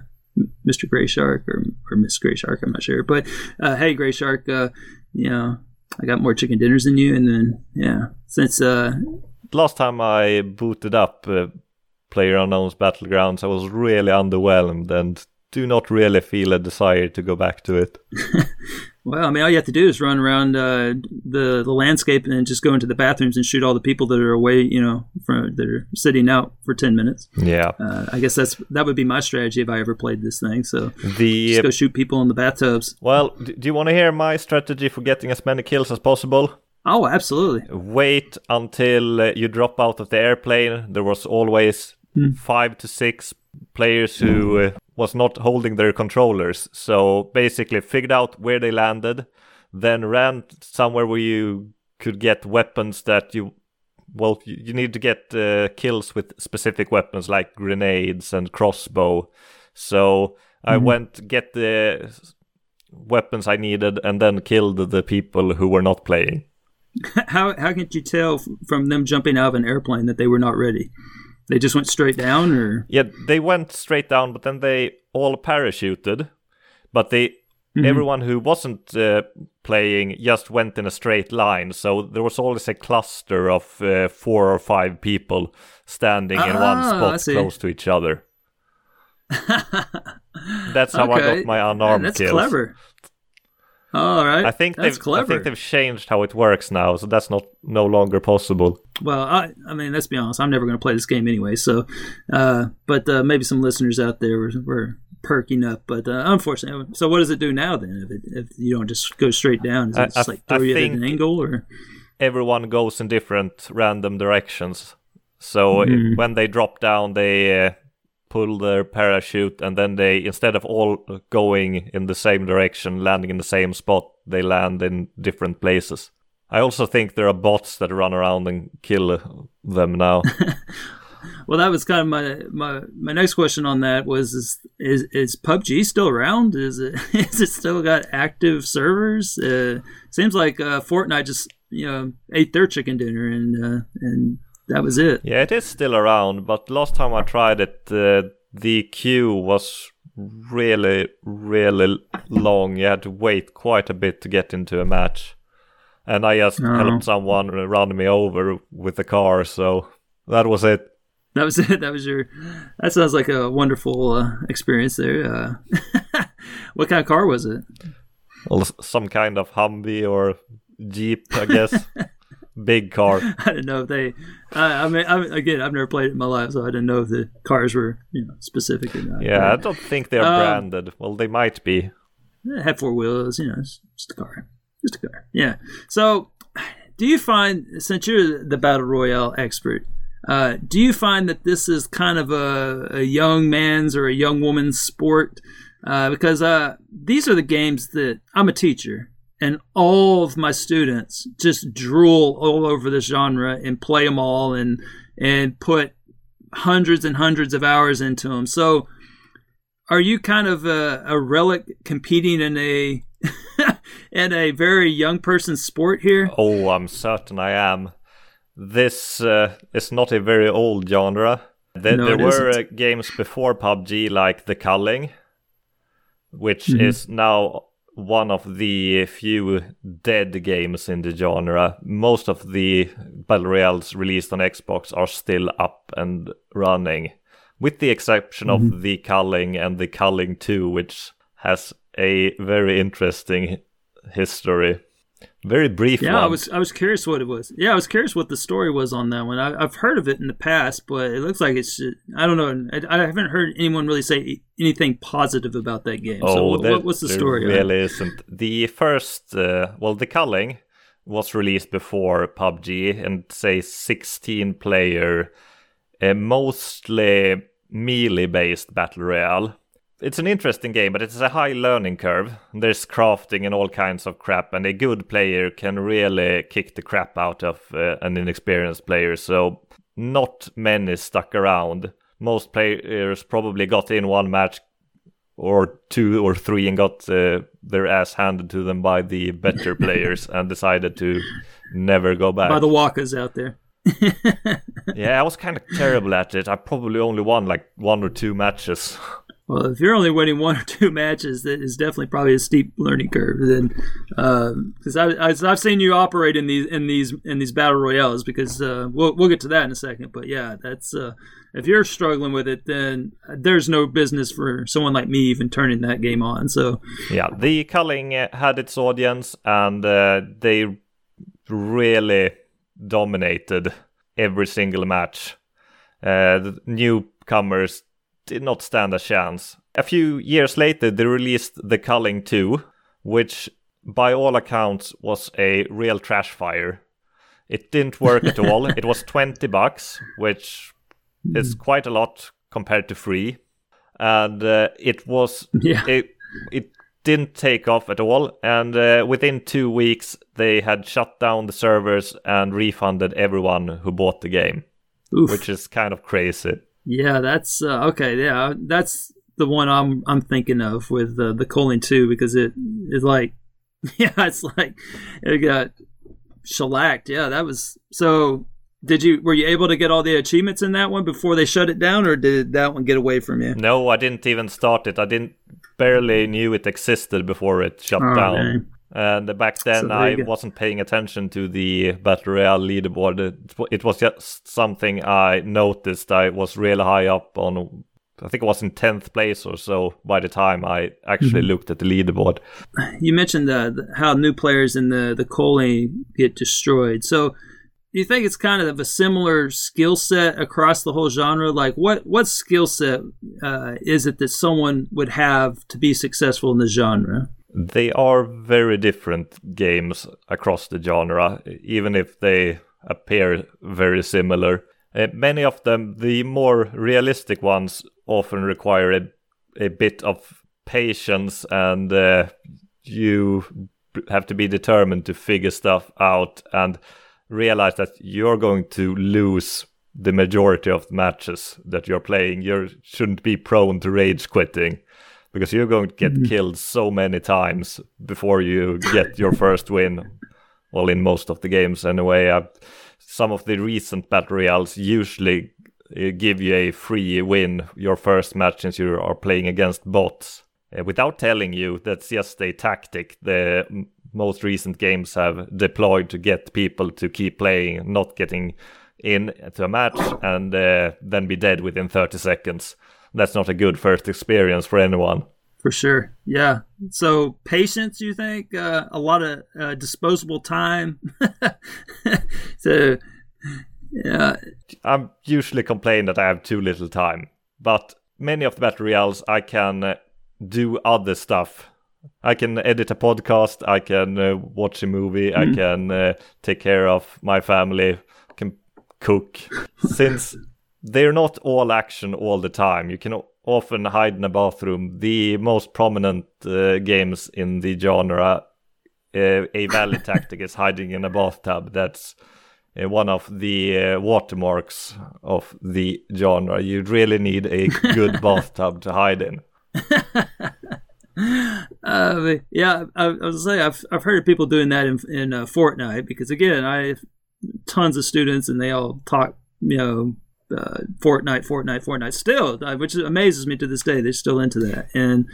Mr. Gray Shark," or or Miss Gray Shark? I'm not sure, but uh, hey, Gray Shark, uh, you know, I got more chicken dinners than you, and then yeah, since uh, Last time I booted up uh, PlayerUnknown's Battlegrounds, I was really underwhelmed and do not really feel a desire to go back to it. well, I mean, all you have to do is run around uh, the the landscape and just go into the bathrooms and shoot all the people that are away, you know, from that are sitting out for ten minutes. Yeah. Uh, I guess that's that would be my strategy if I ever played this thing. So The just go shoot people in the bathtubs. Well, do you want to hear my strategy for getting as many kills as possible? Oh, absolutely. Wait until uh, you drop out of the airplane. There was always five to six players who uh, was not holding their controllers. So basically, figured out where they landed, then ran somewhere where you could get weapons that you. Well, you need to get uh, kills with specific weapons like grenades and crossbow. So I went get the weapons I needed and then killed the people who were not playing. How how can you tell from them jumping out of an airplane that they were not ready? They just went straight down, or Yeah, they went straight down, but then they all parachuted. But they, everyone who wasn't uh, playing just went in a straight line. So there was always a cluster of uh, four or five people standing in one Ah, spot close to each other. That's how I got my unarmed that's kills. clever. All right, I think that's they've clever. I think they've changed how it works now, so that's not no longer possible. Well, I, I mean, let's be honest. I'm never going to play this game anyway. So, uh, but uh, maybe some listeners out there were, were perking up. But uh, unfortunately, so what does it do now then? If it, if you don't just go straight down, does I- it just I- like throw I you at an angle or? everyone goes in different random directions. So Mhm. when they drop down, they uh, pull their parachute, and then they, instead of all going in the same direction, landing in the same spot, they land in different places. I also think there are bots that run around and kill them now. Well, that was kind of my my, my next question on that was is, is is PUBG still around? Is it is it still got active servers? Uh, seems like uh, Fortnite just you know ate their chicken dinner and uh, and that was it. yeah, it is still around, but last time I tried it, uh, the queue was really, really long. You had to wait quite a bit to get into a match. And I just Oh. helped someone run me over with the car, so that was it. That was it. That was your. That sounds like a wonderful uh, experience there. Uh, what kind of car was it? Well, some kind of Humvee or Jeep, I guess. Big car. I didn't know if they. I I mean, I, again, I've never played it in my life, so I didn't know if the cars were you know specific or not. Yeah, I don't think they're Um, branded. Well, they might be. it had four wheels. You know, it's just a car. Just a car. Yeah. So, do you find since you're the battle royale expert? Uh, do you find that this is kind of a, a young man's or a young woman's sport? Uh, because uh, these are the games that I'm a teacher, and all of my students just drool all over this genre and play them all, and and put hundreds and hundreds of hours into them. So, are you kind of a, a relic competing in a in a very young person's sport here? Oh, I'm certain I am. This uh, is not a very old genre. There, No, there were uh, games before PUBG like The Culling, which Mhm. is now one of the few dead games in the genre. Most of the battle royales released on Xbox are still up and running, with the exception Mm-hmm. of The Culling and The Culling 2, which has a very interesting history. Very brief Yeah, one. I was I was curious what it was. Yeah, I was curious what the story was on that one. I, I've heard of it in the past, but it looks like it's. I don't know. I, I haven't heard anyone really say anything positive about that game. so Oh, what, there- what's the story? Really isn't. The first, uh, well, the culling was released before PUBG and say 16 player, uh, mostly melee based battle royale. It's an interesting game, but it's a high learning curve. There's crafting and all kinds of crap, and a good player can really kick the crap out of uh, an inexperienced player. So not many stuck around. Most players probably got in one match, or two or three and got uh, their ass handed to them by the better players and decided to never go back. By the walkers out there. yeah, I was kind of terrible at it. I probably only won like one or two matches. Well, if you're only winning one or two matches, that is definitely probably a steep learning curve. Then, because I, I, I've seen you operate in these in these in these battle royales. Because uh, we'll we'll get to that in a second. But yeah, that's uh, if you're struggling with it, then there's no business for someone like me even turning that game on. So yeah, the culling uh, had its audience and uh, they really dominated every single match. Uh, the newcomers did not stand a chance. A few years later, they released The Culling 2, which by all accounts was a real trash fire. It didn't work at all. It was 20 bucks, which is quite a lot compared to free. And uh, it was yeah, it it didn't take off at all and uh, within two weeks they had shut down the servers and refunded everyone who bought the game Oof. which is kind of crazy yeah, that's uh, okay. Yeah, that's the one I'm I'm thinking of with uh, The Culling 2 because it is like yeah, it's like it got shellacked. Yeah, that was so. Did you were you able to get all the achievements in that one before they shut it down, or did that one get away from you? no i didn't even start it i didn't barely knew it existed before it shut Oh, down dang. And back then i wasn't paying attention to the battle royale leaderboard it, it was just something i noticed i was really high up on i think it was in 10th place or so by the time i actually Mm-hmm. looked at the leaderboard You mentioned the, how new players in the The Culling get destroyed. So. Do you think it's kind of a similar skill set across the whole genre? Like, what what skill set uh, is it that someone would have to be successful in the genre? They are very different games across the genre, even if they appear very similar. Uh, many of them, the more realistic ones, often require a, a bit of patience and uh, you have to be determined to figure stuff out and realize that you're going to lose the majority of the matches that you're playing. You shouldn't be prone to rage quitting because you're going to get killed so many times before you get your first win. Well, in most of the games, anyway. Uh, some of the recent battle royales usually uh, give you a free win your first match since you are playing against bots. Uh, without telling you, that's just a tactic the most recent games have deployed to get people to keep playing, not getting in to a match and uh, then be dead within 30 seconds. That's not a good first experience for anyone. For sure. Yeah. So patience, you think? Uh, a lot of uh, disposable time. so, yeah. I'm usually complain that I have too little time, but many of the battle royales I can uh, do other stuff. I can edit a podcast, I can uh, watch a movie, I can uh, take care of my family, can cook. Since they're not all action all the time, you can often hide in a bathroom. The most prominent uh, games in the genre, uh, a valid tactic is hiding in a bathtub. That's uh, one of the uh, watermarks of the genre. You really need a good bathtub to hide in. Uh, yeah, I, I was say I've I've heard of people doing that in in uh, Fortnite because again I have tons of students and they all talk you know uh, Fortnite, Fortnite, Fortnite still, uh, which amazes me to this day. They're still into that and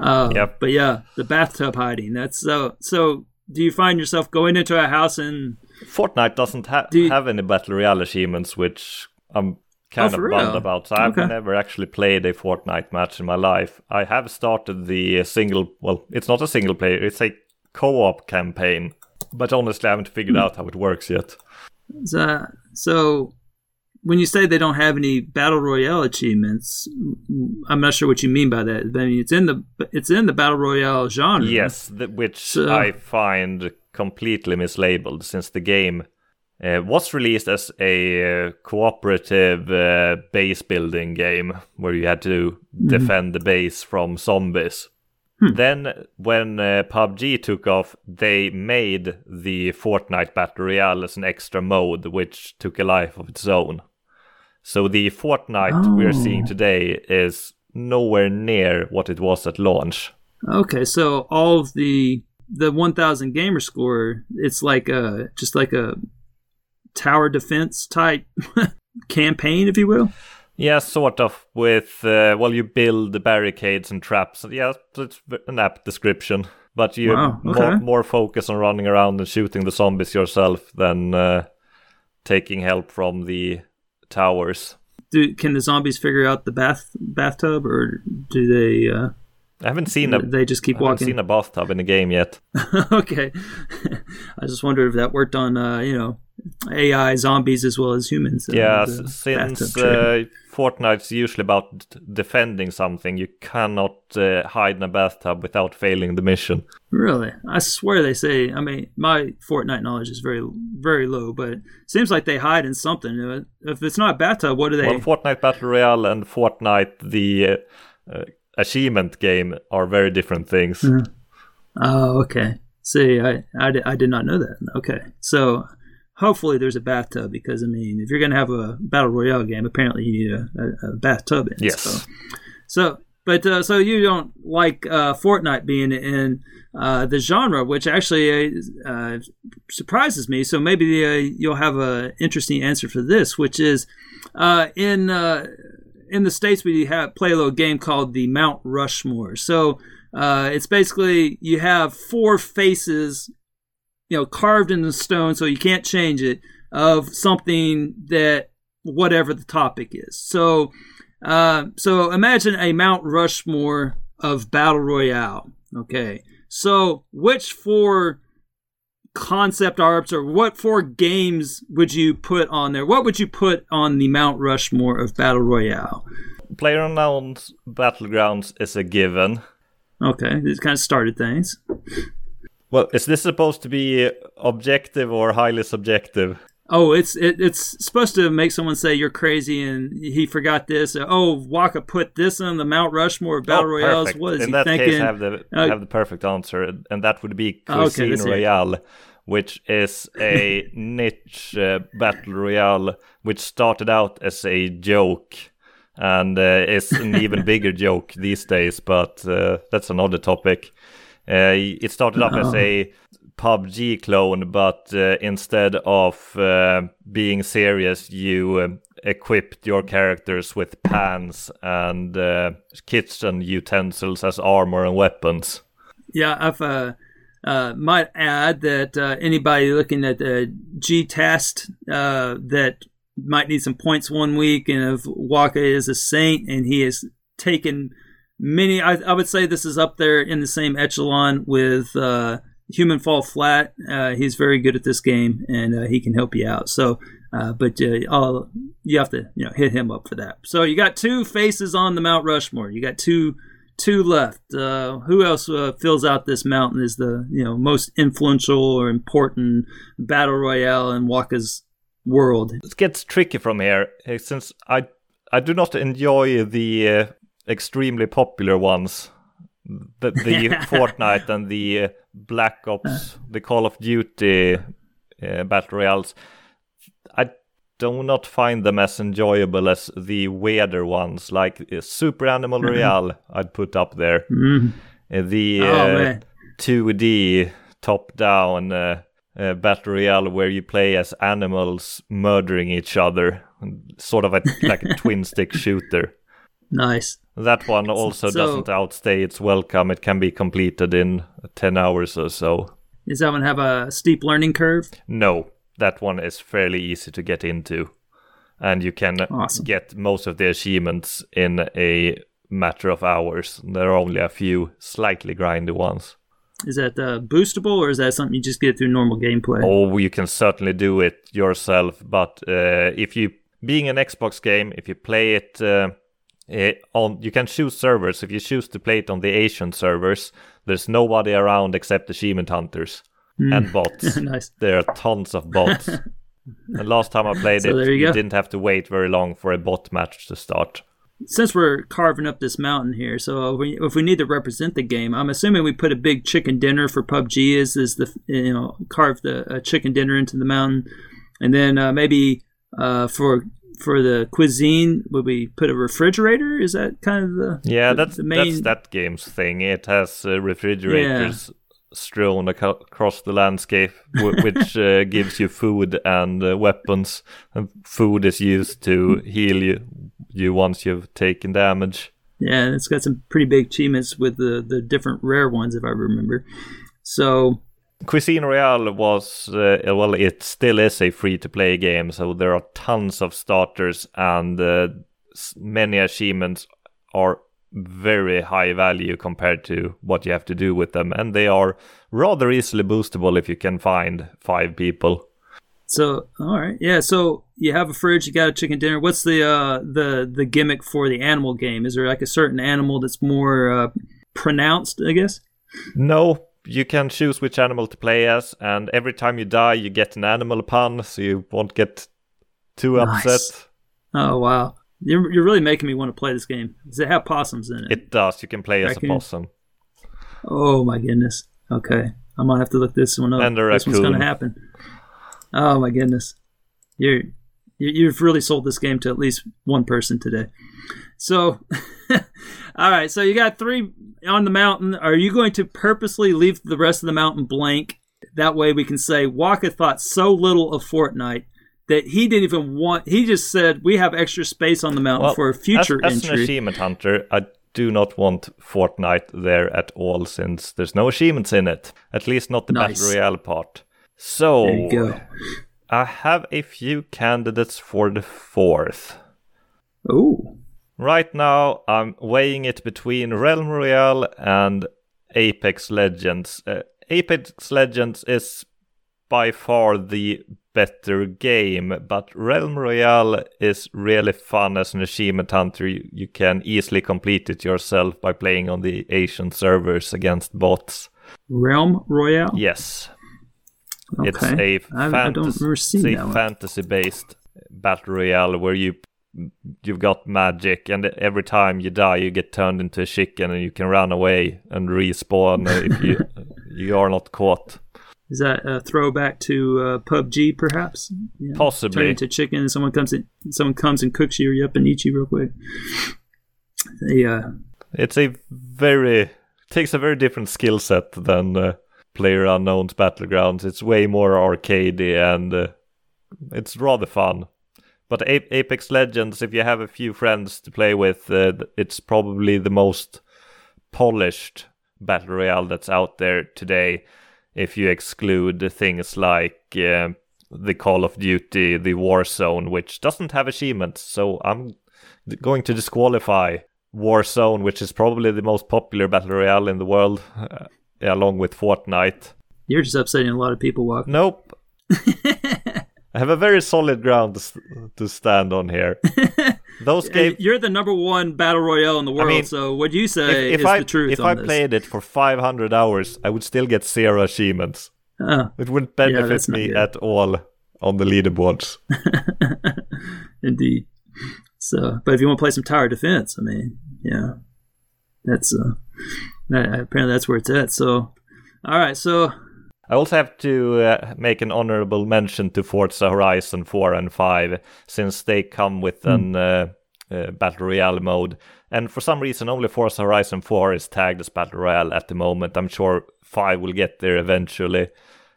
uh, Yep. but yeah, the bathtub hiding. That's so so. Do you find yourself going into a house and Fortnite doesn't ha- Do you- have any battle royale achievements, which I'm kind Oh, of bummed about. So I've Okay. never actually played a Fortnite match in my life. I have started the single. Well, it's not a single player; it's a co-op campaign. But honestly, I haven't figured out how it works yet. So, so when you say they don't have any battle royale achievements, I'm not sure what you mean by that. I mean, it's in the it's in the battle royale genre. Yes, th- which So- I find completely mislabeled since the game uh, was released as a uh, cooperative uh, base building game where you had to defend the base from zombies. Then, when uh, PUBG took off, they made the Fortnite Battle Royale as an extra mode, which took a life of its own. So the Fortnite we're seeing Oh. today is nowhere near what it was at launch. Okay, so all of the the 1000 gamer score, it's like a just like a tower defense type campaign, if you will. Yeah, sort of. With uh, well, you build the barricades and traps. Yeah, it's an apt description. But you Wow, more, okay. more focus on running around and shooting the zombies yourself than uh, taking help from the towers. Do can the zombies figure out the bath bathtub, or do they uh, I haven't seen a they just keep I walking? seen a bathtub in the game yet. okay, I just wondered if that worked on uh, you know AI zombies as well as humans. yeah, the since uh, Fortnite's usually about defending something, you cannot uh, hide in a bathtub without failing the mission. Really? I swear they say. I mean, my Fortnite knowledge is very, very low, but it seems like they hide in something. If it's not a bathtub, what do they? Well, Fortnite Battle Royale and Fortnite the uh, uh, achievement game are very different things. Mm-hmm. oh, okay. See, I, I, I did not know that. Okay, so hopefully there's a bathtub because I mean, if you're gonna have a battle royale game, apparently you need a, a, a bathtub in. it, Yes. So, so but uh, so you don't like uh, Fortnite being in uh, the genre, which actually uh, uh, surprises me. So maybe uh, you'll have an interesting answer for this, which is uh, in uh, in the states we have play a little game called the Mount Rushmore. So uh, it's basically you have four faces, you know, carved in the stone, so you can't change it of something that whatever the topic is. So uh, so imagine a Mount Rushmore of battle royale. Okay, so which four concept arts or what four games would you put on there? What would you put on the Mount Rushmore of battle royale? PlayerUnknown's Battlegrounds is a given. Okay, this kind of started things. Well, is this supposed to be objective or highly subjective? Oh, it's it, it's supposed to make someone say you're crazy and he forgot this. Oh, Waka put this on the Mount Rushmore of battle Oh, royales. What is In he that thinking? case, have the Uh, have the perfect answer, and that would be Oh, okay, Cuisine it. Royale, which is a niche uh, battle royale, which started out as a joke and uh, is an even bigger joke these days. But uh, that's another topic. Uh, it started off as a PUBG clone, but uh, instead of uh, being serious, you equipped your characters with pans and uh, kitchen utensils as armor and weapons. Yeah, I've uh, uh, might add that uh, anybody looking at the GTAS uh, that might need some points one week, and if Waka is a saint and he has taken many, I, I would say this is up there in the same echelon with uh, Human Fall Flat. Uh, he's very good at this game, and uh, he can help you out. So. Uh, but uh, you have to you know hit him up for that. So you got two faces on the Mount Rushmore. You got two two left. Uh, who else fills out this mountain is the you know most influential or important battle royale in Waka's world? It gets tricky from here uh, since I I do not enjoy the extremely popular ones, the, the Fortnite and the uh, Black Ops, the Call of Duty uh, battle royales. I do not find them as enjoyable as the weirder ones, like uh, Super Animal Royale. I'd put up there. Mhm. Uh, the Oh, uh, 2D top-down uh, uh, battle royale where you play as animals murdering each other, sort of a, like a twin stick shooter. Nice. That one also So- doesn't outstay its welcome. It can be completed in 10 hours or so. Does that one have a steep learning curve? No, that one is fairly easy to get into. And you can Awesome. get most of the achievements in a matter of hours. There are only a few slightly grindy ones. is that uh, boostable or is that something you just get through normal gameplay? Oh, you can certainly do it yourself, but uh, if you being an Xbox game, if you play it uh, eh, on, you can choose servers. If you choose to play it on the Asian servers, there's nobody around except achievement hunters and bots. nice. There are tons of bots. and last time I played So it, you you didn't have to wait very long for a bot match to start. Since we're carving up this mountain here, so if we, if we need to represent the game, I'm assuming we put a big chicken dinner for PUBG. Is is the you know carve the a chicken dinner into the mountain, and then uh, maybe uh, for for the cuisine, would we put a refrigerator? Is that kind of the Yeah, the- that's the main? that's that game's thing. It has uh, refrigerators strewn aco- across the landscape, w- which uh, gives you food and uh, weapons. And food is used to heal you, you once you've taken damage. Yeah, it's got some pretty big achievements with the the different rare ones, if I remember. So Cuisine Royale was, uh, well, it still is a free to play game, so there are tons of starters, and uh, many achievements are very high value compared to what you have to do with them, and they are rather easily boostable if you can find five people. So, all right, yeah. So you have a fridge, you got a chicken dinner. What's the uh, the the gimmick for the animal game? Is there like a certain animal that's more uh, pronounced? I guess. No, you can choose which animal to play as, and every time you die, you get an animal pun, so you won't get too Nice. upset. Oh wow, you're you're really making me want to play this game. Does it have possums in it? It does. You can play as a possum. oh my goodness. Okay, I'm gonna have to look this one up. And a this one's gonna happen. Oh my goodness, you're you- you've really sold this game to at least one person today. So, all right. So you got three on the mountain. Are you going to purposely leave the rest of the mountain blank? That way we can say Waka thought so little of Fortnite that he didn't even want. He just said we have extra space on the mountain for a future as, as entry. an achievement hunter, I do not want Fortnite there at all since there's no achievements in it. At least not the Nice. Battle Royale part. So, there you go. I have a few candidates for the fourth. Oh, Right now, I'm weighing it between Realm Royale and Apex Legends. Uh, Apex Legends is by far the better game, but Realm Royale is really fun as an achievement hunter. You, you can easily complete it yourself by playing on the Asian servers against bots. Realm Royale. Yes, Okay. it's a I, I don't remember seeing that one. fantasy-based battle royale where you you've got magic, and every time you die, you get turned into a chicken, and you can run away and respawn if you you are not caught. Is that a throwback to uh, PUBG, perhaps? Yeah. Turn into chicken, and someone comes in, someone comes and cooks you up and eats you real quick. Yeah, it's a very takes a very different skill set than uh, PlayerUnknown's Battlegrounds. It's way more arcadey and uh, it's rather fun. But A- Apex Legends, if you have a few friends to play with, uh, it's probably the most polished battle royale that's out there today. If you exclude things like uh, the Call of Duty, the Warzone, which doesn't have achievements, so I'm going to disqualify Warzone, which is probably the most popular battle royale in the world, uh, along with Fortnite. you're just upsetting a lot of people. Walk. Nope. I have a very solid ground to, to stand on here. Those games. You're the number one battle royale in the world. mean, so what you say If, if is I the truth if I this. played it for 500 hours, I would still get zero achievements. Oh, It wouldn't benefit not me good. at all on the leaderboards. indeed. So, but if you want to play some tower defense, I mean, yeah, that's uh, apparently that's where it's at. So, all right, so I also have to uh, make an honorable mention to Forza Horizon 4 and 5, since they come with an uh, uh, Battle Royale mode. And for some reason, only Forza Horizon 4 is tagged as Battle Royale at the moment. I'm sure 5 will get there eventually.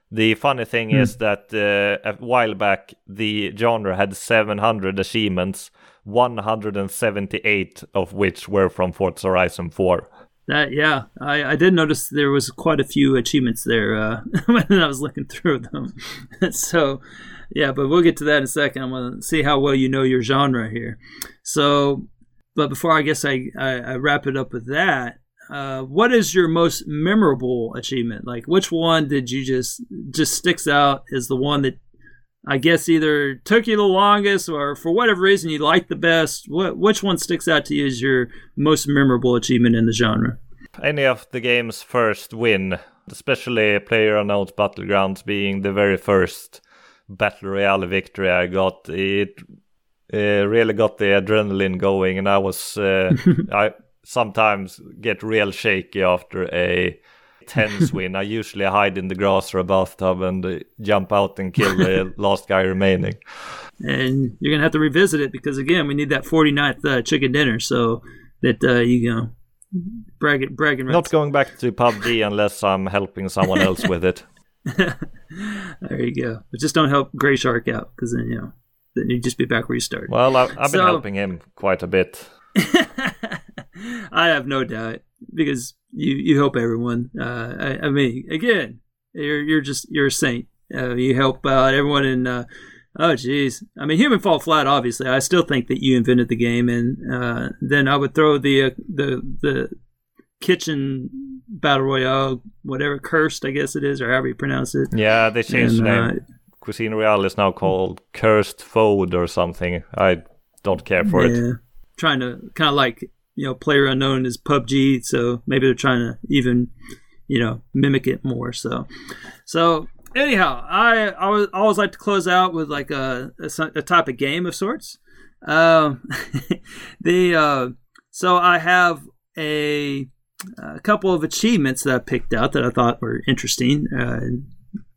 The funny thing is that uh, a while back, the genre had 700 achievements, 178 of which were from Forza Horizon 4. That yeah, I, I did notice there was quite a few achievements there uh, when I was looking through them. so yeah, but we'll get to that in a second. I'm gonna see how well you know your genre here. So, but before I guess I I, I wrap it up with that, uh, what is your most memorable achievement? Like, which one did you just just sticks out as the one that I guess either took you the longest or for whatever reason you liked the best? What which one sticks out to you as your most memorable achievement in the genre? Any of the game's first win, especially PlayerUnknown's Battlegrounds being the very first battle royale victory I got, it uh, really got the adrenaline going, and I was uh, I sometimes get real shaky after a tense win. I usually hide in the grass or a bathtub and uh, jump out and kill the last guy remaining. And you're gonna have to revisit it because again, we need that 49th uh, chicken dinner so that uh, you know bragging bragging rights. Not going back to PUBG unless I'm helping someone else with it. there you go. But just don't help Gray Shark out because then you know then you'd just be back where you started. Well, I, I've been So- helping him quite a bit. I have no doubt because you you help everyone. Uh, I, I mean, again, you're you're just you're a saint. Uh, you help out everyone in. Uh, oh, geez. I mean, Human Fall Flat. Obviously, I still think that you invented the game, and uh, then I would throw the uh, the the kitchen battle royale, whatever cursed, I guess it is, or however you pronounce it. Yeah, they changed And, the uh, name. Cuisine Royale is now called Cursed Food or something. I don't care for it. trying to kind of like you know, player unknown is PUBG, so maybe they're trying to even you know mimic it more. So, so anyhow, I I always, always like to close out with like a a, a type of game of sorts. Um, the uh, so I have a a couple of achievements that I picked out that I thought were interesting. Uh,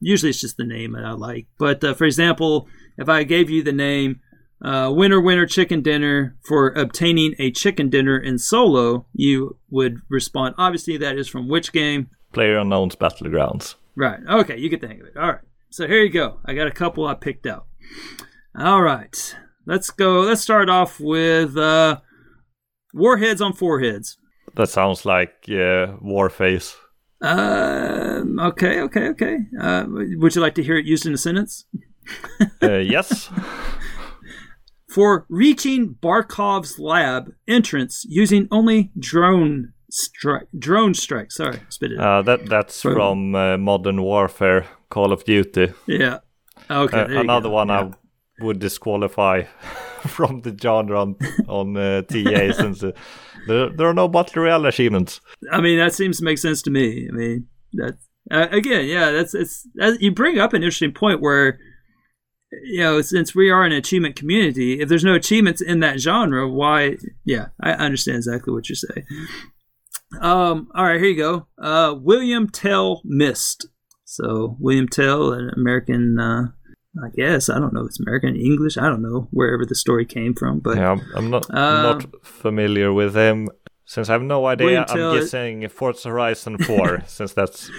usually it's just the name that I like. But uh, for example, if I gave you the name uh, Winner Winner Chicken Dinner for obtaining a chicken dinner in solo, you would respond. Obviously, that is from which game? PlayerUnknown's Battlegrounds. Right. Okay, you get the hang of it. All right. So here you go. I got a couple I picked out. All right. Let's go. Let's start off with uh, Warheads on Foreheads. That sounds like uh, Warface. Um, okay, okay, okay. Uh, would you like to hear it used in a sentence? Uh, yes. For reaching Barkov's lab entrance using only drone strike. Drone strike. Sorry, spit it. Uh, that that's From- from uh, Modern Warfare, Call of Duty. yeah. Okay. Uh, another go. one Yeah. I would disqualify from the genre on, on uh, TA since uh, there, there are no battle royale achievements. I mean, that seems to make sense to me. I mean, that uh, again, yeah, that's it's that, you bring up an interesting point where you know since we are an achievement community, if there's no achievements in that genre, why? Yeah, I understand exactly what you're saying. Um, all right, here you go. Uh, William Tell missed. So William Tell, an American. Uh, I guess I don't know if it's American English. I don't know wherever the story came from, but Yeah, I'm, I'm not Um, not familiar with him. Since I have no idea, William I'm Tell- guessing Forza Horizon 4, since that's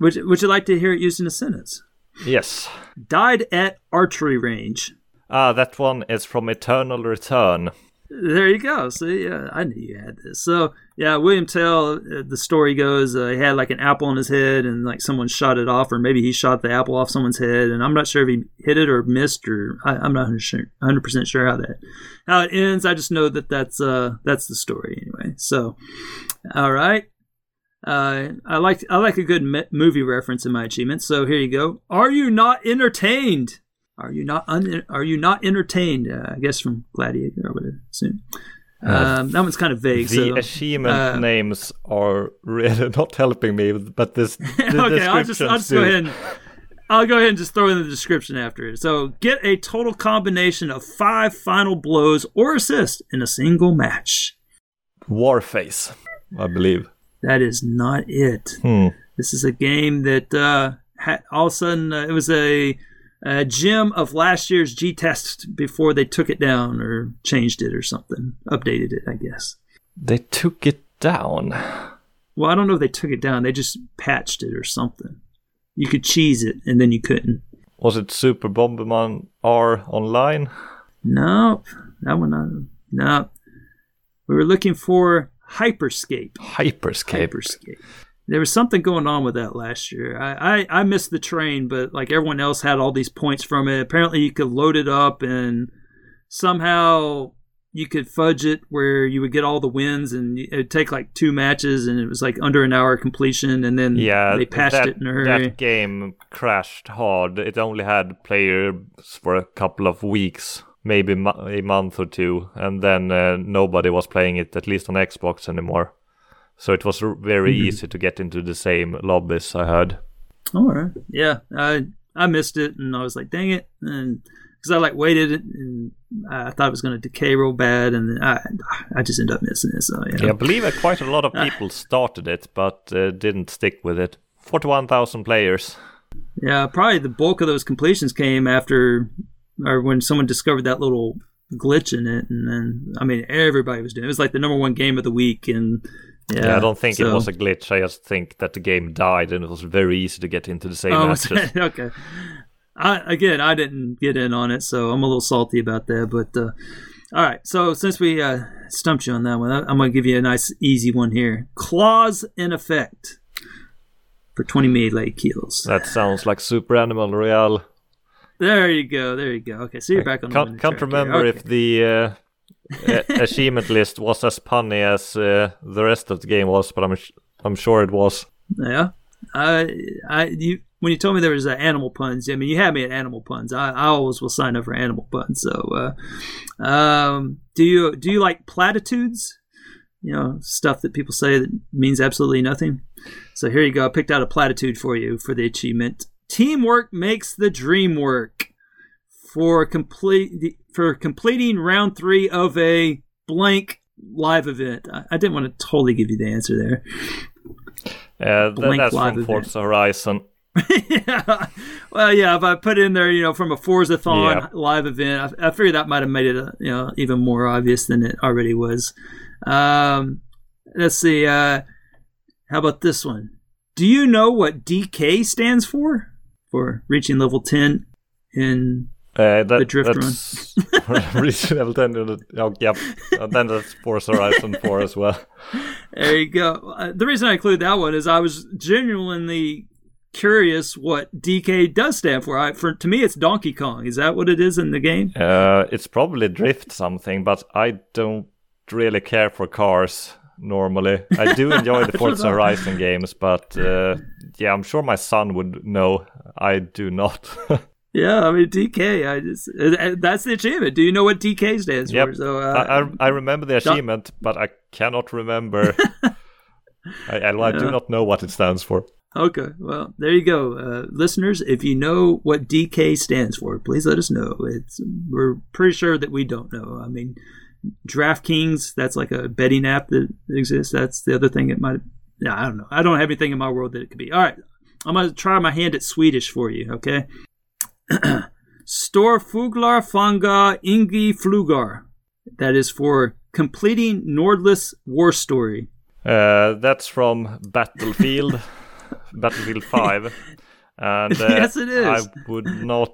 would would you like to hear it used in a sentence? Yes. Died at archery range. Ah, that one is from Eternal Return. There you go. See, yeah, I knew you had this. So, yeah, William Tell, uh, the story goes, uh, he had like an apple on his head and like someone shot it off, or maybe he shot the apple off someone's head. And I'm not sure if he hit it or missed, or I, I'm not 100% sure how that, how it ends. I just know that that's, uh, that's the story anyway. So, all right. Uh, I like I like a good me- movie reference in my achievements. So here you go. Are you not entertained? Are you not un- Are you not entertained? Uh, I guess from Gladiator, I would assume. Um, that one's kind of vague. The so, achievement uh, names are really not helping me, but this okay, I'll just I'll just go ahead. And, I'll go ahead and just throw in the description after it. So get a total combination of five final blows or assists in a single match. Warface, I believe. That is not it. Hmm. This is a game that uh, had, all of a sudden uh, it was a, a gem of last year's GTAS before they took it down or changed it or something, updated it, I guess. They took it down. Well, I don't know if they took it down. They just patched it or something. You could cheese it and then you couldn't. Was it Super Bomberman R online? Nope, that one. Not, nope. We were looking for Hyper Scape. Hyperscape. Hyper Scape. There was something going on with that last year. I, I, I missed the train, but like everyone else had all these points from it. Apparently, you could load it up and somehow you could fudge it where you would get all the wins and it would take like two matches and it was like under an hour completion and then Yeah, they patched that, it in a hurry. that game crashed hard. It only had players for a couple of weeks, maybe a month or two, and then uh, nobody was playing it, at least on Xbox anymore. So it was r- very Mm-hmm. easy to get into the same lobbies. I heard. All right. Yeah, I I missed it, and I was like, dang it, and because I like waited and I thought it was going to decay real bad, and I I just ended up missing it. So yeah, Yeah, I believe uh, quite a lot of people started it, but uh, didn't stick with it. Forty-one thousand players. yeah, probably the bulk of those completions came after or when someone discovered that little glitch in it, and then I mean everybody was doing it. It was like the number one game of the week, and yeah, Yeah, I don't think it was a glitch. I just think that the game died, and it was very easy to get into the same Oh, matches. okay. I, again, I didn't get in on it, so I'm a little salty about that. But uh, all right, so since we uh, stumped you on that one, I- I'm going to give you a nice, easy one here. Clause in effect for 20 melee kills. That sounds like Super Animal Royale. There you go. There you go. Okay, so you're back on. the Can't, can't remember Okay. if the uh, achievement list was as punny as uh, the rest of the game was, but I'm sh- I'm sure it was. Yeah. I, I, you, when you told me there was uh, animal puns, I mean, you had me at animal puns. I, I always will sign up for animal puns. So, uh, um, do you do you like platitudes? You know, stuff that people say that means absolutely nothing. So here you go. I picked out a platitude for you for the achievement. Teamwork makes the dream work. For complete for completing round three of a blank live event. I, I didn't want to totally give you the answer there. Uh, Blank that's live from event. Forza Horizon. yeah. Well, yeah. If I put in there, you know, from a Forzathon Yeah. live event, I, I figured that might have made it, uh, you know, even more obvious than it already was. Um, let's see. Uh, how about this one? Do you know what DK stands for? For reaching level ten in Uh, that, The drift that's Resident Evil 10. uh, Oh, yep. And then that's Forza Horizon 4 as well. There you go. Uh, the reason I include that one is I was genuinely curious what DK does stand for. I, for to me, it's Donkey Kong. Is that what it is in the game? Uh, it's probably drift something, but I don't really care for cars normally. I do enjoy the Forza Horizon games, but uh, yeah, I'm sure my son would know. I do not. Yeah, I mean DK. I just uh, that's the achievement. Do you know what DK stands Yep. for? So I, uh, I, I remember the achievement, but I cannot remember. I, I, I do not know what it stands for. okay, well there you go, uh, listeners. If you know what DK stands for, please let us know. It's we're pretty sure that we don't know. I mean, DraftKings. That's like a betting app that exists. That's the other thing. It might. Yeah, I don't know. I don't have anything in my world that it could be. All right, I'm gonna try my hand at Swedish for you. Okay. Stor fuglar fanga ingi flugar. That is for completing Nordlys War Story. Uh, that's from Battlefield, Battlefield 5. And uh, Yes, it is. I would not.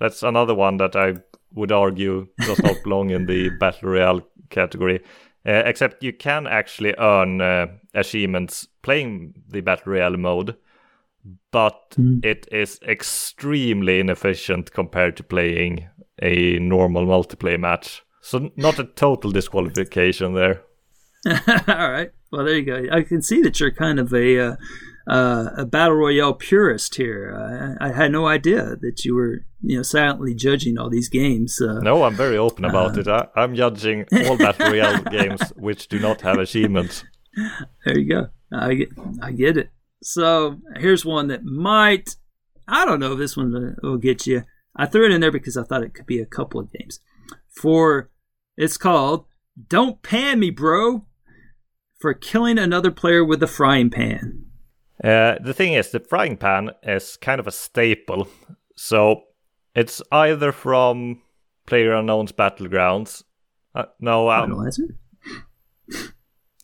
That's another one that I would argue does not belong in the Battle Royale category. Uh, except you can actually earn uh, achievements playing the Battle Royale mode, but it is extremely inefficient compared to playing a normal multiplayer match. So, not a total disqualification there. All right. Well, there you go. I can see that you're kind of a uh, uh, a battle royale purist here. I, I had no idea that you were, you know, silently judging all these games. Uh, No, I'm very open about it. I, I'm judging all Battle Royale games which do not have achievements. There you go. I get, I get it. So here's one that might, I don't know if this one will get you. I threw it in there because I thought it could be a couple of games. For it's called "Don't Pan Me, Bro," for killing another player with a frying pan. Uh, the thing is, the frying pan is kind of a staple. So it's either from PlayerUnknown's Battlegrounds. Uh, no, um,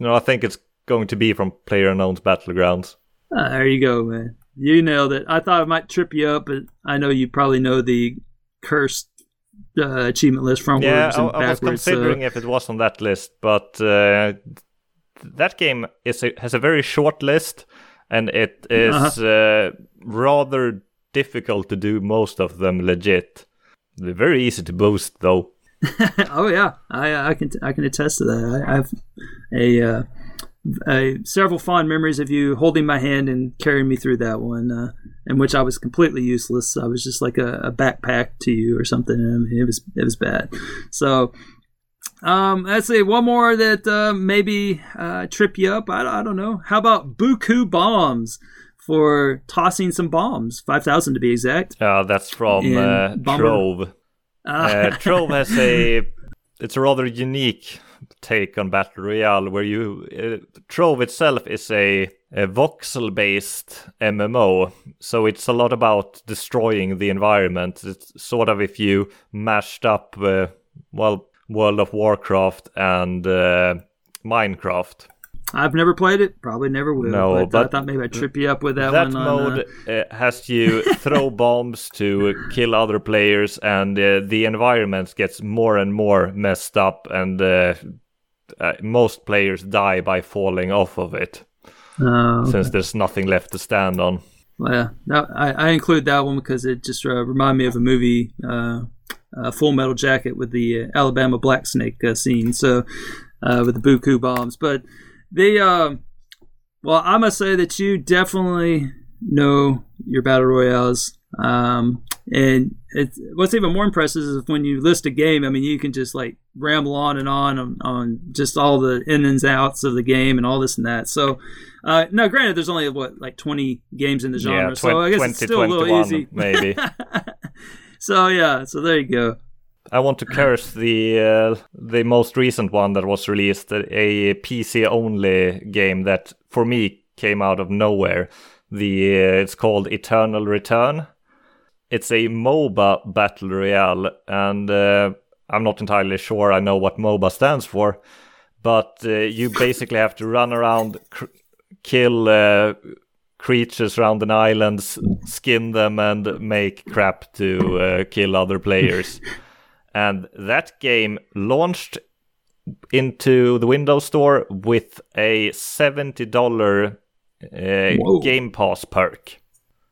no, I think it's going to be from PlayerUnknown's Battlegrounds. Ah, there you go, man. You nailed it. I thought I might trip you up, but I know you probably know the cursed uh, achievement list frontwards Yeah, I, and I was backwards. considering so- if it was on that list, but uh, that game is a, has a very short list, and it is Uh-huh. uh, rather difficult to do most of them legit. They're very easy to boost, though. oh yeah, I I can I can attest to that. I, I have a, uh, a several fond memories of you holding my hand and carrying me through that one, uh, in which I was completely useless. I was just like a, a backpack to you or something. I mean, it was it was bad. So. Um, let's see, one more that uh, maybe uh, trip you up. I, I don't know. How about Buku bombs for tossing some bombs? Five thousand to be exact. Yeah, that's from uh, Trove. Uh, Trove has a it's a rather unique take on battle royale where you uh, Trove itself is a, a voxel based MMO, so it's a lot about destroying the environment. It's sort of if you mashed up uh, well World of Warcraft and uh, Minecraft. I've never played it. Probably never will. No, but, I thought maybe I'd trip you up with that, that one. on, mode uh, uh, has you throw bombs to kill other players, and uh, the environment gets more and more messed up, and uh, uh, most players die by falling off of it uh, since there's nothing left to stand on. Well, yeah, that, I, I include that one because it just uh, reminded me of a movie, uh, Full Metal Jacket, with the uh, Alabama Black Snake uh, scene. So, uh, with the Buku bombs, but the um well, I must say that you definitely know your battle royales. Um, and it's, what's even more impressive is when you list a game. I mean, you can just like ramble on and on on, on just all the in and outs of the game and all this and that. So, uh, now granted, there's only what like 20 games in the genre, yeah, so I guess it's still a little easy. maybe. so yeah, so there you go. I want to curse the uh, the most recent one that was released, a PC only game that for me came out of nowhere. The uh, it's called Eternal Return. It's a MOBA battle royale, and uh, I'm not entirely sure I know what MOBA stands for, but uh, you basically have to run around, cr- kill uh, creatures around an island, skin them, and make crap to uh, kill other players. and that game launched into the Windows Store with a seventy dollar uh, Game Pass perk.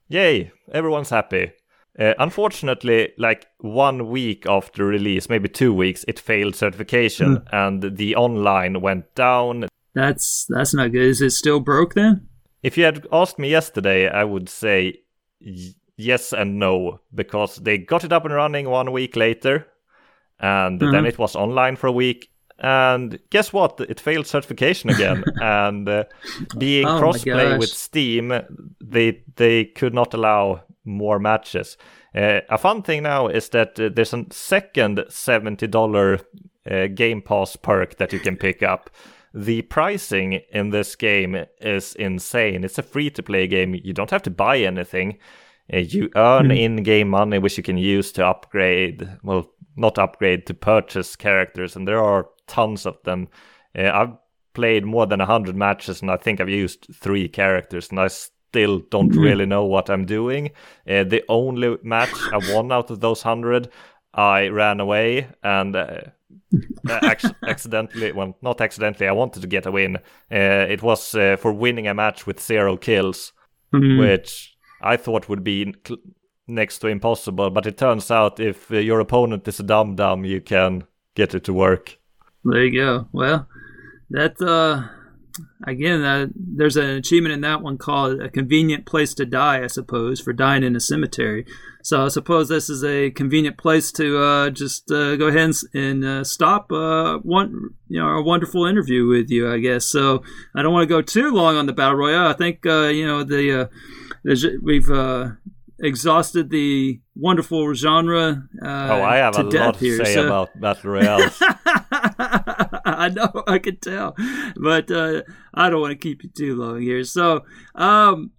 Yay! Everyone's happy. Uh, unfortunately, like one week after release, maybe two weeks, it failed certification, and the online went down. That's that's not good. Is it still broke then? If you had asked me yesterday, I would say yes and no because they got it up and running one week later, and then Mhm. it was online for a week. And guess what? It failed certification again. and uh, being Oh crossplay with Steam, they they could not allow more matches. Uh, a fun thing now is that uh, there's a second seventy dollar uh, Game Pass perk that you can pick up. The pricing in this game is insane. It's a free to play game. You don't have to buy anything. Uh, you earn in game money, which you can use to upgrade. Well, not upgrade, to purchase characters, and there are tons of them. Uh, I've played more than 100 matches, and I think I've used three characters, and I still don't really know what I'm doing. Uh, the only match I won out of those 100, I ran away and. Uh, ac- accidentally, well, not accidentally, I wanted to get a win. Uh, it was uh, for winning a match with zero kills, Hmm. which I thought would be cl- next to impossible. But it turns out if uh, your opponent is a dumb dum, you can get it to work. There you go. Well, that uh, again, uh, there's an achievement in that one called a convenient place to die. I suppose for dying in a cemetery. So I suppose this is a convenient place to uh, just uh, go ahead and, and uh, stop uh, one, you know, a wonderful interview with you. I guess so. I don't want to go too long on the battle royale. I think uh, you know the uh, we've. Uh, Exhausted the wonderful genre. Uh, oh, I have to a lot to here, say so- about battle royales. I know, I can tell, but uh, I don't want to keep you too long here. So, um,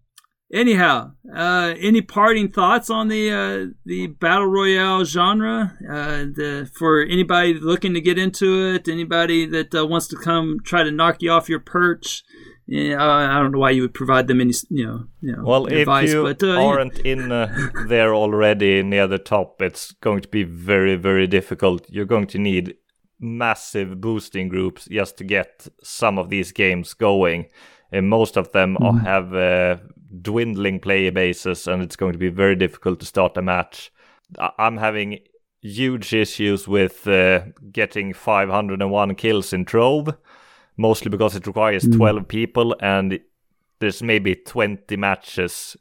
anyhow, uh, any parting thoughts on the uh, the battle royale genre? Uh, the, for anybody looking to get into it, anybody that uh, wants to come try to knock you off your perch. Yeah, I don't know why you would provide them any, you know, you know Well, advice, if you but uh, aren't in uh, there already near the top, it's going to be very, very difficult. You're going to need massive boosting groups just to get some of these games going. And most of them Mm-hmm. have uh, dwindling player bases, and it's going to be very difficult to start a match. I'm having huge issues with uh, getting 501 kills in Trove, mostly because it requires Mm. 12 people and there's maybe 20 matches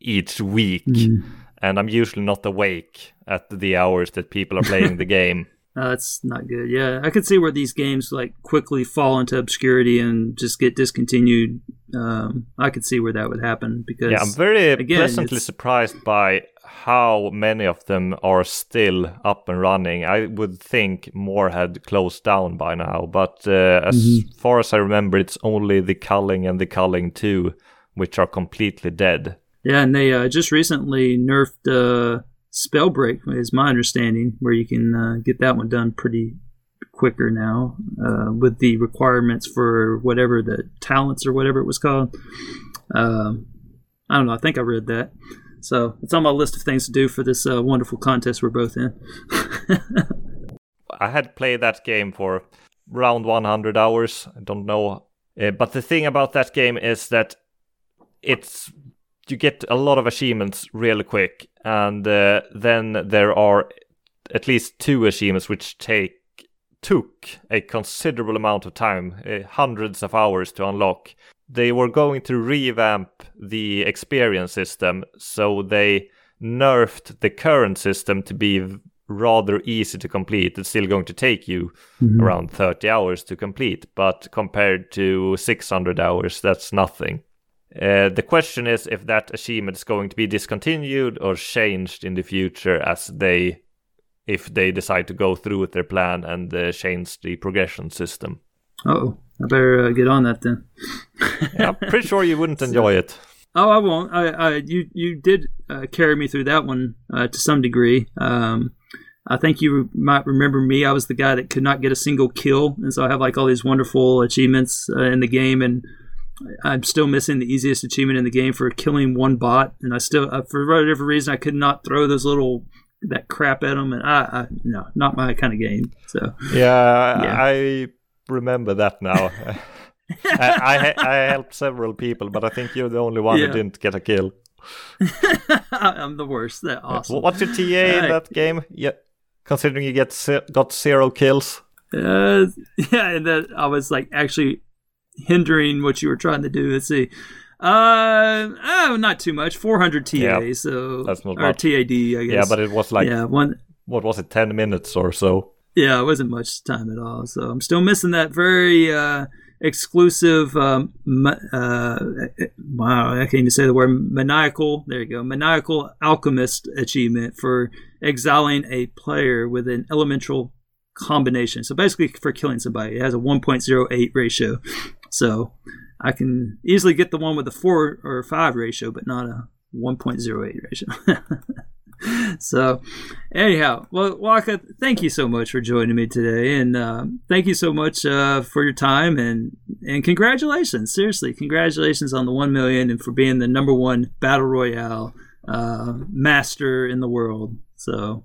each week. Mm. And I'm usually not awake at the hours that people are playing the game. Uh, that's not good. Yeah, I could see where these games like quickly fall into obscurity and just get discontinued. Um, I could see where that would happen because Yeah, I'm very again, pleasantly it's- surprised by how many of them are still up and running. I would think more had closed down by now, but uh, as Mm-hmm. far as I remember, it's only the Culling and the Culling 2 which are completely dead. Yeah, and they uh, just recently nerfed uh, Spellbreak, is my understanding, where you can uh, get that one done pretty quicker now uh, with the requirements for whatever the talents or whatever it was called. Um, I don't know. I think I read that. So it's on my list of things to do for this uh, wonderful contest we're both in. I had played that game for around 100 hours. I don't know. Uh, but the thing about that game is that it's you get a lot of achievements really quick, and uh, then there are at least two achievements which take took a considerable amount of time, uh, hundreds of hours to unlock. They were going to revamp the experience system, so they nerfed the current system to be rather easy to complete. It's still going to take you around 30 hours to complete, but compared to 600 hours, that's nothing. Uh, the question is if that achievement is going to be discontinued or changed in the future as they, if they decide to go through with their plan and uh, change the progression system. Oh, I better uh, get on that then. Yeah, I'm pretty sure you wouldn't enjoy it. Oh, I won't. I, I you you did uh, carry me through that one uh, to some degree. Um, I think you might remember me. I was the guy that could not get a single kill, and so I have like all these wonderful achievements uh, in the game, and I'm still missing the easiest achievement in the game for killing one bot, and I still, uh, for whatever reason, I could not throw those little that crap at them, and I, I no, not my kind of game. So Yeah, Yeah. I remember that now. I, I I helped several people, but I think you're the only one Yeah. who didn't get a kill. I'm the worst. That awesome. What's your TA in that game? Yeah, considering you get got zero kills. Uh, yeah, and that I was like actually hindering what you were trying to do. Let's see. Uh, oh, not too much. 400 TA, Yeah, so that's not or much. TAD, I guess. Yeah, but it was like yeah, one. what was it, ten minutes or so? Yeah, it wasn't much time at all. So I'm still missing that very uh, exclusive. Um, uh, wow, I can't even say the word maniacal. There you go, maniacal alchemist achievement for exiling a player with an elemental combination. So basically, for killing somebody, it has a 1.08 ratio. So I can easily get the one with a four or five ratio, but not a 1.08 ratio. so anyhow well waka thank you so much for joining me today and uh, thank you so much uh, for your time and and congratulations seriously congratulations on the 1 million and for being the number one battle royale uh, master in the world so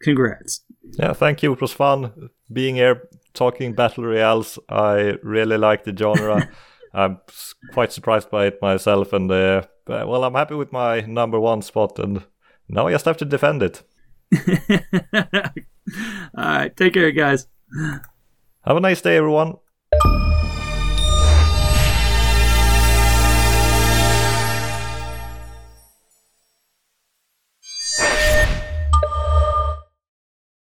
congrats Yeah, thank you. It was fun being here talking battle royales. I really like the genre. I'm quite surprised by it myself, and uh, well, I'm happy with my number one spot, and now I just have to defend it. all right take care guys Have a nice day, everyone.